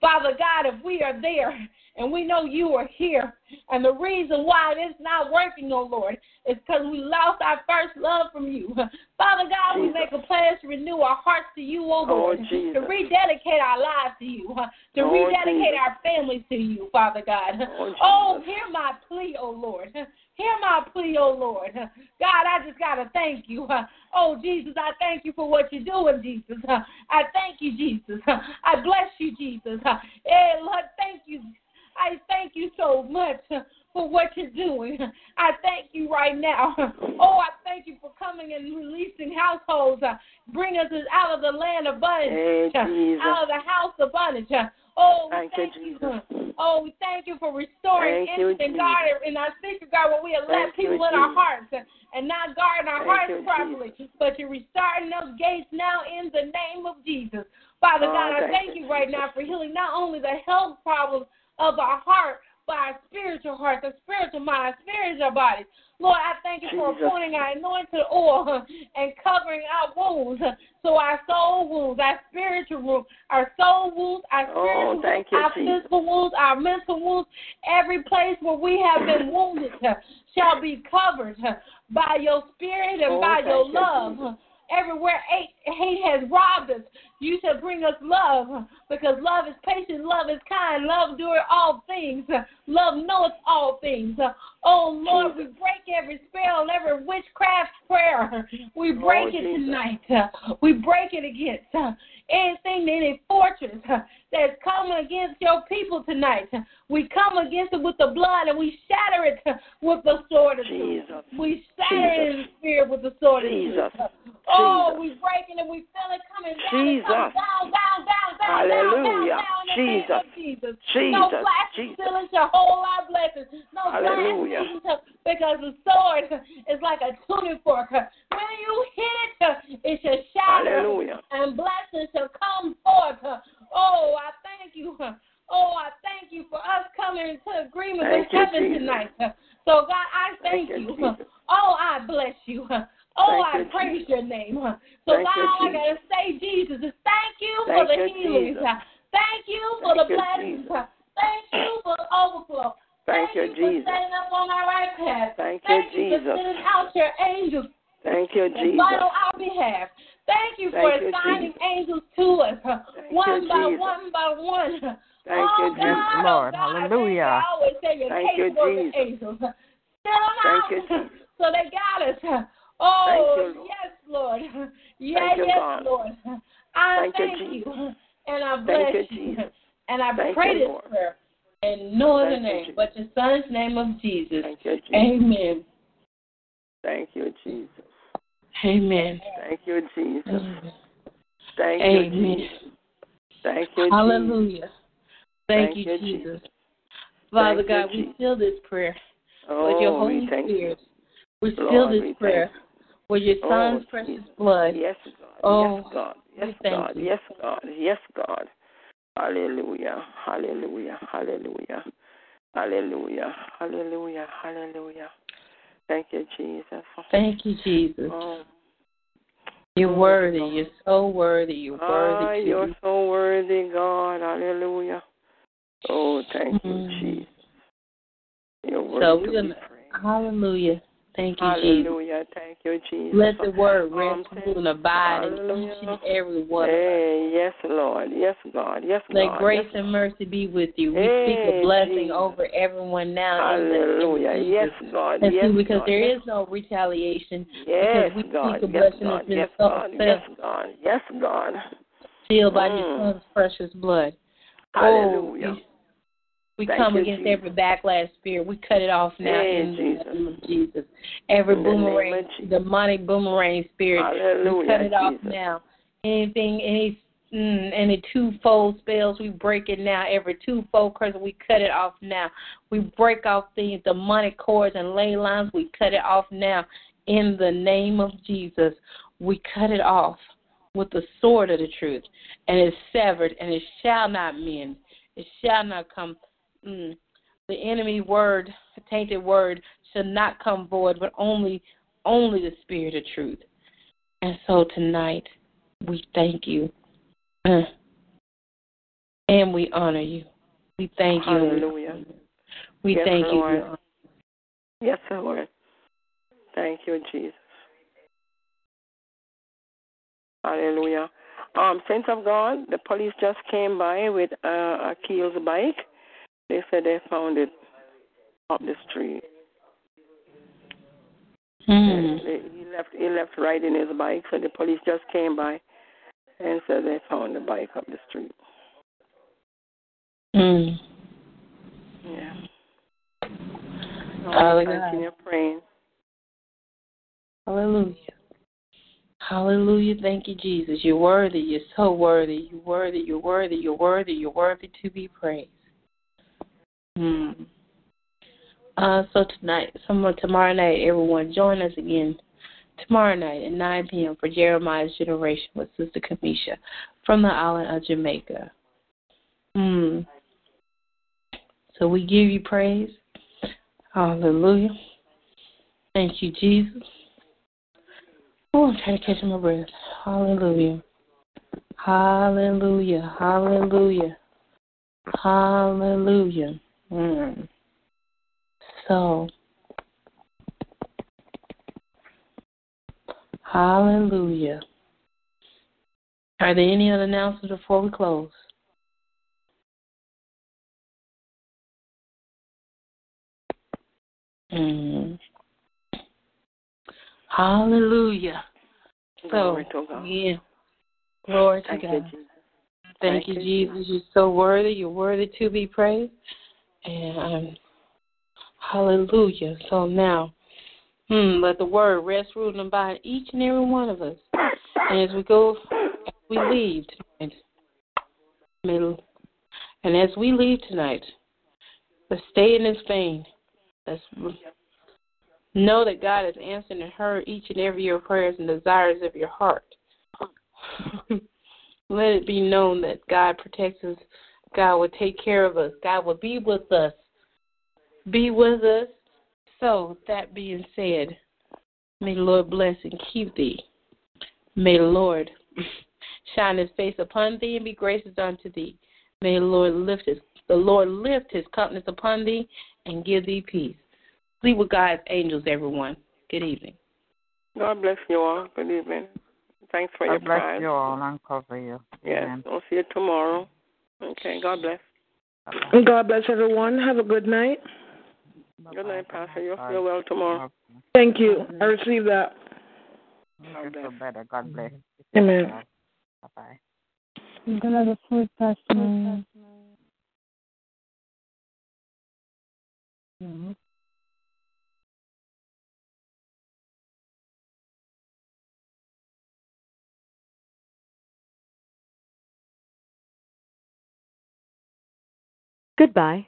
Father God, if we are there and we know you are here, and the reason why it's not working, oh Lord, is because we lost our first love from you. Father God, Jesus. we make a plan to renew our hearts to you, oh, oh Lord, oh, to rededicate our lives to you, to oh, rededicate Jesus. our families to you, Father God. Oh, oh, hear my plea, oh Lord. Hear my plea, oh Lord. God, I just got to thank you. Oh, Jesus, I thank you for what you're doing, Jesus. I thank you, Jesus. I bless you, Jesus. Hey, eh, Lord, thank you. I thank you so much for what you're doing. I thank you right now. Oh, I thank you for coming and releasing households. Bring us out of the land of bondage, out of the house of bondage. Oh, thank, thank you. you. Oh, we thank you for restoring thank innocent God in our secret God where we have left people in our hearts and not guarding our thank hearts properly. Jesus. But you're restarting those gates now in the name of Jesus. Father oh, God, I thank you right now for healing not only the health problems of our heart, by our spiritual heart, the spiritual mind, spiritual body. Lord, I thank you for appointing our anointed oil and covering our wounds. So our soul wounds, our spiritual wounds, our soul wounds, our Oh, spiritual thank wounds, you, our Jesus. physical wounds, our mental wounds, every place where we have been wounded shall be covered by your spirit and Oh, by your you, love. Everywhere hate, hate has robbed us, you shall bring us love because love is patient, love is kind, love doeth all things, love knoweth all things. Oh Lord, we break every spell, every witchcraft prayer. We break Oh, it Jesus. tonight. We break it against anything, any fortress that's coming against your people tonight. We come against it with the blood and we shatter it with the sword of truth. Jesus. We shatter it in the spirit with the sword of Jesus. truth. Oh, Jesus. we break it and we feel it coming down. Jesus. Down, down, down, down, Hallelujah. down, down, down name of Jesus. No Jesus. flash Jesus. stealing shall hold our blessings. No Hallelujah. flash because the sword is like a tuning fork. When you hit it, it shall shatter Hallelujah. and blessings shall come forth. Oh, I thank you. Oh, I thank you for us coming into agreement Thank with you, heaven Jesus. tonight. So, God, I thank, Thank you, you. Oh, I bless you. Oh, Thank I you, praise your name. So, Thank God, all I got to say, Jesus, is thank you for the. Jesus. Thank you for the blessings. Jesus. Thank you for the overflow. Thank you, for Jesus. setting us on our right path. Thank you, Thank you for Jesus. sending out your angels Thank you, and Jesus. fight on our behalf. Thank you for you, assigning Jesus. angels to us, one you, by Jesus. one by one. Thank oh, you, God, Jesus. oh, Lord. God, Hallelujah. I always say your Thank you, Jesus. angels. Send them Thank out you, so they got us. Oh, Thank you, Lord. yes, Lord. Yeah, Thank you, yes, God. Lord. I Thank you, thank you, Jesus. and I bless you, you. Jesus. And I Thank pray you, this Lord. prayer in no other Thank you, name Jesus. but your son's name of Jesus. Thank you, Jesus. Amen. Thank you, Jesus. Amen. Thank you, Jesus. Amen. Thank Amen. you, Jesus. Thank you, Jesus. Hallelujah. Thank, Thank you, you, Jesus. Jesus. Father Thank you, God, we seal this prayer Oh, with your we Holy Spirit. We seal Lord, this we prayer with your Oh, Son's precious Jesus. blood. Yes, God. Oh, yes, God. Yes, God. you. Yes, God. Yes, God. Hallelujah. Hallelujah. Hallelujah. Hallelujah. Hallelujah. Hallelujah. Thank you, Jesus. Thank you, Jesus. Oh, You're worthy. You're so worthy. You're ah, worthy. to you're so worthy, God. Hallelujah. Oh, thank you, Mm. Jesus. You're worthy So we're gonna. Hallelujah. Thank you, Jesus. Hallelujah. Thank you, Jesus. Let the word Um, rest, rule, and abide in each and every one. Hey, yes, Lord. Yes, God. Yes, Let God. grace yes, and mercy be with you. We Hey, speak a blessing Jesus. over everyone now in the name Hallelujah. Yes, Jesus. God. And yes, see, because God. there yes, is no retaliation, Yes, because we God. speak a Yes, blessing God. Yes, God. Yes, God. Yes, God. sealed by your Mm. son's precious blood. Hallelujah. Oh, we, Thank come you, against Jesus. every backlash spirit. We cut it off now Hey, in Jesus. the name of Jesus. Every In boomerang, Jesus. demonic boomerang spirit, Hallelujah, we cut it off Jesus. now. Anything, any mm, any twofold spells, we break it now. Every twofold curse, we cut it off now. We break off the demonic cords and ley lines. We cut it off now. In the name of Jesus, we cut it off with the sword of the truth, and it's severed, and it shall not mend. It shall not come. Mm, the enemy word, the tainted word, shall not come void, but only, only the spirit of truth. And so tonight, we thank you, uh, and we honor you. We thank you. Hallelujah. you. We Yes, thank Lord. you. Yes, Lord. Thank you, Jesus. Hallelujah. Um, Saints of God, the police just came by with uh, Akil's bike. They said they found it up the street. Mm. They- He left. He left riding his bike, so the police just came by and said they found the bike up the street. Mm. Yeah. Hallelujah. Continue praying. Hallelujah. Hallelujah. Thank you, Jesus. You're worthy. You're so worthy. You're worthy. You're worthy. You're worthy. You're worthy to be praised. Hmm. Uh, so tonight, some tomorrow night, everyone join us again tomorrow night at 9 p.m. for Jeremiah's Generation with Sister Kamisha from the island of Jamaica. Hmm. So we give you praise. Hallelujah. Thank you, Jesus. Oh, I'm trying to catch my breath. Hallelujah. Hallelujah. Hallelujah. Hallelujah. Mm. So, hallelujah. Are there any other announcements before we close? Mm. Hallelujah. So, Glory to God. yeah. Glory to Thank you, God. Jesus. Thank, Thank you, you, Jesus. You're so worthy. You're worthy to be praised. And hallelujah. So now, hmm, let the word rest, rule, and abide each and every one of us. And as we go, as we leave tonight, and as we leave tonight, let's stay in this vein. Let's know that God has answered and heard each and every your prayers and desires of your heart. Let it be known that God protects us. God will take care of us. God will be with us. Be with us. So, that being said, may the Lord bless and keep thee. May the Lord shine his face upon thee and be gracious unto thee. May the Lord lift his the Lord lift his countenance upon thee and give thee peace. Sleep with God's angels, everyone. Good evening. God bless you all. Good evening. Thanks for your God bless prayers. you all and cover you. Yes. Amen. We'll see you tomorrow. Okay. God bless. Bye-bye. God bless everyone. Have a good night. Good night, Pastor. You'll feel well tomorrow. Thank you. I receive that. You should feel better. God bless. Amen. Bye bye. I'm gonna have a food Pastor. Goodbye.